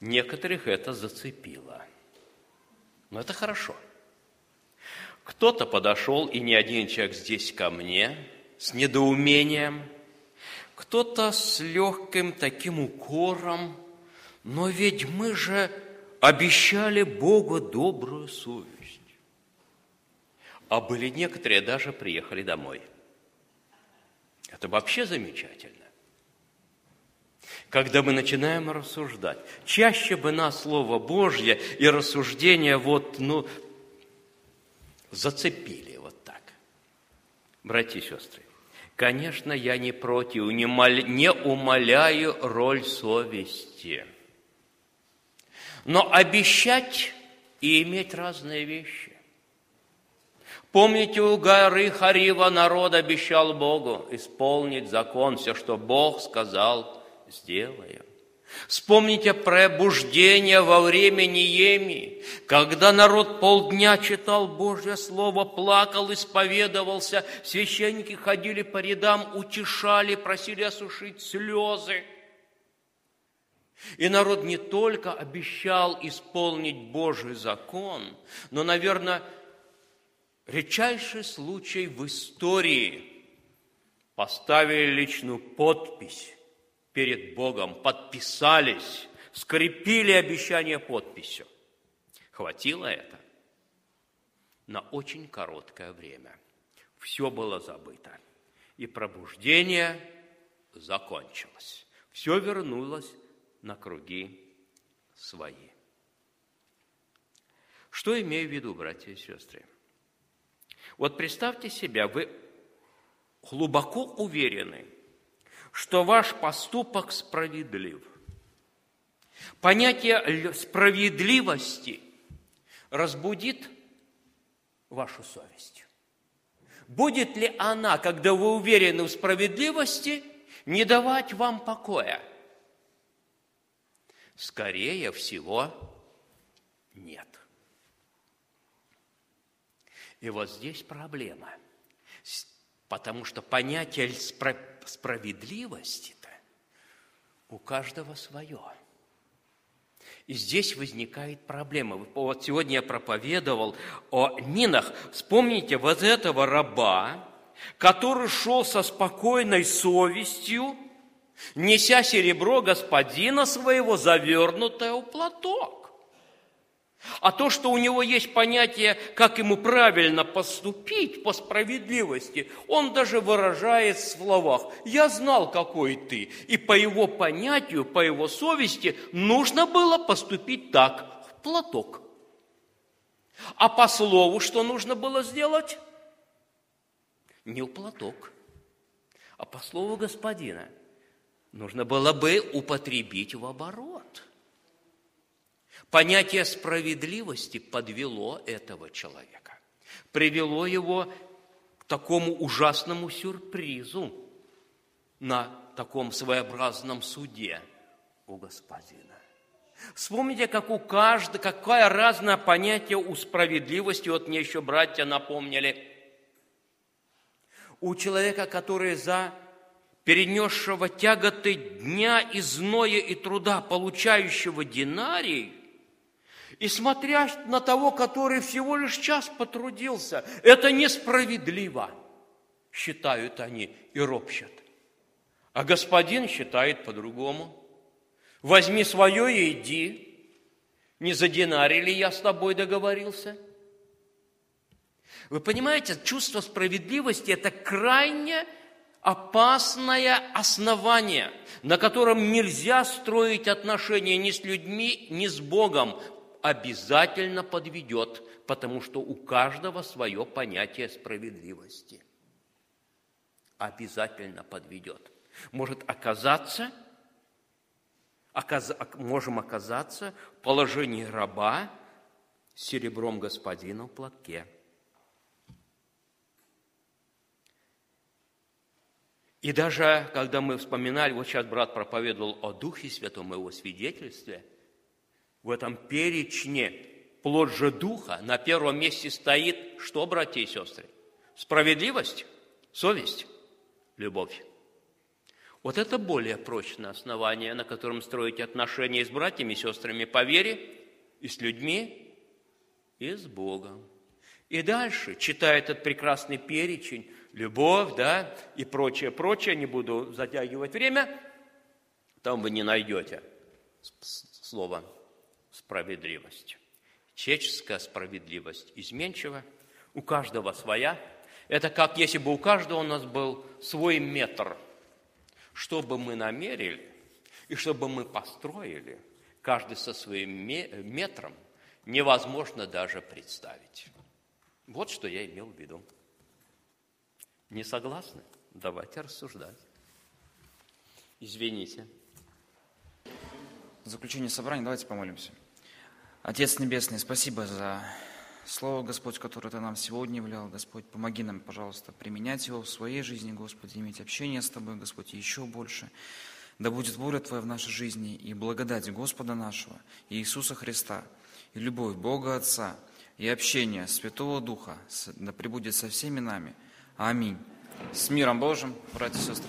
некоторых это зацепило. Но это хорошо. Кто-то подошел, и не один человек здесь ко мне, с недоумением, кто-то с легким таким укором, но ведь мы же обещали Богу добрую совесть. А были некоторые, даже приехали домой. Это вообще замечательно. Когда мы начинаем рассуждать, чаще бы нас Слово Божье и рассуждения вот, ну, зацепили вот так. Братья и сестры, конечно, я не против, не, мол, не умоляю роль совести. Но обещать и иметь разные вещи. Помните, у горы Харива народ обещал Богу исполнить закон, все, что Бог сказал, сделаем. Вспомните пробуждение во время Ниеми, когда народ полдня читал Божье Слово, плакал, исповедовался, священники ходили по рядам, утешали, просили осушить слезы. И народ не только обещал исполнить Божий закон, но, наверное, редчайший случай в истории. Поставили личную подпись перед Богом, подписались, скрепили обещание подписью. Хватило это на очень короткое время. Все было забыто. И пробуждение закончилось. Все вернулось на круги свои. Что имею в виду, братья и сестры? Вот представьте себя, вы глубоко уверены, что ваш поступок справедлив. Понятие справедливости разбудит вашу совесть. Будет ли она, когда вы уверены в справедливости, не давать вам покоя? Скорее всего, нет. И вот здесь проблема. Потому что понятие справедливости-то у каждого свое. И здесь возникает проблема. Вот сегодня я проповедовал о Нинах. Вспомните вот этого раба, который шел со спокойной совестью, неся серебро господина своего, завернутое в платок. А то, что у него есть понятие, как ему правильно поступить по справедливости, он даже выражает в словах «я знал, какой ты». И по его понятию, по его совести нужно было поступить так, в платок. А по слову что нужно было сделать? Не в платок, а по слову господина. Нужно было бы употребить в оборот – Понятие справедливости подвело этого человека, привело его к такому ужасному сюрпризу на таком своеобразном суде у господина. Вспомните, как у каждого, какое разное понятие у справедливости, вот мне еще братья напомнили. У человека, который за перенесшего тяготы дня и зноя и труда, получающего динарий, и смотря на того, который всего лишь час потрудился, это несправедливо, считают они и ропщат. А господин считает по-другому. Возьми свое и иди. Не за динарий ли я с тобой договорился? Вы понимаете, чувство справедливости – это крайне опасное основание, на котором нельзя строить отношения ни с людьми, ни с Богом, обязательно подведет, потому что у каждого свое понятие справедливости. Обязательно подведет. Может оказаться, оказ, можем оказаться в положении раба серебром господина в платке. И даже когда мы вспоминали, вот сейчас брат проповедовал о Духе Святом, его свидетельстве, в этом перечне плод же Духа на первом месте стоит что, братья и сестры? Справедливость, совесть, любовь. Вот это более прочное основание, на котором строить отношения с братьями и сестрами по вере и с людьми, и с Богом. И дальше, читая этот прекрасный перечень, любовь, да, и прочее, прочее, не буду затягивать время, там вы не найдете слово справедливость. Человеческая справедливость изменчива, у каждого своя. Это как если бы у каждого у нас был свой метр. Что бы мы намерили и чтобы мы построили, каждый со своим метром, невозможно даже представить. Вот что я имел в виду. Не согласны? Давайте рассуждать. Извините. В заключение собрания давайте помолимся. Отец Небесный, спасибо за Слово, Господь, которое Ты нам сегодня являл, Господь, помоги нам, пожалуйста, применять его в своей жизни, Господь, иметь общение с Тобой, Господь, еще больше. Да будет воля Твоя в нашей жизни и благодать Господа нашего, Иисуса Христа, и любовь Бога Отца, и общение Святого Духа, да пребудет со всеми нами. Аминь. С миром Божьим, братья и сестры.